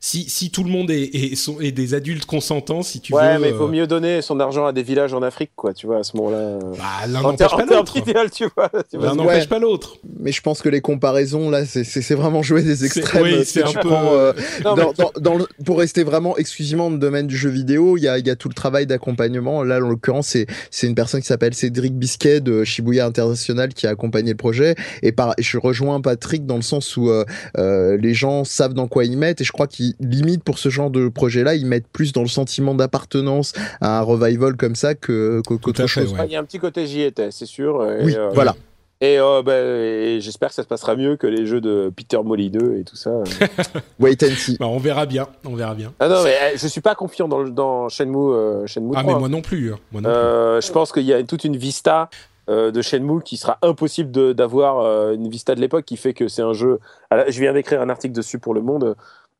B: si, si tout le monde est, est, sont- est des adultes consentants, si tu
D: ouais,
B: veux.
D: mais il vaut
B: euh,
D: mieux donner son argent à des villages en Afrique, quoi, tu vois, à ce moment-là.
B: bah, l'un n'empêche pas l'autre.
D: d'idéal, tu vois. tu vois.
B: L'un
C: Ouais.
B: n'empêche pas l'autre.
C: Mais je pense que les comparaisons là, c'est- c'est c'est vraiment jouer des
B: C'est-
C: extrêmes.
B: oui,
C: Parce
B: c'est un peu-
C: prends, euh,
D: Non, mais-
C: dans, dans- dans le- pour rester vraiment exclusivement dans le domaine du jeu vidéo, il y a, il y a tout le travail d'accompagnement. Là, en l'occurrence, c'est c'est une personne qui s'appelle Cédric Bisquet de Shibuya International qui a accompagné le projet. Et par, je rejoins Patrick dans le sens où euh, euh, les gens savent dans quoi ils mettent. Et je crois qu'ils limite pour ce genre de projet-là, ils mettent plus dans le sentiment d'appartenance à un revival comme ça que qu'autre chose.
B: Ouais,
D: Il y a un petit côté j'y étais, c'est sûr. Et,
C: Oui,
D: euh,
C: voilà.
D: Et, euh, bah, et j'espère que ça se passera mieux que les jeux de Peter Molineux et tout ça.
C: Wait and see.
B: Bah, on verra bien. On verra bien.
D: ah non, mais euh, je suis pas confiant dans, Shenmue, euh, Shenmue
B: Ah,
D: 3.
B: mais moi non plus. hein. Moi non plus.
D: Euh, je pense qu'il y a toute une vista euh, de Shenmue qui sera impossible de- d'avoir euh, une vista de l'époque qui fait que c'est un jeu. Je viens d'écrire un article dessus pour Le Monde,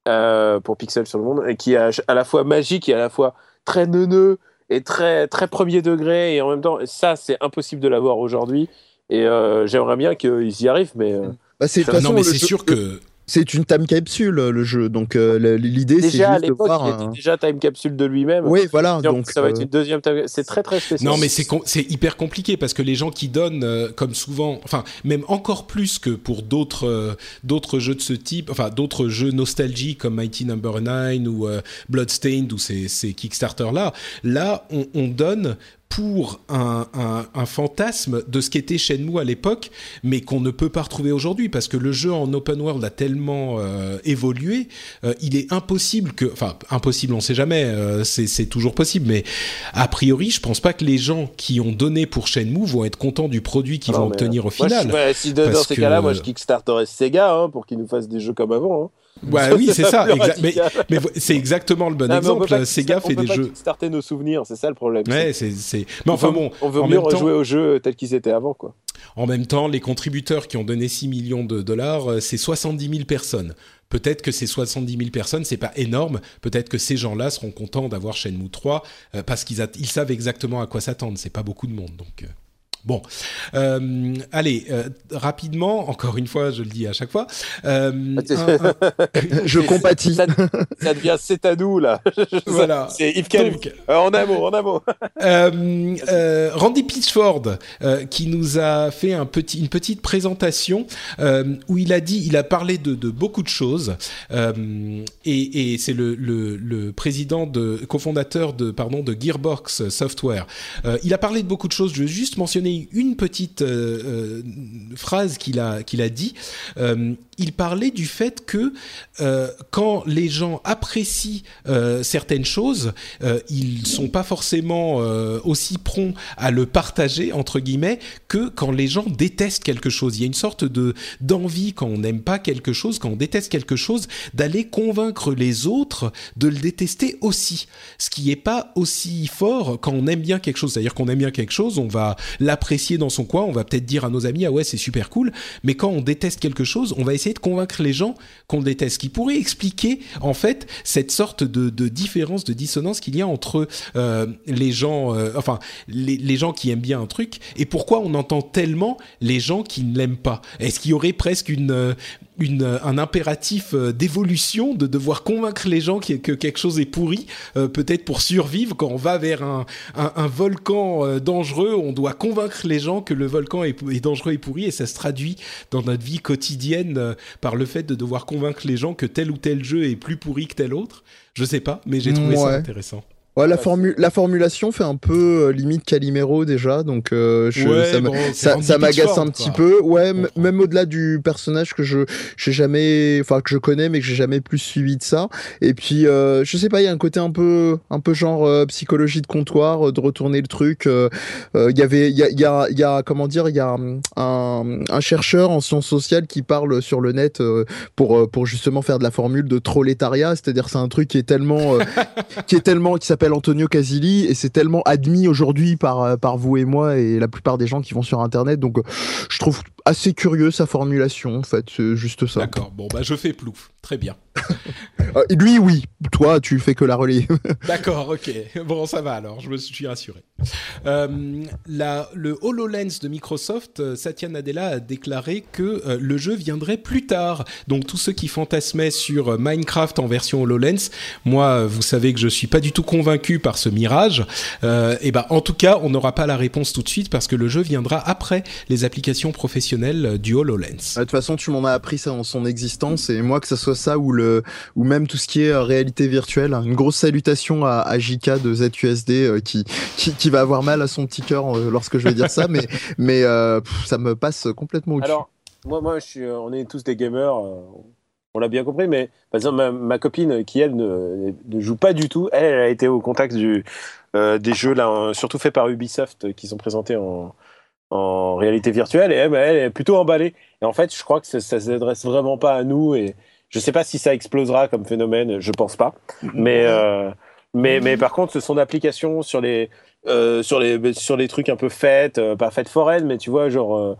D: euh, pour Pixel sur Le Monde, et qui est à, la fois magique et à la fois très neuneux et très très premier degré et en même temps ça c'est impossible de l'avoir aujourd'hui. Et euh, j'aimerais bien qu'ils y arrivent, mais euh,
C: Bah, c'est
B: non, mais c'est
C: jeu-
B: sûr que.
C: C'est une time capsule le jeu. Donc euh, l'idée c'est
D: déjà à
C: juste de
D: l'époque,
C: voir.
D: il
C: un-
D: était déjà time capsule de lui-même.
C: Oui, voilà.
D: Donc, ça va être
C: euh,
D: une deuxième time C'est très très spécial.
B: Non, mais c'est com- c'est hyper compliqué parce que les gens qui donnent, euh, comme souvent, enfin même encore plus que pour d'autres euh, d'autres jeux de ce type, enfin d'autres jeux nostalgie comme Mighty Number 9 ou euh, Bloodstained ou ces, ces Kickstarter là, là on, on donne pour un, un, un fantasme de ce qu'était Shenmue à l'époque, mais qu'on ne peut pas retrouver aujourd'hui parce que le jeu en open world a tellement euh, évolué, euh, il est impossible que, enfin impossible, on sait jamais, euh, c'est c'est toujours possible, mais a priori, je pense pas que les gens qui ont donné pour Shenmue vont être contents du produit qu'ils
D: Non,
B: vont obtenir au
D: moi, je-
B: final.
D: ouais, si dans ces
B: que-
D: cas-là, moi je kickstarterais Sega hein, pour qu'ils nous fassent des jeux comme avant. hein.
B: Ouais, oui, c'est ça. exa- mais c'est exactement le bon
D: Non,
B: exemple.
D: pas
B: Sega fait
D: on peut
B: des
D: pas
B: jeux.
D: Kickstarter nos souvenirs, c'est ça le problème.
B: Ouais,
D: c'est-.
B: Mais enfin
D: on veut,
B: bon,
D: on veut
B: en
D: mieux
B: même temps-
D: rejouer aux jeux tels qu'ils étaient avant, quoi.
B: En même temps, les contributeurs qui ont donné 6 millions de dollars, euh, c'est 70 000 personnes. Peut-être que ces 70 000 personnes, c'est pas énorme. Peut-être que ces gens-là seront contents d'avoir Shenmue 3 euh, parce qu'ils ils savent exactement à quoi s'attendre. C'est pas beaucoup de monde, donc. euh, Bon, Euh, allez euh, rapidement. Encore une fois, je le dis à chaque fois. euh, un- un-
C: je compatis.
D: Ça, ça devient c'est à nous là.
B: Voilà.
D: C'est Yves.
B: Donc,
D: Euh, en un mot, en un mot.
B: Euh, euh, Randy Pitchford euh, qui nous a fait un petit, une petite présentation euh, où il a dit, il a parlé de, de beaucoup de choses euh, et, et c'est le, le, le président de cofondateur de pardon de Gearbox Software. Euh, il a parlé de beaucoup de choses. Je vais juste mentionner une petite euh, euh, phrase qu'il a qu'il a dit. Euh, il parlait du fait que quand les gens apprécient certaines choses, ils sont pas forcément aussi prompts à le partager entre guillemets que quand les gens détestent quelque chose. Il y a une sorte de d'envie quand on n'aime pas quelque chose, quand on déteste quelque chose, d'aller convaincre les autres de le détester aussi. Ce qui est pas aussi fort quand on aime bien quelque chose. C'est-à-dire qu'on aime bien quelque chose, on va l'apprécier dans son coin, on va peut-être dire à nos amis ah ouais c'est super cool, mais quand on déteste quelque chose, on va essayer de convaincre les gens qu'on déteste. Qui pourrait expliquer en fait cette sorte de, de différence, de dissonance qu'il y a entre euh, les gens, euh, enfin les, les gens qui aiment bien un truc et pourquoi on entend tellement les gens qui ne l'aiment pas. Est-ce qu'il y aurait presque une euh, une, euh, un impératif euh, d'évolution, de devoir convaincre les gens que quelque chose est pourri, euh, peut-être pour survivre quand on va vers un, un, un volcan euh, dangereux, on doit convaincre les gens que le volcan est, est dangereux et pourri, et ça se traduit dans notre vie quotidienne euh, par le fait de devoir convaincre les gens que tel ou tel jeu est plus pourri que tel autre. Je sais pas, mais j'ai trouvé ça intéressant.
C: Ouais, la, formu- la formulation fait un peu euh, limite Calimero déjà, donc euh, je,
B: Ouais,
C: ça,
B: bon,
C: m'agace un petit
B: quoi.
C: peu. Ouais, même au-delà du personnage que je j'ai jamais, enfin que je connais mais que j'ai jamais plus suivi de ça. Et puis euh, je sais pas, il y a un côté un peu un peu genre euh, psychologie de comptoir, euh, de retourner le truc. euh, euh, Il y avait, il y a, il y a, y a comment dire, il y a hum, un, un chercheur en sciences sociales qui parle sur le net euh, pour pour justement faire de la formule de trolétariat, c'est-à-dire c'est un truc qui est tellement euh, qui est tellement qui s'appelle Antonio Casilli et c'est tellement admis aujourd'hui par euh, par vous et moi et la plupart des gens qui vont sur internet. Donc euh, je trouve assez curieux sa formulation en fait juste ça.
B: D'accord, bon bah je fais plouf. Très bien.
C: Euh, lui, oui. Toi, tu fais que la relayer.
B: D'accord, ok. Bon, ça va alors, je me suis rassuré. Euh, la, le HoloLens de Microsoft, euh, Satya Nadella a déclaré que euh, le jeu viendrait plus tard. Donc tous ceux qui fantasmaient sur Minecraft en version HoloLens, moi, vous savez que je suis pas du tout convaincu par ce mirage. et ben, en tout cas, on n'aura pas la réponse tout de suite parce que le jeu viendra après les applications professionnelles du HoloLens.
C: De toute façon, tu m'en as appris ça en son existence et moi que ce soit ça ou le ou même tout ce qui est euh, réalité virtuelle. Une grosse salutation à, à JK de ZUSD euh, qui, qui qui va avoir mal à son petit cœur euh, lorsque je vais dire ça, mais mais pff, ça me passe complètement au-dessus.
D: Alors, moi, moi je suis, on est tous des gamers, on l'a bien compris, mais par exemple, ma, ma copine qui, elle, ne, ne joue pas du tout, elle, elle a été au contact du, euh, des jeux, là, surtout faits par Ubisoft, qui sont présentés en, en réalité virtuelle, et elle, elle est plutôt emballée. Et en fait, je crois que ça, ça s'adresse vraiment pas à nous, et je sais pas si ça explosera comme phénomène, je pense pas. Mais, euh, mais, mais par contre, son application sur les, euh, sur les, sur les trucs un peu fêtes, euh, pas fêtes foraines, mais tu vois, genre,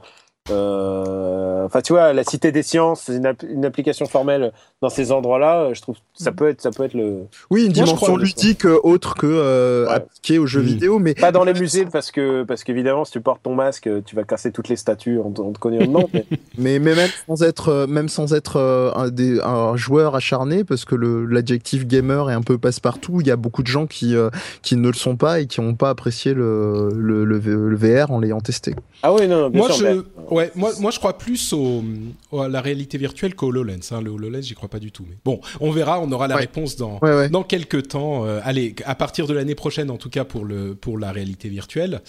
D: euh, enfin, tu vois, la Cité des Sciences, c'est une, app- une application formelle dans ces endroits-là. euh, Je trouve que ça peut être, ça peut être le.
C: Oui, une dimension
B: crois-
C: ludique euh, autre que euh,
D: Ouais.
C: appliquée aux jeux
B: Mm.
C: vidéo, mais
D: Pas dans les musées parce que, parce qu'évidemment, si tu portes ton masque, tu vas casser toutes les statues en, te- en te cognant dedans. mais-
C: Mais, mais même sans être, même sans être un, des, un joueur acharné, parce que l'adjectif gamer est un peu passe-partout, il y a beaucoup de gens qui, euh, qui ne le sont pas et qui n'ont pas apprécié le, le, le V- le VR en l'ayant testé.
D: Ah oui, non, bien
B: Moi
D: sûr.
B: je,
D: mais-
B: ouais, moi, moi, je crois plus au, au- à la réalité virtuelle qu'au HoloLens. Hein. Le HoloLens, j'y crois pas du tout. Mais bon, on verra, on aura la
C: Ouais.
B: réponse dans,
C: Ouais, ouais.
B: dans quelques temps. Euh, allez, à partir de l'année prochaine, en tout cas pour le pour la réalité virtuelle.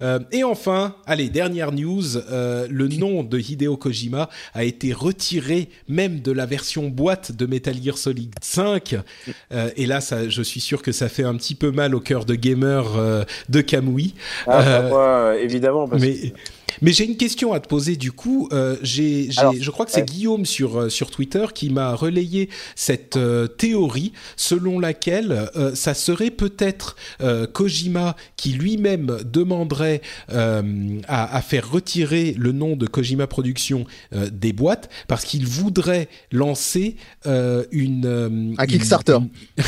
B: Euh, et enfin, allez, dernière news, euh, le nom de Hideo Kojima a été retiré même de la version boîte de Metal Gear Solid 5. Euh, et là, ça, je suis sûr que ça fait un petit peu mal au cœur de gamers euh, de Kamui.
D: Ah, bah, moi, évidemment. Parce
B: Mais,
D: que-
B: mais j'ai une question à te poser du coup. Euh, j'ai, je crois que c'est. Guillaume sur, euh, sur Twitter qui m'a relayé cette euh, théorie selon laquelle ça serait peut-être Kojima qui lui-même demanderait à, à faire retirer le nom de Kojima Productions des boîtes parce qu'il voudrait lancer une...
C: Un Kickstarter.
B: une-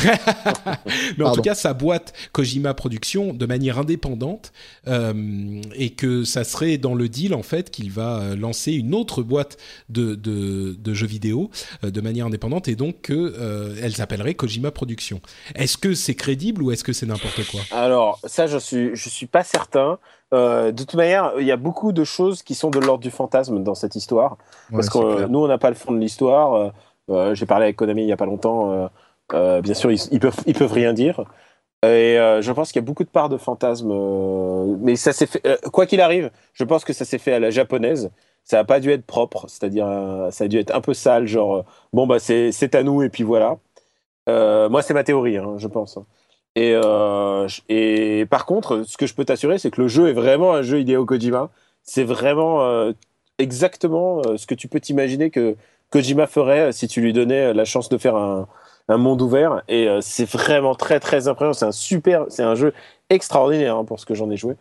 B: Mais en
C: Pardon.
B: tout cas, sa boîte Kojima Productions de manière indépendante et que ça serait dans le deal en fait qu'il va euh, lancer une autre boîte de, de, de jeux vidéo euh, de manière indépendante et donc que euh, elle s'appellerait Kojima Productions. Est-ce que c'est crédible ou est-ce que c'est n'importe quoi?
D: Alors, ça, je suis, je suis pas certain. Euh, de toute manière, il y a beaucoup de choses qui sont de l'ordre du fantasme dans cette histoire. parce que euh, nous, on n'a pas le fond de l'histoire. Euh, euh, J'ai parlé avec Konami il y a pas longtemps. euh, euh, bien sûr, ils, ils peuvent, ils peuvent rien dire. Et euh, je pense qu'il y a beaucoup de parts de fantasme. euh, mais ça s'est fait. euh, quoi qu'il arrive, je pense que ça s'est fait à la japonaise. Ça a pas dû être propre, c'est-à-dire euh, ça a dû être un peu sale, genre euh, bon bah c'est c'est à nous et puis voilà. Moi, c'est ma théorie, hein, je pense. Et, euh, je- et par contre, ce que je peux t'assurer, c'est que le jeu est vraiment un jeu Hideo Kojima. C'est vraiment exactement ce que tu peux t'imaginer que Kojima ferait si tu lui donnais la chance de faire un, un monde ouvert. Et euh, c'est vraiment très très impressionnant. C'est un super, c'est un jeu extraordinaire hein, pour ce que j'en ai joué.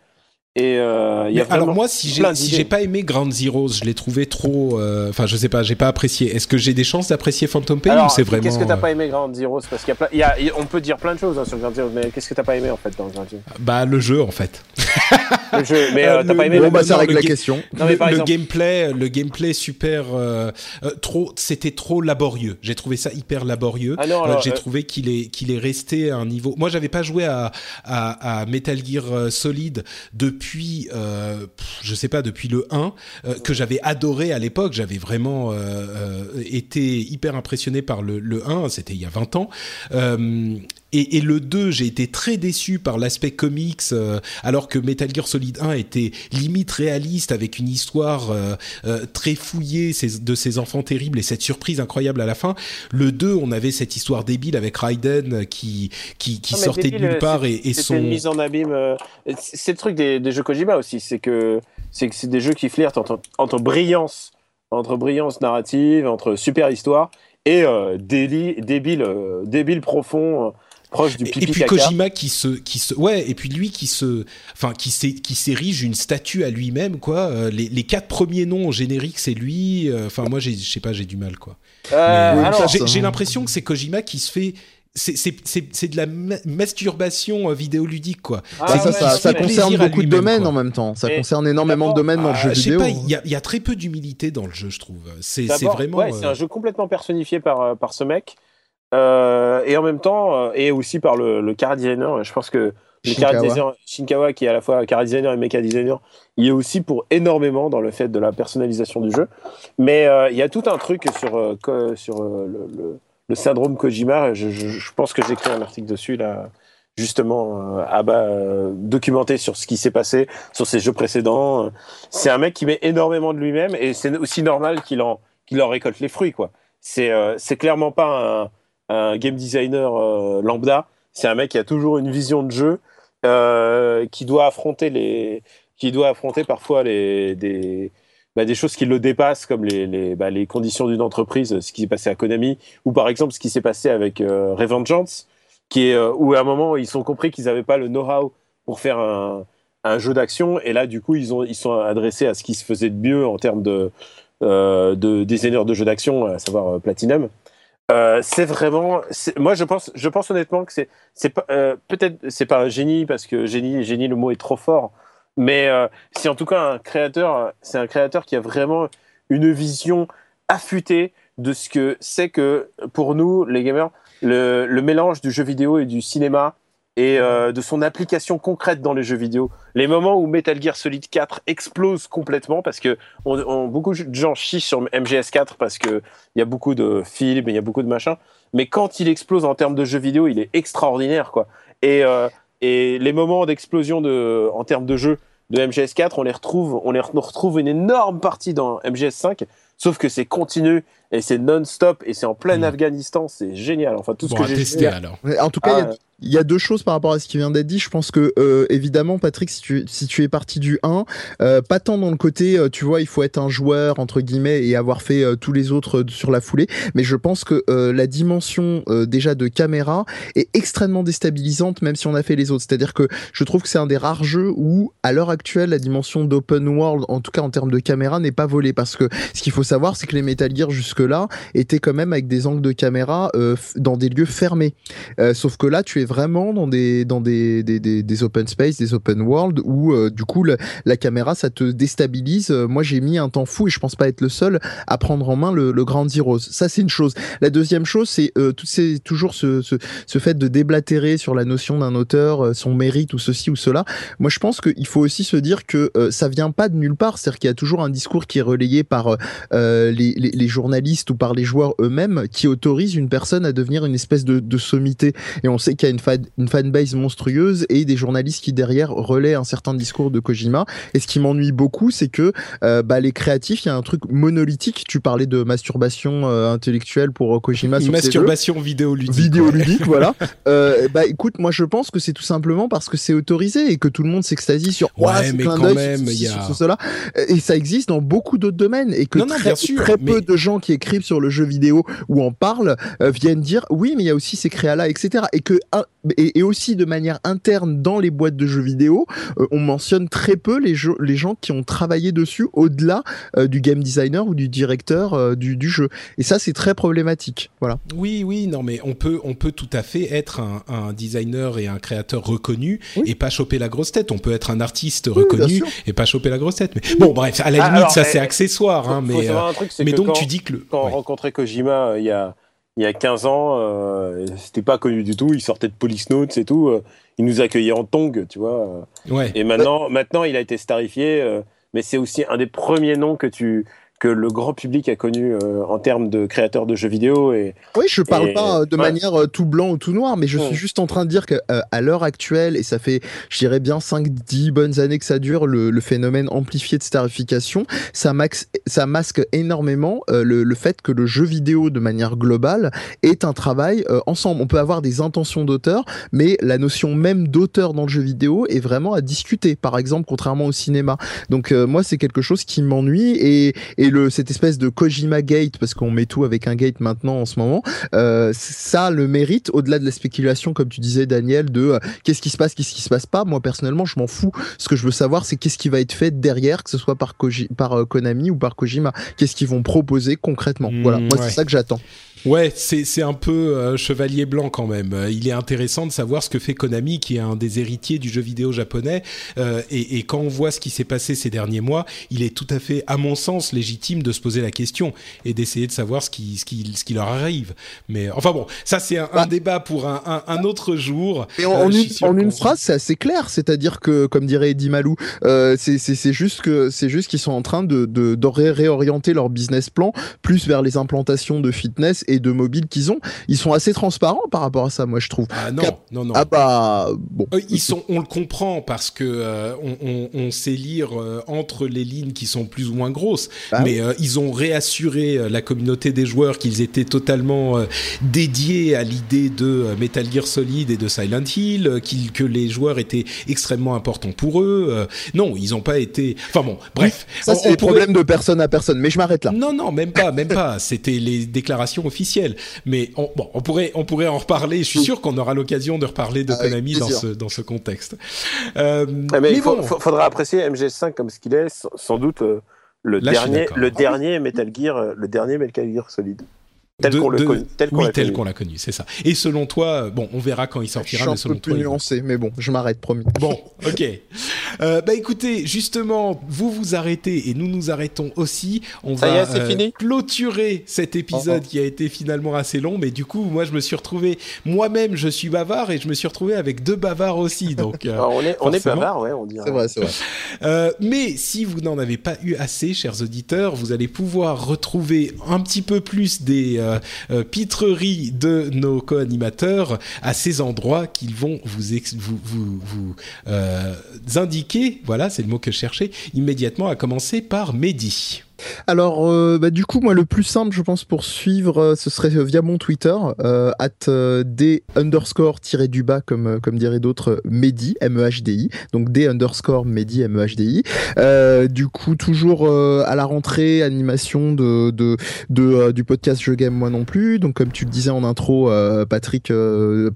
D: Et euh, y a
B: alors moi, si j'ai si j'ai pas aimé Ground Zeroes, je l'ai trouvé trop. euh, Enfin, je sais pas, j'ai pas apprécié. Est-ce que j'ai des chances d'apprécier Phantom Pain
D: Alors,
B: ou c'est vraiment
D: qu'est-ce que t'as
B: euh,
D: pas aimé Ground Zero Parce qu'il y y a- on peut dire plein de choses hein, sur Ground Zero, mais qu'est-ce que t'as pas aimé en fait dans Ground Zero
B: Bah le jeu en fait.
D: Le jeu, mais
B: Euh,
D: euh, t'as
B: le-
D: pas aimé
B: le-
C: Bon, bah, ça règle
B: le
C: la question.
D: Non, mais
B: le,
D: par
B: le
D: exemple-
B: gameplay, le gameplay super, euh, euh, trop, c'était trop laborieux. J'ai trouvé ça hyper laborieux.
D: Ah
B: Euh, J'ai
D: euh,
B: trouvé qu'il est, qu'il est resté à un niveau. Moi, j'avais pas joué à, à, à Metal Gear euh, Solid depuis, euh, pff, je sais pas, depuis le 1 euh, que j'avais adoré à l'époque. J'avais vraiment euh, euh, été hyper impressionné par le 1. C'était il y a 20 ans. Et, et le 2, j'ai été très déçu par l'aspect comics, euh, alors que Metal Gear Solid 1 était limite réaliste avec une histoire euh, euh, très fouillée de ces enfants terribles et cette surprise incroyable à la fin. Le 2, on avait cette histoire débile avec Raiden qui qui, qui
D: Non, mais
B: sortait
D: débile,
B: de nulle part et, et son
D: une mise en abîme. c'est le truc des, des jeux Kojima aussi, c'est que c'est des jeux qui flirtent entre, entre brillance, entre brillance narrative, entre super histoire et débile, euh, débile profond. Proche du
B: Et,
D: pipi
B: et puis
D: caca.
B: Kojima qui se, qui se, ouais, et puis lui qui se, enfin, qui s'é- qui s'érige une statue à lui-même, quoi. Euh, les, les quatre premiers noms au générique, c'est lui. Euh, Enfin, moi, je sais pas, j'ai du mal, quoi.
D: Euh,
B: j'ai, j'ai l'impression que c'est Kojima qui se fait. C'est, de la ma- masturbation vidéoludique, quoi.
D: Ah,
C: ça,
D: ouais,
C: ça,
D: c'est
C: ça
D: vrai.
C: concerne beaucoup de domaines
B: quoi.
C: en même temps. Ça
D: Et
C: concerne énormément de domaines dans le
B: Ah,
C: jeu
B: je sais
C: vidéo.
B: pas, il y a, il y a très peu d'humilité dans le jeu, je trouve. C'est, vraiment.
D: Ouais,
B: euh,
D: c'est un jeu complètement personnifié par, par ce mec. Euh, et en même temps, euh, et aussi par le, le cara designer. Je pense que le
C: Shinkawa.
D: cara designer, Shinkawa, qui est à la fois cara designer et mecha designer, il est aussi pour énormément dans le fait de la personnalisation du jeu. Mais euh, il y a tout un truc sur, euh, sur euh, le, le- le syndrome Kojima. Je, je- je pense que j'ai écrit un article dessus, là, justement, euh, à bas, euh, documenté sur ce qui s'est passé sur ses jeux précédents. C'est un mec qui met énormément de lui-même et c'est aussi normal qu'il en, qu'il en récolte les fruits, quoi. C'est euh, c'est clairement pas un, game designer euh, lambda. C'est un mec qui a toujours une vision de jeu, euh, qui doit affronter les, qui doit affronter parfois les, des, bah, choses qui le dépassent, comme bah, les conditions d'une entreprise, ce qui s'est passé à Konami, ou par exemple ce qui s'est passé avec euh, Revengeance, où à un moment ils ont compris qu'ils n'avaient pas le know-how pour faire un, jeu d'action, et là du coup ils ont ils sont adressés à ce qui se faisait de mieux en termes de euh, de designers de jeux d'action, à savoir Platinum. Euh, c'est vraiment, moi je pense, je pense honnêtement que c'est, c'est euh, peut-être c'est pas un génie parce que génie, génie le mot est trop fort, mais euh, c'est en tout cas un créateur, c'est un créateur qui a vraiment une vision affûtée de ce que c'est que pour nous les gamers, le, le mélange du jeu vidéo et du cinéma et euh, de son application concrète dans les jeux vidéo. Les moments où Metal Gear Solid 4 explose complètement parce que on, on- beaucoup de gens chient sur MGS4 parce que il y a beaucoup de films, il y a beaucoup de machins, mais quand il explose en termes de jeux vidéo, il est extraordinaire quoi. Et euh, et les moments d'explosion de en termes de jeu de MGS4, on les retrouve, on les re- on retrouve une énorme partie dans MGS5, sauf que c'est continu et c'est non-stop et c'est en plein
B: Mm.
D: Afghanistan, c'est génial. Enfin tout ce
B: bon,
D: que j'ai
B: alors.
C: En tout cas, il y a-
D: Ah,
C: il y, a deux choses par rapport à ce qui vient d'être dit. Je pense que, euh, évidemment, Patrick, si tu, si tu es parti du 1, euh, pas tant dans le côté, euh, tu vois, il faut être un joueur, entre guillemets, et avoir fait euh, tous les autres euh, sur la foulée, mais je pense que euh, la dimension déjà de caméra est extrêmement déstabilisante, même si on a fait les autres. C'est-à-dire que je trouve que c'est un des rares jeux où, à l'heure actuelle, la dimension d'open world, en tout cas en termes de caméra, n'est pas volée. Parce que ce qu'il faut savoir, c'est que les Metal Gear jusque-là étaient quand même avec des angles de caméra dans des lieux fermés. Sauf que là, tu es vraiment dans des dans des des, des, des open space, des open world où euh, du coup la caméra ça te déstabilise. Euh, moi, j'ai mis un temps fou et je pense pas être le seul à prendre en main le, le Grand Zeroes. Ça, c'est une chose. La deuxième chose, c'est euh, toujours ce, ce fait de déblatérer sur la notion d'un auteur, euh, son mérite ou ceci ou cela. Moi, je pense qu'il faut aussi se dire que euh, ça vient pas de nulle part. C'est-à-dire qu'il y a toujours un discours qui est relayé par les, journalistes ou par les joueurs eux-mêmes qui autorisent une personne à devenir une espèce de, de sommité. Et on sait qu'il y a une, fan, une fanbase monstrueuse et des journalistes qui derrière relaient un certain discours de Kojima. Et ce qui m'ennuie beaucoup, c'est que euh, bah, les créatifs, il y a un truc monolithique. Tu parlais de masturbation euh, intellectuelle pour euh, Kojima sur jeux
B: Masturbation vidéoludique.
C: vidéoludique, voilà. Euh, bah écoute, moi je pense que c'est tout simplement parce que c'est autorisé et que tout le monde s'extasie sur
B: Ouais,
C: Ouah, ce
B: mais quand même,
C: sur
B: y a-
C: sur cela. Et ça existe dans beaucoup d'autres domaines et que
B: Non, non,
C: très,
B: bien sûr,
C: très
B: mais-
C: peu de gens qui écrivent sur le jeu vidéo ou en parlent viennent dire oui, mais il y a aussi ces créas-là, etc. Et que un- et, et aussi de manière interne dans les boîtes de jeux vidéo, euh, on mentionne très peu les, jeux, les gens qui ont travaillé dessus au-delà euh, du game designer ou du directeur euh, du, du jeu. Et ça, c'est très problématique. Voilà.
B: Oui, oui, non, mais on peut, on peut tout à fait être un, un designer et un créateur reconnu
C: Oui.
B: et pas choper la grosse tête. On peut être un artiste
C: Oui,
B: reconnu et pas choper la grosse tête. Mais bon, bref, à la
D: Ah,
B: limite,
D: alors,
B: ça c'est accessoire, hein, mais, euh,
D: truc,
B: mais
D: que
B: donc
D: quand-
B: tu dis que le.
D: quand
B: ouais.
D: on rencontrait Kojima euh, il y a il y a 15 ans, euh, c'était pas connu du tout. Il sortait de Police Notes et tout. euh, il nous accueillait en tong, tu vois.
B: Ouais.
D: Et maintenant, maintenant, il a été starifié. euh, mais c'est aussi un des premiers noms que tu que le grand public a connu euh, en termes de créateurs de jeux vidéo. Et
C: Oui, je parle
D: Et-
C: pas euh, de
D: ouais.
C: manière euh, tout blanc ou tout noir, mais je
D: Ouais.
C: suis juste en train de dire que euh, à l'heure actuelle, et ça fait, je dirais bien 5-10 bonnes années que ça dure, le, le phénomène amplifié de starification, ça, max, ça masque énormément euh, le, le fait que le jeu vidéo, de manière globale, est un travail euh, ensemble. On peut avoir des intentions d'auteur, mais la notion même d'auteur dans le jeu vidéo est vraiment à discuter, par exemple, contrairement au cinéma. Donc euh, moi, c'est quelque chose qui m'ennuie, et, et le cette espèce de Kojima Gate, parce qu'on met tout avec un gate maintenant en ce moment, euh, ça le mérite au-delà de la spéculation, comme tu disais Daniel, de euh, qu'est-ce qui se passe, qu'est-ce qui se passe pas. Moi personnellement, je m'en fous. Ce que je veux savoir, c'est qu'est-ce qui va être fait derrière, que ce soit par Koji, par euh, Konami ou par Kojima. Qu'est-ce qu'ils vont proposer concrètement.
B: Mmh,
C: voilà, moi
B: ouais.
C: c'est ça que j'attends.
B: Ouais, c'est c'est un peu euh, chevalier blanc quand même. Euh, il est intéressant de savoir ce que fait Konami, qui est un des héritiers du jeu vidéo japonais. Euh, et, et quand on voit ce qui s'est passé ces derniers mois, il est tout à fait, à mon sens, légitime de se poser la question et d'essayer de savoir ce qui ce qui ce qui leur arrive. Mais enfin bon, ça c'est un, un
C: Bah.
B: débat pour un, un, un autre jour.
C: Et en,
B: Euh,
C: en une, en une phrase, c'est assez clair. C'est-à-dire que, comme dirait Eddie Malou, euh, c'est c'est- c'est juste que c'est juste qu'ils sont en train de, de, de ré- réorienter leur business plan plus vers les implantations de fitness et de mobile qu'ils ont. Ils sont assez transparents par rapport à ça, moi je trouve.
B: Ah non,
C: Cap-
B: non, non.
C: Ah bah bon.
B: Euh, ils sont, on le comprend parce que euh, on, on, on sait lire euh, entre les lignes qui sont plus ou moins grosses,
C: Bah
B: mais euh, ils ont réassuré la communauté des joueurs qu'ils étaient totalement dédiés à l'idée de Metal Gear Solid et de Silent Hill, qu'ils- que les joueurs étaient extrêmement importants pour eux. non, ils n'ont pas été. Enfin bon, bref.
C: Ça c'est des
B: pourrait-
C: problèmes de personne à personne. Mais je m'arrête là.
B: non, non, même pas, même pas. C'était les déclarations officielles. Mais on, bon, on pourrait, on pourrait en reparler. Je suis sûr qu'on aura l'occasion de reparler de
C: Avec
B: Konami dans ce, dans ce contexte. Euh,
D: Ah, mais
B: mais
D: il
B: bon.
D: faudra apprécier MG5 comme ce qu'il est, sans, sans doute euh, le
B: Là,
D: dernier, le dernier Metal Gear, euh, le dernier Metal Gear Solid, tel qu'on qu'on
B: oui,
D: l'a
B: tel
D: connu.
B: qu'on l'a connu, c'est ça. Et selon toi, bon, on verra quand il
C: Je
B: sortira,
C: suis un
B: mais selon
C: peu
B: toi.
C: plus
B: il-
C: nuancé, mais bon, je m'arrête, promis.
B: Bon, ok. Euh, bah écoutez, justement, vous vous arrêtez et nous nous arrêtons aussi. On
D: Ça
B: va
D: y est, c'est fini
B: clôturer cet épisode qui a été finalement assez long, mais du coup, moi, je me suis retrouvé moi-même, je suis bavard et je me suis retrouvé avec deux bavards aussi. Donc, euh,
D: Alors, on est, on est bavard, ouais, on dirait.
C: C'est vrai, c'est vrai.
B: Euh, mais si vous n'en avez pas eu assez, chers auditeurs, vous allez pouvoir retrouver un petit peu plus des euh, euh, pitreries de nos co-animateurs à ces endroits qu'ils vont vous, vous, vous euh, indiquer. Voilà, c'est le mot que je cherchais immédiatement, à commencer par Mehdi.
C: Alors, euh, bah, du coup, moi, le plus simple, je pense, pour suivre, euh, ce serait euh, via mon Twitter, at d underscore tiré du bas, comme, comme diraient d'autres, Mehdi, M-E-H-D-I. Donc, d underscore Mehdi, M-E-H-D-I. Du coup, toujours à la rentrée, animation du podcast Je Game Moi Non Plus. Donc, comme tu le disais en intro, Patrick,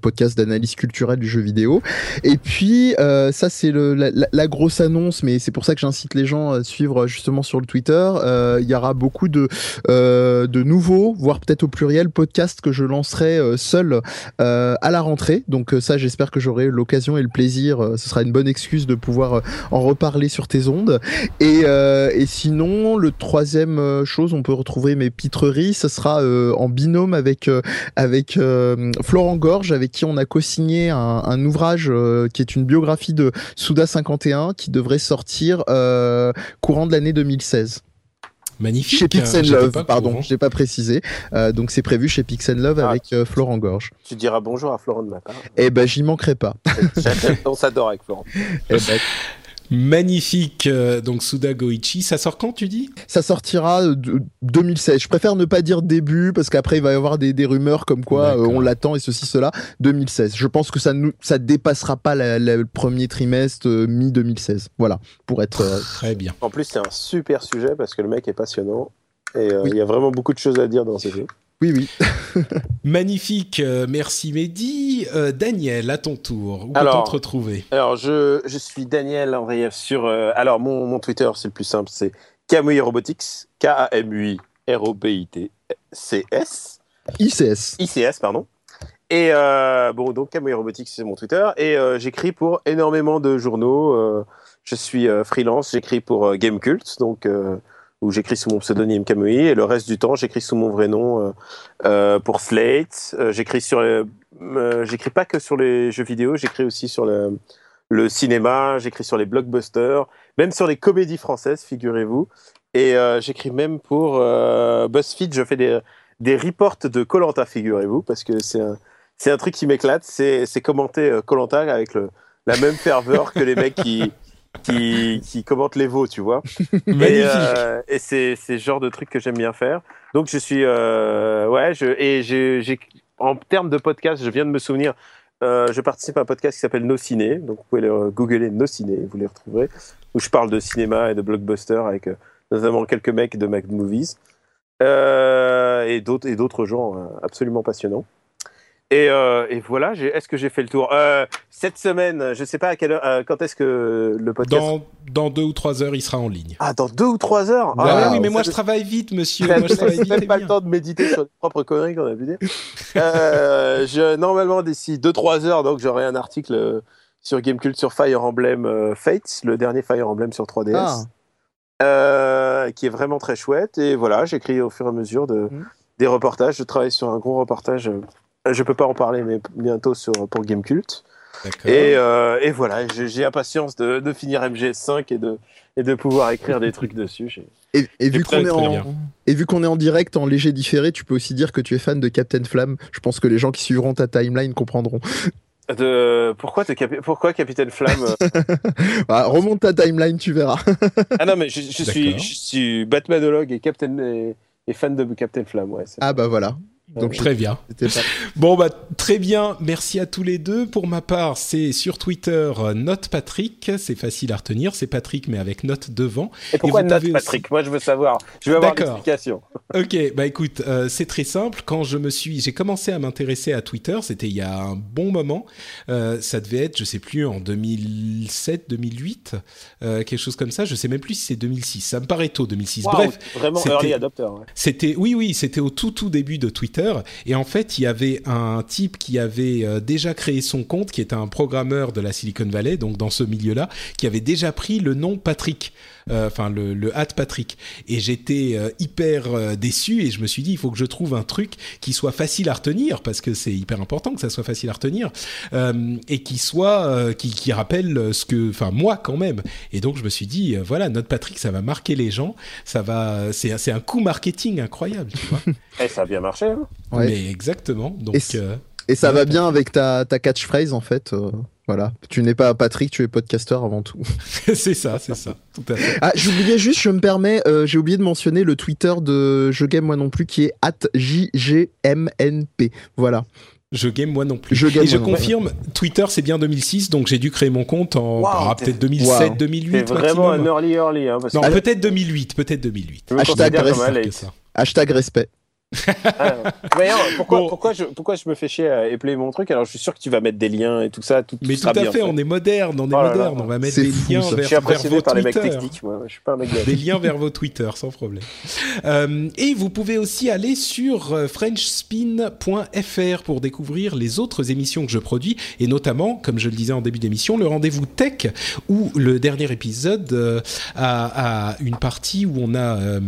C: podcast d'analyse culturelle du jeu vidéo. Et puis, ça, c'est la grosse annonce, mais c'est pour ça que j'incite les gens à suivre justement sur le Twitter. Euh, Il y aura beaucoup de, euh, de nouveaux, voire peut-être au pluriel, podcasts que je lancerai euh, seul euh, à la rentrée. Donc ça, j'espère que j'aurai l'occasion et le plaisir. ce sera une bonne excuse de pouvoir en reparler sur tes ondes. Et, et sinon, le troisième chose, on peut retrouver mes pitreries. Ce sera en binôme avec avec Florent Gorge, avec qui on a co-signé un, ouvrage qui est une biographie de Souda 51 qui devrait sortir courant de l'année 2016.
B: Magnifique.
C: Chez Pix and
B: j'étais
C: Love,
B: pas
C: pardon, je l'ai pas précisé. Euh, donc c'est prévu chez Pix and Love
D: Ah.
C: avec euh, Florent Gorge.
D: Tu diras bonjour à Florent de ma part.
C: Eh ben j'y manquerai pas.
D: on s'adore avec Florent.
C: Eh ben,
B: Magnifique. euh, donc, Suda Goichi, ça sort quand, tu dis?
C: Ça sortira euh, de- 2016. Je préfère ne pas dire début parce qu'après il va y avoir des, des rumeurs comme quoi euh, on l'attend et ceci cela. 2016. Je pense que ça nous ça dépassera pas le premier trimestre euh, mi 2016. Voilà pour être. euh,
B: Très bien.
D: En plus, c'est un super sujet parce que le mec est passionnant et euh,
C: Oui.
D: il y a vraiment beaucoup de choses à dire dans ce jeu.
C: Oui oui.
B: Magnifique. euh, merci, Mehdi. Euh, Daniel, à ton tour. Où peut-on te retrouver?
D: Alors, je, je suis Daniel Andreev sur. euh, alors, mon, mon Twitter, c'est le plus simple, c'est Kamui Robotics, K-A-M-U-I R-O-B-I-T-C-S,
C: ICS.
D: ICS, pardon. Et euh, bon, donc Kamui Robotics, c'est mon Twitter. Et euh, j'écris pour énormément de journaux. euh, je suis euh, freelance, j'écris pour euh, Gamecult, donc. Où j'écris sous mon pseudonyme Kamui, et le reste du temps, j'écris sous mon vrai nom euh, euh, pour Slate. Euh, j'écris sur, j'écris pas que sur les jeux vidéo, j'écris aussi sur le, cinéma, j'écris sur les blockbusters, même sur les comédies françaises, figurez-vous. Et j'écris même pour BuzzFeed, je fais des, des reports de Colanta, figurez-vous, parce que c'est un, c'est un truc qui m'éclate, c'est, c'est commenter Colanta avec le, la même ferveur que les mecs qui, qui, qui commentent les veaux, tu vois. Et,
B: Magnifique.
D: euh, et c'est c'est le genre de truc que j'aime bien faire. Donc je suis euh, ouais je et j'ai j'ai- en termes de podcast, je viens de me souvenir. euh, je participe à un podcast qui s'appelle Nos Ciné, donc vous pouvez le googler Nos Ciné, vous les retrouverez, où je parle de cinéma et de blockbuster avec euh, notamment quelques mecs de Mac Movies, euh, et d'autres et d'autres gens euh, absolument passionnants. Et, euh, et voilà, est-ce que j'ai fait le tour? Euh, Cette semaine, je sais pas à quelle heure, euh, quand est-ce que le podcast.
B: Dans, dans deux ou trois heures, il sera en ligne.
D: Ah, dans deux ou trois heures?
B: Ah
D: Ah,
B: oui, mais moi je travaille vite, monsieur. Moi je
D: ne
B: travaille vite.
D: même pas
B: bien.
D: le temps de méditer sur les propres conneries qu'on a pu dire. Euh, je, normalement, d'ici 2-3 heures, donc j'aurai un article sur Gamecult sur Fire Emblem euh, Fates, le dernier Fire Emblem sur 3DS,
C: Ah.
D: euh, qui est vraiment très chouette. Et voilà, j'écris au fur et à mesure de,
C: Mhm.
D: des reportages. Je travaille sur un gros reportage. Euh, je peux pas en parler, mais bientôt sur, pour Gamecult. Et, euh, et voilà, j'ai impatience de, de finir MGS5 et de, et de pouvoir écrire des trucs dessus.
C: Et, et vu qu'on est en
B: bien.
C: et vu qu'on est en direct en léger différé, tu peux aussi dire que tu es fan de Captain Flamme. Je pense que les gens qui suivront ta timeline comprendront.
D: De, pourquoi, te capi- pourquoi Capitaine Flamme euh,
C: Bah, remonte ta timeline, tu verras.
D: Ah non, mais je, je suis, je suis Batmanologue et, Captain, et, et fan de Captain Flamme. Ouais,
C: Ah bah voilà. Donc
B: Très bien. Bon bah très bien, merci à tous les deux. Pour ma part, c'est sur Twitter euh, Note Patrick, c'est facile à retenir, c'est Patrick mais avec note devant.
D: et pourquoi note Patrick Moi, je veux savoir. Je veux avoir l'explication.
B: Ok, bah écoute, euh, c'est très simple. Quand je me suis, j'ai commencé à m'intéresser à Twitter, c'était il y a un bon moment. Euh, ça devait être, je sais plus, en 2007, 2008, euh, quelque chose comme ça. Je sais même plus si c'est 2006. Ça me paraît tôt, 2006.
D: Waouh,
B: Bref,
D: vraiment early adopter. ouais.
B: C'était oui oui, c'était au tout tout début de Twitter et en fait, il y avait un type qui avait euh, déjà créé son compte qui était un programmeur de la Silicon Valley donc dans ce milieu-là qui avait déjà pris le nom Patrick enfin le le hat Patrick et j'étais euh, hyper euh, déçu et je me suis dit il faut que je trouve un truc qui soit facile à retenir parce que c'est hyper important que ça soit facile à retenir euh, et qui soit euh, qui qui rappelle ce que enfin moi quand même et donc je me suis dit euh, voilà notre Patrick ça va marquer les gens ça va c'est c'est un coup marketing incroyable tu vois
D: Eh, ça a bien marché. hein.
C: Ouais.
B: mais exactement donc
C: Et
B: euh,
C: Et ça
B: Ouais,
C: va bien avec ta, ta catchphrase en fait. euh, voilà. Tu n'es pas Patrick, tu es podcasteur avant tout.
B: c'est ça c'est ça tout à fait
C: Ah, j'oubliais juste, je me permets, euh, j'ai oublié de mentionner le Twitter de Je Game Moi Non Plus qui est JGMNP. Voilà.
B: je game moi non plus
C: Je game
B: et je confirme Twitter c'est bien 2006 donc j'ai dû créer mon compte en
D: Wow,
B: ah, peut-être 2007
C: Wow.
B: 2008
D: C'est vraiment
B: maximum.
D: un early early. Hein, parce
B: non
D: que
B: peut-être 2008 peut-être 2008
D: je me
C: Hashtag
B: ça.
C: Hashtag respect.
D: Ah, mais non, pourquoi,
B: Bon.
D: pourquoi, je, pourquoi je me fais chier à épeler mon truc? Alors je suis sûr que tu vas mettre des liens et tout ça. Tout,
B: mais
D: tout
B: tout à
D: bien
B: fait, on est moderne, on est
D: Oh là là.
B: moderne, on va mettre des
C: fou,
B: liens
C: ça.
B: vers,
D: Je suis
B: vers
D: impressionné
B: vos
D: par les mecs
B: Twitter.
D: techniques. Moi. Je suis pas un mec de...
B: des liens vers vos Twitter, sans problème. Euh, et vous pouvez aussi aller sur euh, frenchspin.fr pour découvrir les autres émissions que je produis, et notamment, comme je le disais en début d'émission, le rendez-vous tech, où le dernier épisode euh, a, a une partie où on a euh,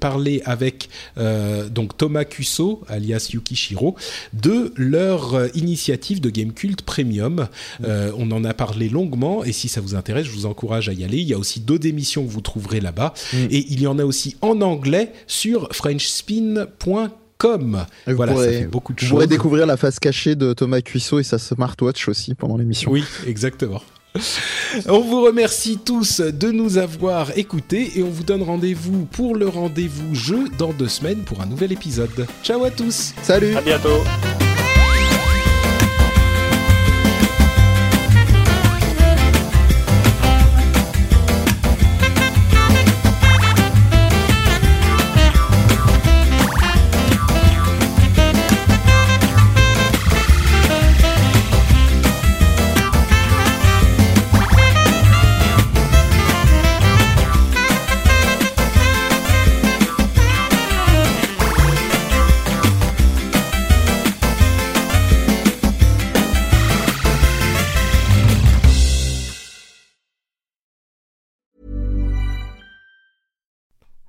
B: parlé avec euh, donc Thomas Cusso, alias Yukishiro, de leur euh, initiative de Gamecult Premium. Euh, on en a parlé longuement et si ça vous intéresse, je vous encourage à y aller. Il y a aussi d'autres émissions que vous trouverez là-bas
C: Mm.
B: et il y en a aussi en anglais sur frenchspin.com. Ça fait beaucoup de
C: Vous pourrez découvrir la face cachée de Thomas Cuissot et sa smartwatch aussi pendant l'émission.
B: Oui, exactement. On vous remercie tous de nous avoir écoutés et on vous donne rendez-vous pour le rendez-vous jeu dans deux semaines pour un nouvel épisode. Ciao à tous
C: Salut
D: À bientôt.